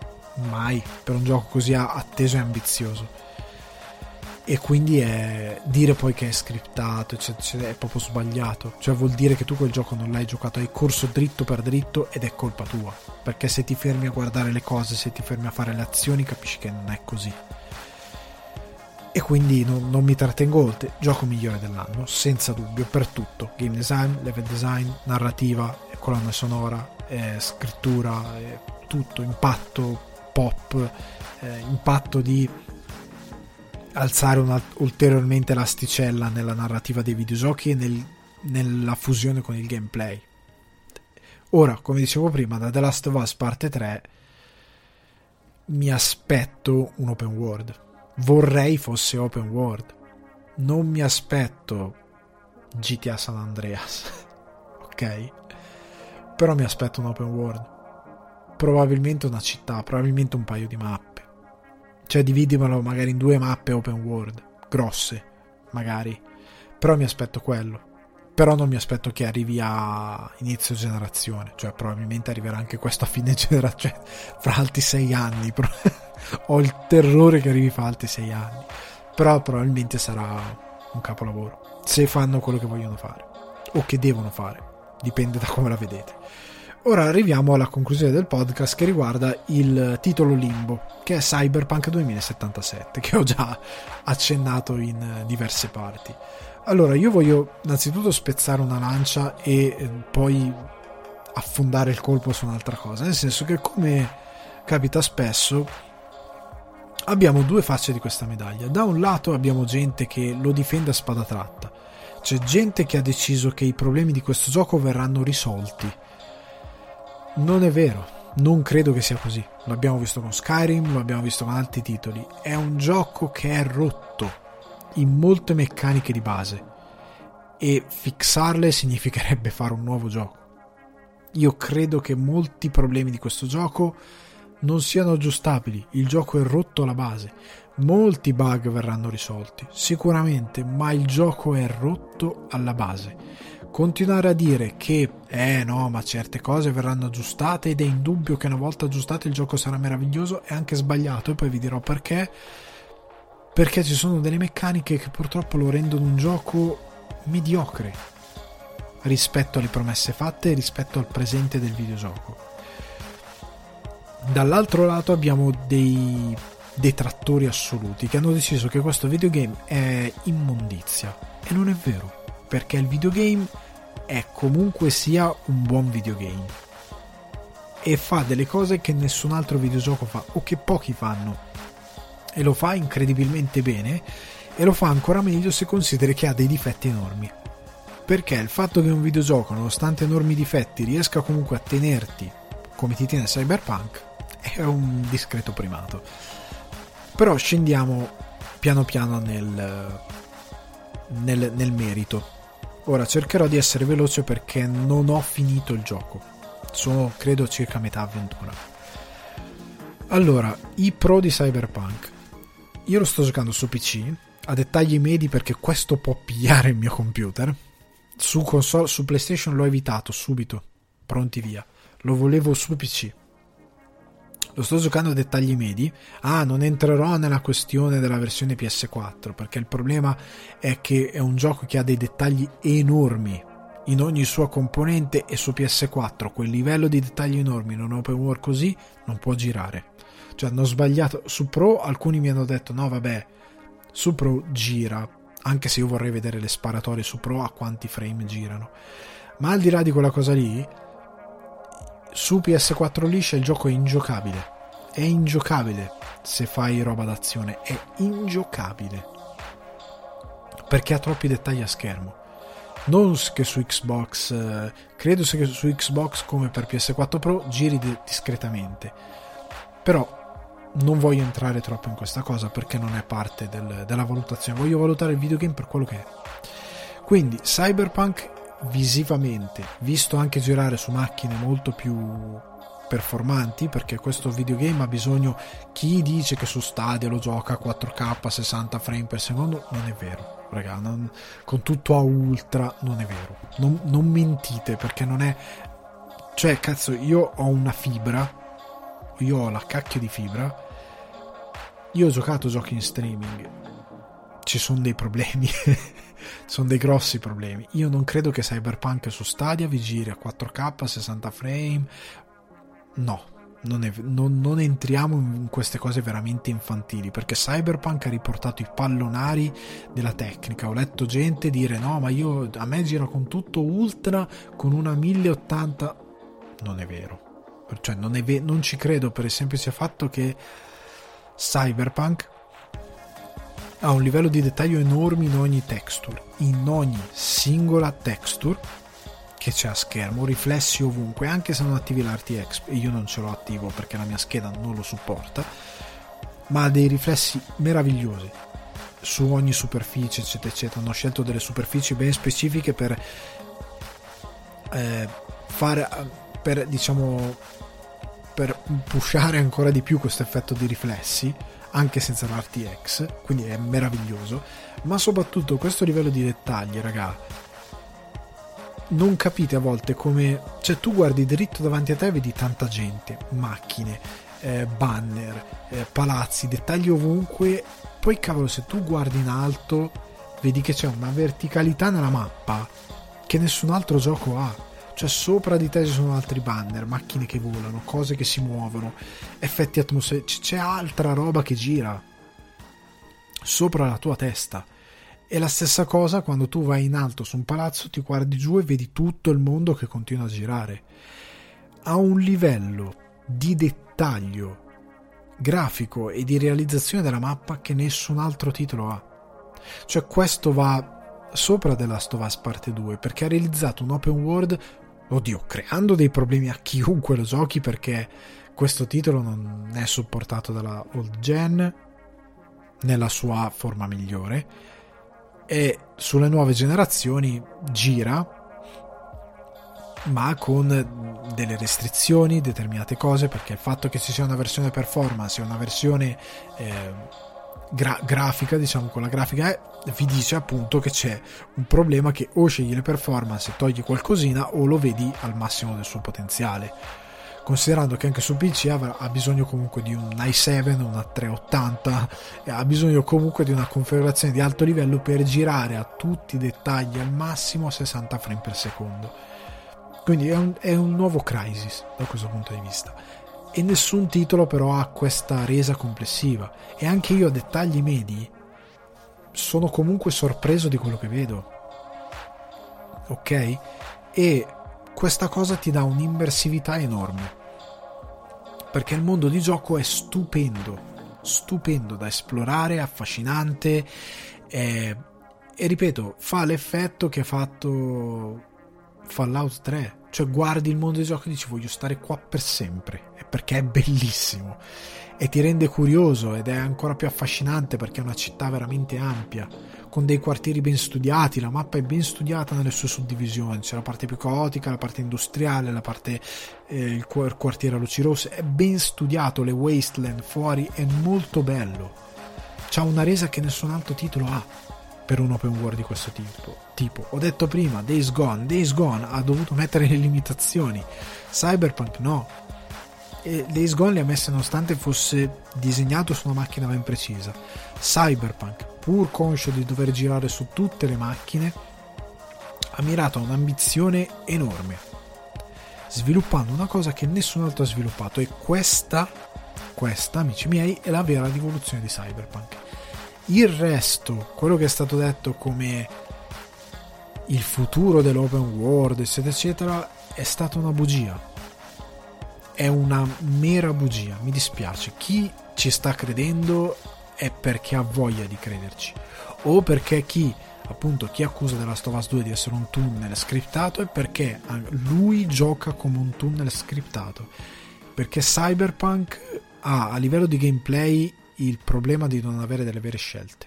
mai per un gioco così atteso e ambizioso e quindi è dire poi che è scriptato eccetera, è proprio sbagliato. Cioè vuol dire che tu quel gioco non l'hai giocato hai corso dritto per dritto ed è colpa tua. Perché se ti fermi a guardare le cose se ti fermi a fare le azioni capisci che non è così. E quindi non, non mi trattengo oltre. Gioco migliore dell'anno senza dubbio per tutto. Game design, level design, narrativa colonna sonora, eh, scrittura eh, tutto, impatto pop eh, impatto di alzare una, ulteriormente l'asticella nella narrativa dei videogiochi e nel, nella fusione con il gameplay. Ora, come dicevo prima, da The Last of Us parte 3 mi aspetto un open world. Vorrei fosse open world. Non mi aspetto GTA San Andreas. ok? Però mi aspetto un open world. Probabilmente una città, probabilmente un paio di mappe cioè dividimelo magari in due mappe open world, grosse, magari. Però mi aspetto quello. Però non mi aspetto che arrivi a inizio generazione, cioè probabilmente arriverà anche questo a fine generazione, cioè fra altri sei anni. Ho il terrore che arrivi fra altri sei anni. Però probabilmente sarà un capolavoro. Se fanno quello che vogliono fare. O che devono fare. Dipende da come la vedete. Ora arriviamo alla conclusione del podcast che riguarda il titolo Limbo, che è Cyberpunk 2077, che ho già accennato in diverse parti. Allora, io voglio innanzitutto spezzare una lancia e eh, poi affondare il colpo su un'altra cosa, nel senso che come capita spesso abbiamo due facce di questa medaglia. Da un lato abbiamo gente che lo difende a spada tratta, c'è gente che ha deciso che i problemi di questo gioco verranno risolti non è vero, non credo che sia così. L'abbiamo visto con Skyrim, lo abbiamo visto con altri titoli. È un gioco che è rotto in molte meccaniche di base e fixarle significherebbe fare un nuovo gioco. Io credo che molti problemi di questo gioco non siano aggiustabili, il gioco è rotto alla base. Molti bug verranno risolti, sicuramente, ma il gioco è rotto alla base continuare a dire che eh no, ma certe cose verranno aggiustate ed è indubbio che una volta aggiustate il gioco sarà meraviglioso è anche sbagliato e poi vi dirò perché. Perché ci sono delle meccaniche che purtroppo lo rendono un gioco mediocre rispetto alle promesse fatte e rispetto al presente del videogioco. Dall'altro lato abbiamo dei detrattori assoluti che hanno deciso che questo videogame è immondizia e non è vero perché il videogame è comunque sia un buon videogame. E fa delle cose che nessun altro videogioco fa o che pochi fanno. E lo fa incredibilmente bene e lo fa ancora meglio se consideri che ha dei difetti enormi. Perché il fatto che un videogioco nonostante enormi difetti riesca comunque a tenerti come ti tiene Cyberpunk è un discreto primato. Però scendiamo piano piano nel, nel, nel merito Ora cercherò di essere veloce perché non ho finito il gioco. Sono credo circa metà avventura. Allora, i pro di Cyberpunk. Io lo sto giocando su PC, a dettagli medi perché questo può pigliare il mio computer. Su, console, su PlayStation l'ho evitato subito, pronti via. Lo volevo su PC. Lo sto giocando a dettagli medi. Ah, non entrerò nella questione della versione PS4 perché il problema è che è un gioco che ha dei dettagli enormi in ogni sua componente e su PS4 quel livello di dettagli enormi in un open world così non può girare. Cioè hanno sbagliato su Pro, alcuni mi hanno detto no vabbè, su Pro gira, anche se io vorrei vedere le sparatorie su Pro a quanti frame girano. Ma al di là di quella cosa lì, su PS4 liscia il gioco è ingiocabile. È ingiocabile se fai roba d'azione, è ingiocabile. Perché ha troppi dettagli a schermo. Non che su Xbox, eh, credo che su Xbox come per PS4 Pro giri discretamente. Però non voglio entrare troppo in questa cosa perché non è parte del, della valutazione. Voglio valutare il videogame per quello che è. Quindi Cyberpunk visivamente, visto anche girare su macchine molto più performanti, perché questo videogame ha bisogno, chi dice che su Stadia lo gioca a 4K a 60 frame per secondo, non è vero, raga, non, con tutto a ultra non è vero, non, non mentite perché non è, cioè cazzo io ho una fibra, io ho la cacchio di fibra, io ho giocato giochi in streaming, ci sono dei problemi sono dei grossi problemi. Io non credo che Cyberpunk su Stadia vi giri a 4K, 60 frame. No, non, è, non, non, entriamo in queste cose veramente infantili perché Cyberpunk ha riportato i pallonari della tecnica. Ho letto gente dire no, ma io a me gira con tutto ultra con una 1080. Non è vero. Cioè, non, è ve- non ci credo per il semplice fatto che Cyberpunk ha un livello di dettaglio enorme in ogni texture, in ogni singola texture che c'è a schermo, riflessi ovunque, anche se non attivi l'RTX, e io non ce l'ho attivo perché la mia scheda non lo supporta, ma ha dei riflessi meravigliosi su ogni superficie, eccetera, eccetera. Hanno scelto delle superfici ben specifiche per eh, fare, per diciamo, per pushare ancora di più questo effetto di riflessi anche senza l'RTX, quindi è meraviglioso, ma soprattutto questo livello di dettagli, raga, non capite a volte come, cioè tu guardi dritto davanti a te e vedi tanta gente, macchine, eh, banner, eh, palazzi, dettagli ovunque, poi cavolo se tu guardi in alto vedi che c'è una verticalità nella mappa che nessun altro gioco ha cioè sopra di te ci sono altri banner, macchine che volano, cose che si muovono, effetti atmosferici, c'è altra roba che gira sopra la tua testa. E la stessa cosa quando tu vai in alto su un palazzo, ti guardi giù e vedi tutto il mondo che continua a girare. Ha un livello di dettaglio grafico e di realizzazione della mappa che nessun altro titolo ha. Cioè questo va sopra The Last of Us Parte 2 perché ha realizzato un open world oddio, creando dei problemi a chiunque lo giochi perché questo titolo non è supportato dalla old gen nella sua forma migliore e sulle nuove generazioni gira ma con delle restrizioni, determinate cose perché il fatto che ci sia una versione performance e una versione eh, gra- grafica, diciamo con la grafica è, vi dice appunto che c'è un problema che o scegli le performance e togli qualcosina o lo vedi al massimo del suo potenziale. Considerando che anche su PC ha, ha bisogno comunque di un i7, una 380, ha bisogno comunque di una configurazione di alto livello per girare a tutti i dettagli al massimo a 60 frame per secondo. Quindi è un, è un nuovo Crisis da questo punto di vista e nessun titolo però ha questa resa complessiva. E anche io a dettagli medi sono comunque sorpreso di quello che vedo. Ok? E questa cosa ti dà un'immersività enorme. Perché il mondo di gioco è stupendo. Stupendo da esplorare affascinante. E, e ripeto fa l'effetto che ha fatto Fallout 3 cioè guardi il mondo dei giochi e dici voglio stare qua per sempre. Perché è bellissimo. E ti rende curioso ed è ancora più affascinante perché è una città veramente ampia con dei quartieri ben studiati la mappa è ben studiata nelle sue suddivisioni. C'è la parte più caotica la parte industriale la parte eh, il quartiere a luci rosse. È ben studiato le wasteland fuori è molto bello. C'ha una resa che nessun altro titolo ha per un open world di questo tipo. tipo. Ho detto prima, Days Gone, Days Gone ha dovuto mettere le limitazioni, Cyberpunk no. e Days Gone li ha messi nonostante fosse disegnato su una macchina ben precisa. Cyberpunk, pur conscio di dover girare su tutte le macchine, ha mirato a un'ambizione enorme, sviluppando una cosa che nessun altro ha sviluppato e questa, questa, amici miei, è la vera rivoluzione di Cyberpunk. Il resto, quello che è stato detto come il futuro dell'open world, eccetera, eccetera, è stata una bugia. È una mera bugia, mi dispiace. Chi ci sta credendo è perché ha voglia di crederci. O perché chi appunto chi accusa della Last of Us 2 di essere un tunnel scriptato è perché lui gioca come un tunnel scriptato. Perché Cyberpunk ha a livello di gameplay il problema di non avere delle vere scelte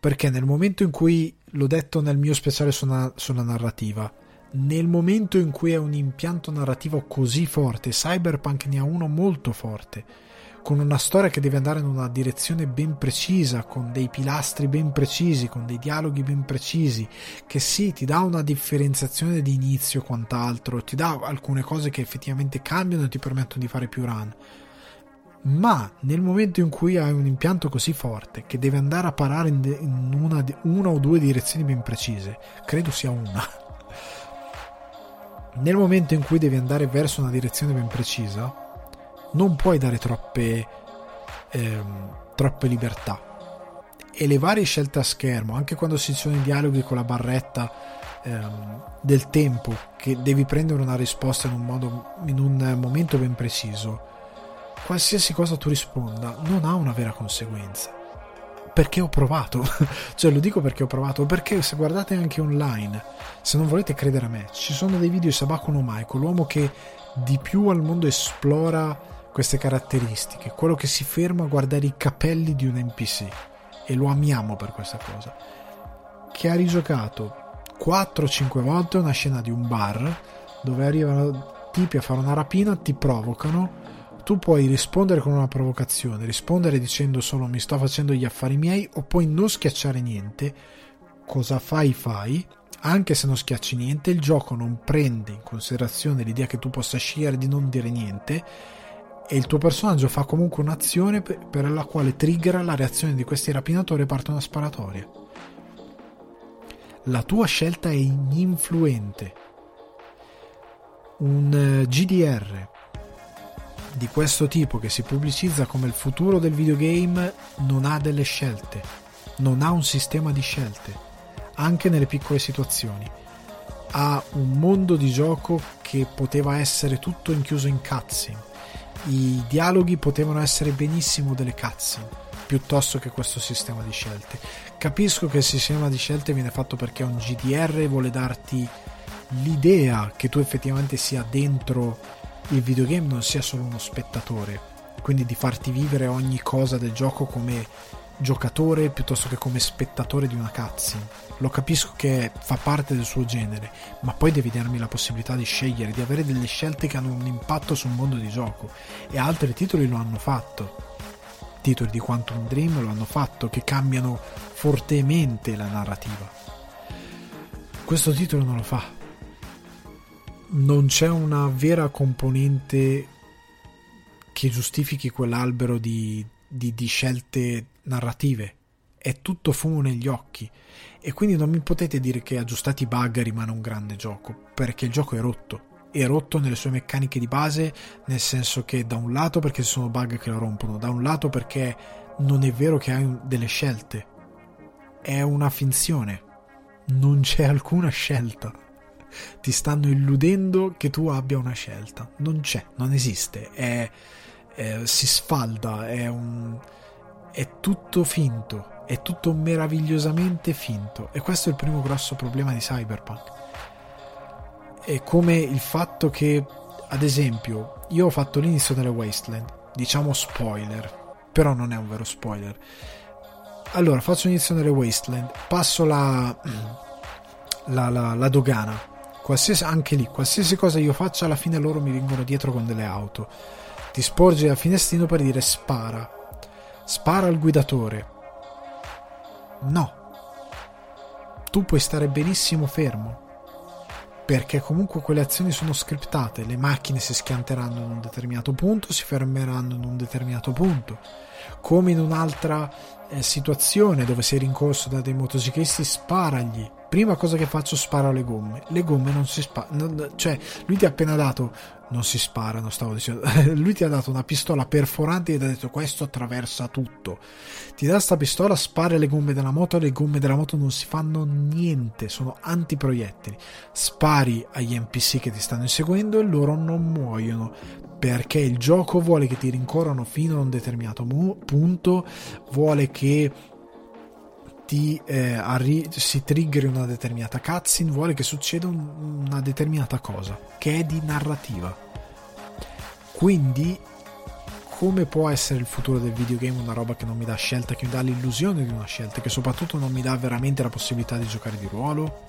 perché nel momento in cui l'ho detto nel mio speciale sulla, sulla narrativa nel momento in cui è un impianto narrativo così forte, Cyberpunk ne ha uno molto forte, con una storia che deve andare in una direzione ben precisa, con dei pilastri ben precisi, con dei dialoghi ben precisi, che sì, ti dà una differenziazione di inizio e quant'altro, ti dà alcune cose che effettivamente cambiano e ti permettono di fare più run. Ma nel momento in cui hai un impianto così forte che deve andare a parare in, una, una o due direzioni ben precise, credo sia una nel momento in cui devi andare verso una direzione ben precisa, non puoi dare troppe, ehm, troppe libertà. E le varie scelte a schermo, anche quando si sono i dialoghi con la barretta ehm, del tempo, che devi prendere una risposta in un, modo, in un momento ben preciso, qualsiasi cosa tu risponda non ha una vera conseguenza. Perché ho provato, cioè lo dico perché ho provato, perché se guardate anche online, se non volete credere a me, ci sono dei video di Sabako no Maiko, l'uomo che di più al mondo esplora queste caratteristiche, quello che si ferma a guardare i capelli di un NPC e lo amiamo per questa cosa, che ha rigiocato 4-5 volte una scena di un bar dove arrivano tipi a fare una rapina, ti provocano tu puoi rispondere con una provocazione, rispondere dicendo solo mi sto facendo gli affari miei o puoi non schiacciare niente, cosa fai fai, anche se non schiacci niente il gioco non prende in considerazione l'idea che tu possa scegliere di non dire niente e il tuo personaggio fa comunque un'azione per la quale triggera la reazione di questi rapinatori e parte una sparatoria. La tua scelta è ininfluente. Un eh, GDR di questo tipo che si pubblicizza come il futuro del videogame non ha delle scelte, non ha un sistema di scelte, anche nelle piccole situazioni. Ha un mondo di gioco che poteva essere tutto inchiuso in cutscene. I dialoghi potevano essere benissimo delle cutscene piuttosto che questo sistema di scelte. Capisco che il sistema di scelte viene fatto perché un GDR vuole darti l'idea che tu effettivamente sia dentro il videogame non sia solo uno spettatore, quindi di farti vivere ogni cosa del gioco come giocatore piuttosto che come spettatore di una cutscene. Lo capisco che fa parte del suo genere, ma poi devi darmi la possibilità di scegliere, di avere delle scelte che hanno un impatto sul mondo di gioco. E altri titoli lo hanno fatto. Titoli di Quantum Dream lo hanno fatto, che cambiano fortemente la narrativa. Questo titolo non lo fa non c'è una vera componente che giustifichi quell'albero di, di, di, scelte narrative. È tutto fumo negli occhi. E quindi non mi potete dire che aggiustati i bug rimane un grande gioco, perché il gioco è rotto. È rotto nelle sue meccaniche di base, nel senso che da un lato perché ci sono bug che lo rompono, da un lato perché non è vero che hai delle scelte. È una finzione. Non c'è alcuna scelta ti stanno illudendo che tu abbia una scelta. Non c'è, non esiste, è, è, si sfalda, è, un, è tutto finto, è tutto meravigliosamente finto. E questo è il primo grosso problema di Cyberpunk. È come il fatto che, ad esempio, io ho fatto l'inizio delle Wasteland, diciamo spoiler, però non è un vero spoiler. Allora, faccio l'inizio delle Wasteland, passo la, la, la, la dogana qualsiasi, anche lì, qualsiasi cosa io faccia, alla fine loro mi vengono dietro con delle auto. Ti sporgi dal finestrino per dire spara. Spara al guidatore. No. Tu puoi stare benissimo fermo. perché comunque quelle azioni sono scriptate, le macchine si schianteranno in un determinato punto, si fermeranno in un determinato punto, come in un'altra eh, situazione dove sei rincorso da dei motociclisti, sparagli. Prima cosa che faccio, sparo le gomme. Le gomme non si sparano. Cioè, lui ti ha appena dato. Non si sparano, stavo dicendo. lui ti ha dato una pistola perforante e ti ha detto questo attraversa tutto. Ti dà sta pistola, spara le gomme della moto. Le gomme della moto non si fanno niente, sono antiproiettili. Spari agli NPC che ti stanno inseguendo e loro non muoiono perché il gioco vuole che ti rincorrano fino a un determinato punto, vuole che ti, eh, arri- si triggeri una determinata cutscene, vuole che succeda un- una determinata cosa, che è di narrativa. Quindi, come può essere il futuro del videogame una roba che non mi dà scelta, che mi dà l'illusione di una scelta, che soprattutto non mi dà veramente la possibilità di giocare di ruolo?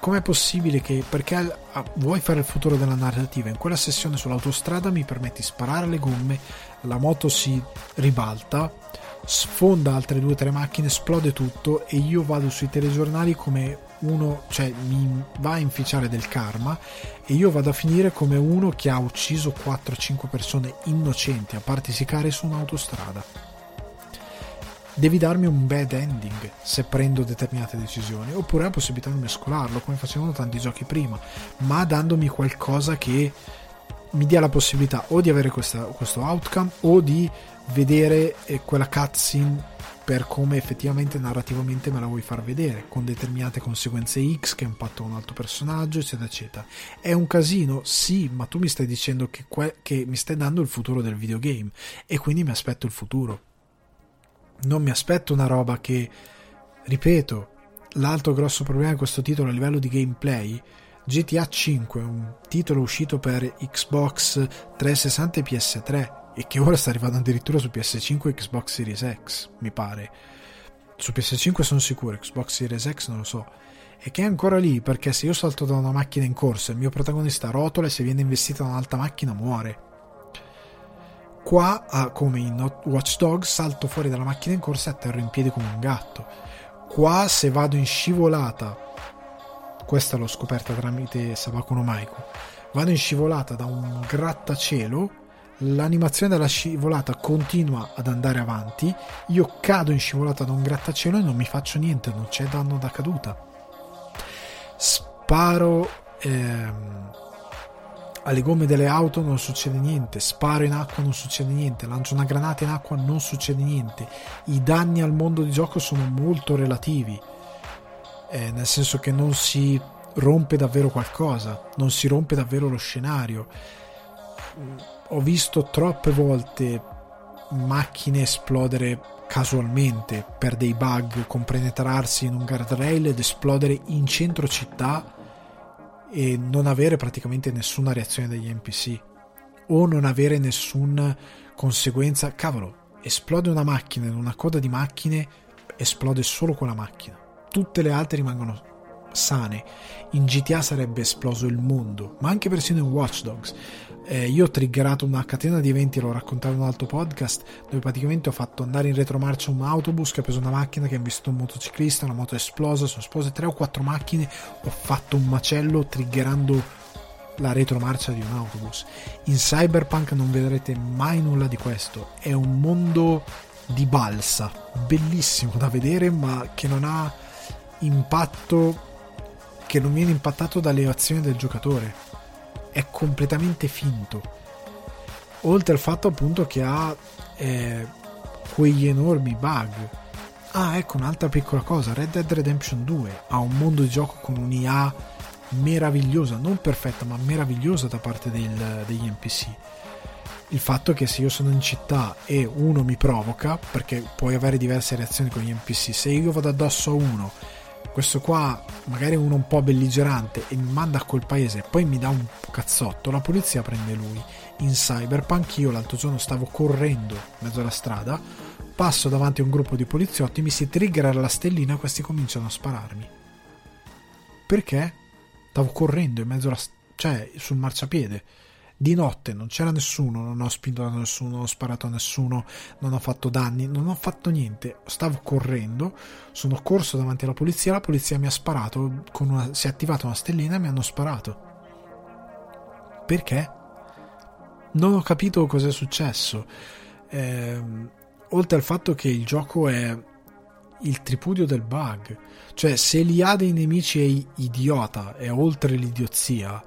Com'è possibile che perché vuoi fare il futuro della narrativa? In quella sessione sull'autostrada mi permetti di sparare le gomme la moto si ribalta sfonda altre due o tre macchine esplode tutto e io vado sui telegiornali come uno cioè mi va a inficiare del karma e io vado a finire come uno che ha ucciso 4-5 persone innocenti a partisicare su un'autostrada devi darmi un bad ending se prendo determinate decisioni, oppure la possibilità di mescolarlo come facevano tanti giochi prima, ma dandomi qualcosa che mi dia la possibilità o di avere questa, questo outcome o di vedere eh, quella cutscene per come effettivamente narrativamente me la vuoi far vedere, con determinate conseguenze X che impattano un altro personaggio, eccetera, eccetera. È un casino, sì, ma tu mi stai dicendo che, que- che mi stai dando il futuro del videogame e quindi mi aspetto il futuro non mi aspetto una roba che, ripeto, l'altro grosso problema di questo titolo a livello di gameplay, GTA 5 un titolo uscito per Xbox 360 e PS3 e che ora sta arrivando addirittura su PS5 e Xbox Series X, mi pare. Su PS5 sono sicuro, Xbox Series X non lo so. E che è ancora lì perché se io salto da una macchina in corsa il mio protagonista rotola e se viene investita da un'altra macchina muore Qua, come in Watch Dogs, salto fuori dalla macchina in corsa e atterro in piedi come un gatto. Qua, se vado in scivolata, questa l'ho scoperta tramite Sabakuno Maiko, vado in scivolata da un grattacielo, l'animazione della scivolata continua ad andare avanti, io cado in scivolata da un grattacielo e non mi faccio niente, non c'è danno da caduta. Sparo... Ehm, alle gomme delle auto non succede niente, sparo in acqua non succede niente, lancio una granata in acqua non succede niente. I danni al mondo di gioco sono molto relativi, eh, nel senso che non si rompe davvero qualcosa, non si rompe davvero lo scenario. Ho visto troppe volte macchine esplodere casualmente per dei bug, compenetrarsi in un guardrail ed esplodere in centro città e non avere praticamente nessuna reazione degli NPC o non avere nessuna conseguenza. Cavolo, esplode una macchina in una coda di macchine, esplode solo quella macchina. Tutte le altre rimangono sane. In GTA sarebbe esploso il mondo, ma anche persino in Watch Dogs eh, io ho triggerato una catena di eventi, l'ho raccontato in un altro podcast, dove praticamente ho fatto andare in retromarcia un autobus che ha preso una macchina che ha investito un motociclista, una moto esplosa, sono esplose tre o quattro macchine, ho fatto un macello triggerando la retromarcia di un autobus. In Cyberpunk non vedrete mai nulla di questo, è un mondo di balsa, bellissimo da vedere, ma che non ha impatto che non viene impattato dalle azioni del giocatore è completamente finto. Oltre al fatto appunto che ha eh, quegli enormi bug. Ah, ecco un'altra piccola cosa, Red Dead Redemption 2 ha un mondo di gioco con un'IA meravigliosa, non perfetta, ma meravigliosa da parte del, degli NPC. Il fatto che se io sono in città e uno mi provoca, perché puoi avere diverse reazioni con gli NPC, se io vado addosso a uno questo qua magari uno un po' belligerante e mi manda a quel paese e poi mi dà un cazzotto, la polizia prende lui. In Cyberpunk io l'altro giorno stavo correndo in mezzo alla strada, passo davanti a un gruppo di poliziotti, mi si triggera la stellina e questi cominciano a spararmi. Perché? Stavo correndo in mezzo alla cioè sul marciapiede Di notte non c'era nessuno, non ho spinto nessuno, non ho sparato a nessuno, non ho fatto danni, non ho fatto niente. Stavo correndo, sono corso davanti alla polizia, la polizia mi ha sparato, una, si è attivata una stellina e mi hanno sparato. Perché? Non ho capito cosa è successo. Eh, oltre al fatto che il gioco è il tripudio del bug. Cioè, se l'IA dei nemici è idiota, è oltre l'idiozia,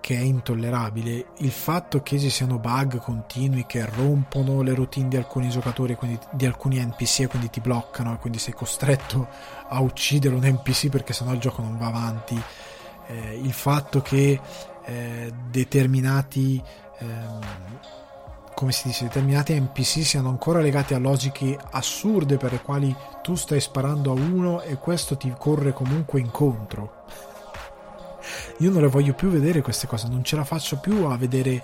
che è intollerabile, il fatto che ci siano bug continui che rompono le routine di alcuni giocatori, quindi di alcuni NPC e quindi ti bloccano e quindi sei costretto a uccidere un NPC perché sennò il gioco non va avanti, eh, il fatto che eh, determinati ehm, come si dice, determinati NPC siano ancora legati a logiche assurde per le quali tu stai sparando a uno e questo ti corre comunque incontro. Io non le voglio più vedere queste cose, non ce la faccio più a vedere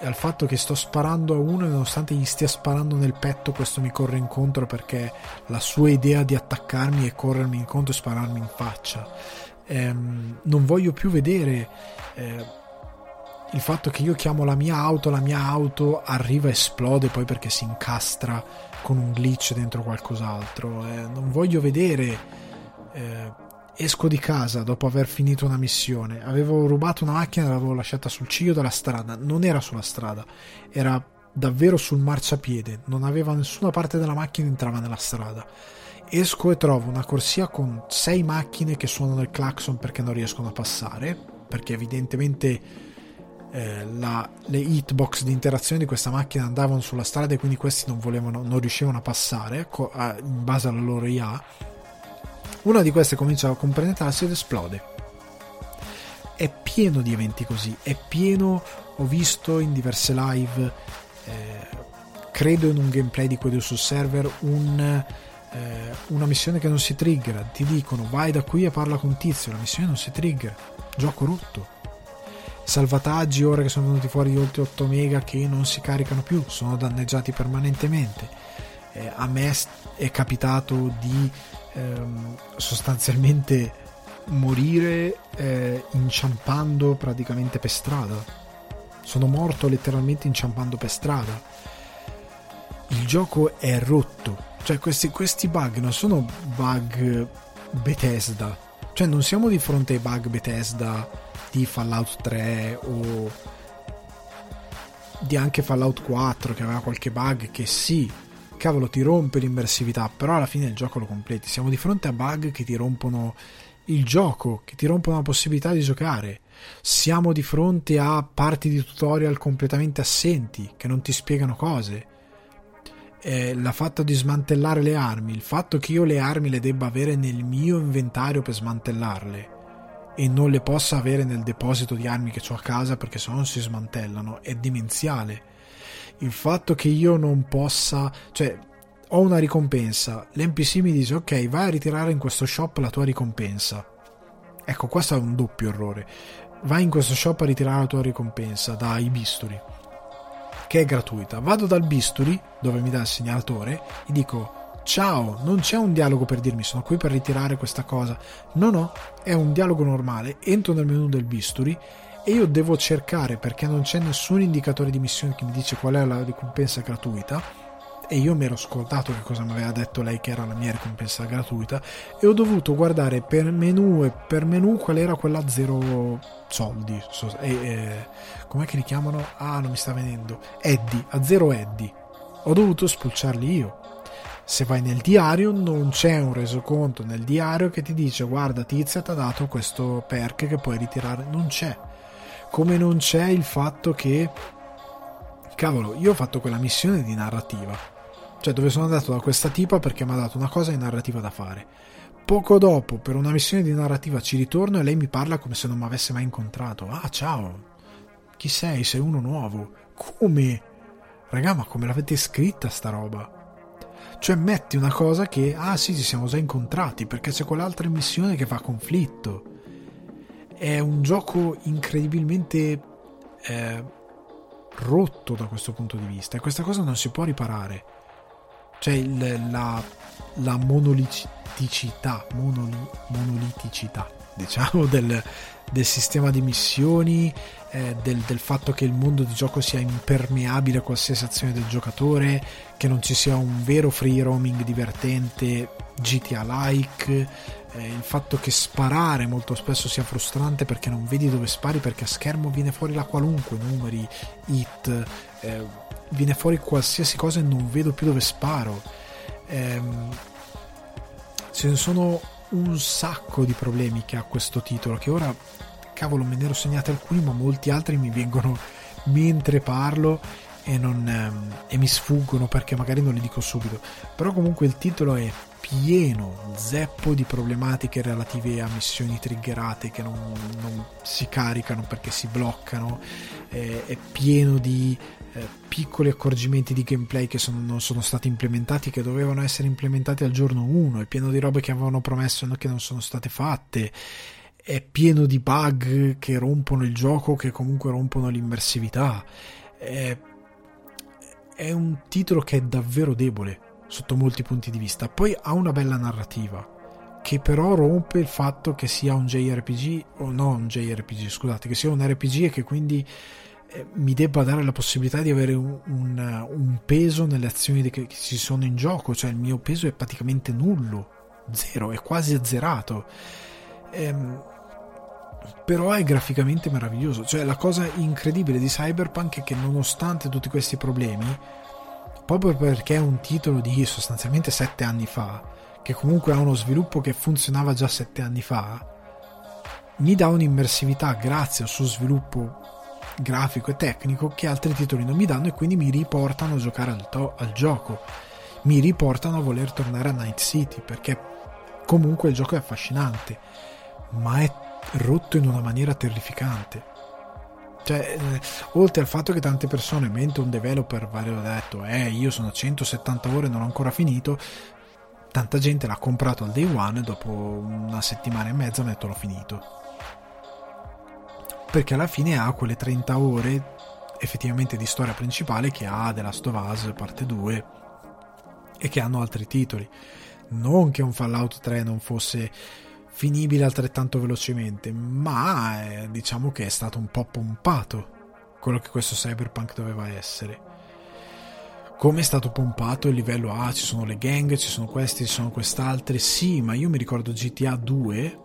al fatto che sto sparando a uno e nonostante gli stia sparando nel petto questo mi corre incontro perché la sua idea di attaccarmi è corrermi incontro e spararmi in faccia. Ehm, non voglio più vedere eh, il fatto che io chiamo la mia auto, la mia auto arriva e esplode poi perché si incastra con un glitch dentro qualcos'altro. Eh, non voglio vedere. Eh, esco di casa dopo aver finito una missione. Avevo rubato una macchina e l'avevo lasciata sul ciglio della strada. Non era sulla strada, era davvero sul marciapiede. Non aveva nessuna parte della macchina entrava nella strada. Esco e trovo una corsia con sei macchine che suonano il clacson perché non riescono a passare. Perché evidentemente eh, la, le hitbox di interazione di questa macchina andavano sulla strada e quindi questi non, volevano, non riuscivano a passare co- a, in base alla loro IA. Una di queste comincia a compenetrarsi ed esplode. È pieno di eventi così, è pieno, ho visto in diverse live, eh, credo in un gameplay di quello sul server, un, eh, una missione che non si triggera, ti dicono vai da qui e parla con tizio, la missione non si trigger, gioco rotto salvataggi ora che sono venuti fuori oltre 8 mega che non si caricano più, sono danneggiati permanentemente. Eh, a me è capitato di ehm, sostanzialmente morire eh, inciampando praticamente per strada. Sono morto letteralmente inciampando per strada. Il gioco è rotto. Cioè questi, questi bug non sono bug Bethesda. Cioè non siamo di fronte ai bug Bethesda di Fallout 3 o di anche Fallout 4 che aveva qualche bug che sì, cavolo ti rompe l'immersività, però alla fine il gioco lo completi. Siamo di fronte a bug che ti rompono il gioco, che ti rompono la possibilità di giocare. Siamo di fronte a parti di tutorial completamente assenti che non ti spiegano cose. Eh, la fatto di smantellare le armi, il fatto che io le armi le debba avere nel mio inventario per smantellarle e non le possa avere nel deposito di armi che ho a casa perché se no non si smantellano è dimenziale il fatto che io non possa cioè ho una ricompensa l'NPC mi dice ok vai a ritirare in questo shop la tua ricompensa ecco questo è un doppio errore vai in questo shop a ritirare la tua ricompensa dai bisturi che è gratuita vado dal bisturi dove mi dà il segnalatore e dico Ciao, non c'è un dialogo per dirmi sono qui per ritirare questa cosa. No, no, è un dialogo normale. Entro nel menu del bisturi e io devo cercare perché non c'è nessun indicatore di missione che mi dice qual è la ricompensa gratuita. E io mi ero scordato che cosa mi aveva detto lei che era la mia ricompensa gratuita e ho dovuto guardare per menu e per menu qual era quella zero soldi. E, e, com'è che li chiamano? Ah, non mi sta venendo. Eddie, a zero Eddie. Ho dovuto spulciarli io se vai nel diario non c'è un resoconto nel diario che ti dice guarda Tizia ti ha dato questo perk che puoi ritirare, non c'è. Come non c'è il fatto che cavolo, io ho fatto quella missione di narrativa. Cioè dove sono andato da questa tipa perché mi ha dato una cosa di narrativa da fare. Poco dopo, per una missione di narrativa, ci ritorno e lei mi parla come se non mi avesse mai incontrato. Ah, ciao. Chi sei? Sei uno nuovo. Come? Raga, ma come l'avete scritta sta roba? Cioè metti una cosa che, ah sì, ci siamo già incontrati perché c'è quell'altra missione che fa conflitto. È un gioco incredibilmente eh, rotto da questo punto di vista e questa cosa non si può riparare. Cioè il, la, la monoliticità, monoli, monoliticità, diciamo, del, del sistema di missioni, eh, del, del, fatto che il mondo di gioco sia impermeabile a qualsiasi azione del giocatore, che non ci sia un vero free roaming divertente, GTA-like, eh, il fatto che sparare molto spesso sia frustrante perché non vedi dove spari perché a schermo viene fuori la qualunque, numeri, hit, eh, viene fuori qualsiasi cosa e non vedo più dove sparo. Ehm, ce ne sono un sacco di problemi che ha questo titolo che ora cavolo me ne ero segnati alcuni ma molti altri mi vengono mentre parlo e, non, ehm, e mi sfuggono perché magari non li dico subito però comunque il titolo è pieno zeppo di problematiche relative a missioni triggerate che non, non si caricano perché si bloccano è, è pieno di eh, piccoli accorgimenti di gameplay che sono, non sono stati implementati che dovevano essere implementati al giorno 1 è pieno di robe che avevano promesso che non sono state fatte è pieno di bug che rompono il gioco, che comunque rompono l'immersività. È, è un titolo che è davvero debole sotto molti punti di vista. Poi ha una bella narrativa, che però rompe il fatto che sia un JRPG, o no un JRPG, scusate, che sia un RPG e che quindi eh, mi debba dare la possibilità di avere un, un, un peso nelle azioni che, che ci sono in gioco, cioè il mio peso è praticamente nullo, zero, è quasi azzerato. Ehm, però è graficamente meraviglioso. Cioè, la cosa incredibile di Cyberpunk è che nonostante tutti questi problemi, proprio perché è un titolo di sostanzialmente 7 anni fa, che comunque ha uno sviluppo che funzionava già 7 anni fa, mi dà un'immersività grazie al suo sviluppo grafico e tecnico che altri titoli non mi danno e quindi mi riportano a giocare al, to- al gioco. Mi riportano a voler tornare a Night City perché comunque il gioco è affascinante, ma è rotto in una maniera terrificante. Cioè, eh, oltre al fatto che tante persone, mentre un developer va detto, eh, io sono a 170 ore e non ho ancora finito, tanta gente l'ha comprato al day one e dopo una settimana e mezza mi ha detto l'ho finito. Perché alla fine ha quelle 30 ore effettivamente di storia principale che ha The Last of Us parte 2 e che hanno altri titoli. Non che un Fallout 3 non fosse finibile altrettanto velocemente, ma eh, diciamo che è stato un po' pompato quello che questo cyberpunk doveva essere. Come è stato pompato il livello A, ci sono le gang, ci sono questi, ci sono quest'altri, sì, ma io mi ricordo GTA 2,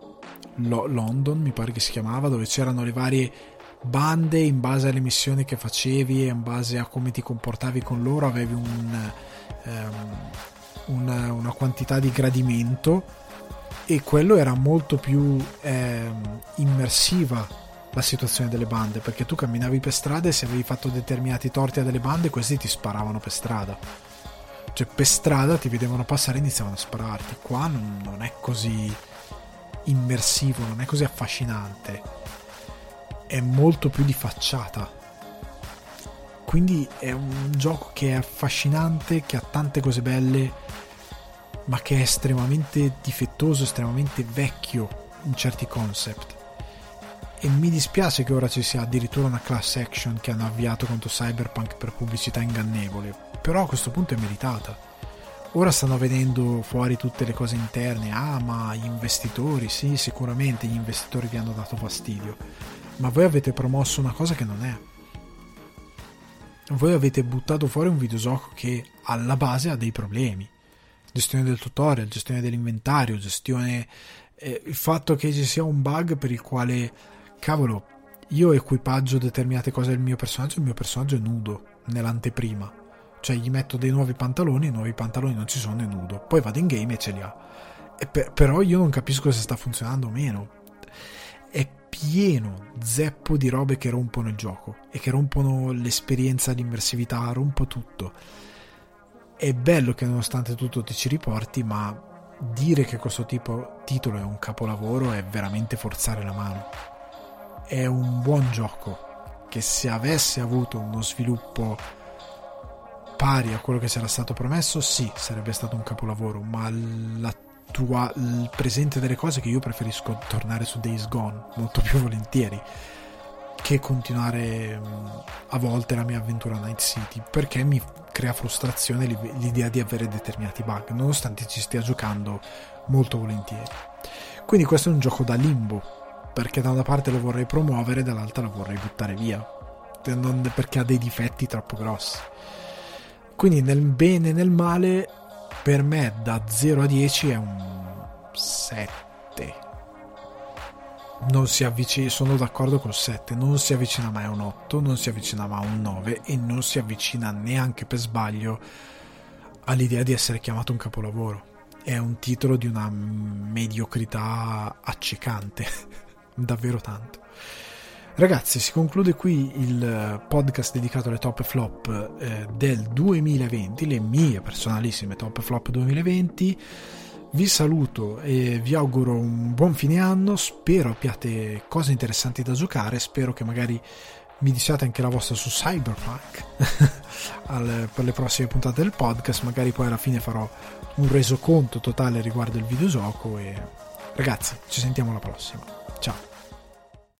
Lo- London mi pare che si chiamava, dove c'erano le varie bande in base alle missioni che facevi e in base a come ti comportavi con loro, avevi un, um, una, una quantità di gradimento e quello era molto più eh, immersiva la situazione delle bande perché tu camminavi per strada e se avevi fatto determinati torti a delle bande questi ti sparavano per strada. Cioè per strada ti vedevano passare e iniziavano a spararti. Qua non, non è così immersivo non è così affascinante. È molto più di facciata. Quindi è un gioco che è affascinante che ha tante cose belle ma che è estremamente difettoso, estremamente vecchio in certi concept. E mi dispiace che ora ci sia addirittura una class action che hanno avviato contro Cyberpunk per pubblicità ingannevole, però a questo punto è meritata. Ora stanno venendo fuori tutte le cose interne, ah ma gli investitori, sì sicuramente gli investitori vi hanno dato fastidio, ma voi avete promosso una cosa che non è. Voi avete buttato fuori un videogioco che alla base ha dei problemi gestione del tutorial, gestione dell'inventario, gestione... Eh, il fatto che ci sia un bug per il quale, cavolo, io equipaggio determinate cose del mio personaggio, il mio personaggio è nudo nell'anteprima. Cioè gli metto dei nuovi pantaloni, i nuovi pantaloni non ci sono, è nudo. Poi vado in game e ce li ha. Per, però io non capisco se sta funzionando o meno. È pieno, zeppo di robe che rompono il gioco e che rompono l'esperienza, l'immersività, rompo tutto è bello che nonostante tutto ti ci riporti, ma dire che questo tipo titolo è un capolavoro è veramente forzare la mano. È un buon gioco che se avesse avuto uno sviluppo pari a quello che c'era stato promesso, sì, sarebbe stato un capolavoro, ma tua, il presente delle cose che io preferisco tornare su Days Gone molto più volentieri che continuare mm, a volte la mia avventura Night City perché mi crea frustrazione l'idea di avere determinati bug nonostante ci stia giocando molto volentieri quindi questo è un gioco da limbo perché da una parte lo vorrei promuovere, dall'altra lo vorrei buttare via, perché ha dei difetti troppo grossi. Quindi nel bene e nel male, per me da 0 a 10 è un 7. Non si avvicina, sono d'accordo col 7, non si avvicina mai a un 8, non si avvicina mai a un 9 e non si avvicina neanche per sbaglio all'idea di essere chiamato un capolavoro. È un titolo di una mediocrità accecante, davvero tanto. Ragazzi, si conclude qui il podcast dedicato alle top flop eh, del 2020, le mie personalissime top flop 2020. Vi saluto e vi auguro un buon fine anno, spero abbiate cose interessanti da giocare, spero che magari mi diciate anche la vostra su Cyberpunk. Al, per le prossime puntate del podcast, magari poi alla fine farò un resoconto totale riguardo il videogioco e ragazzi, ci sentiamo alla prossima.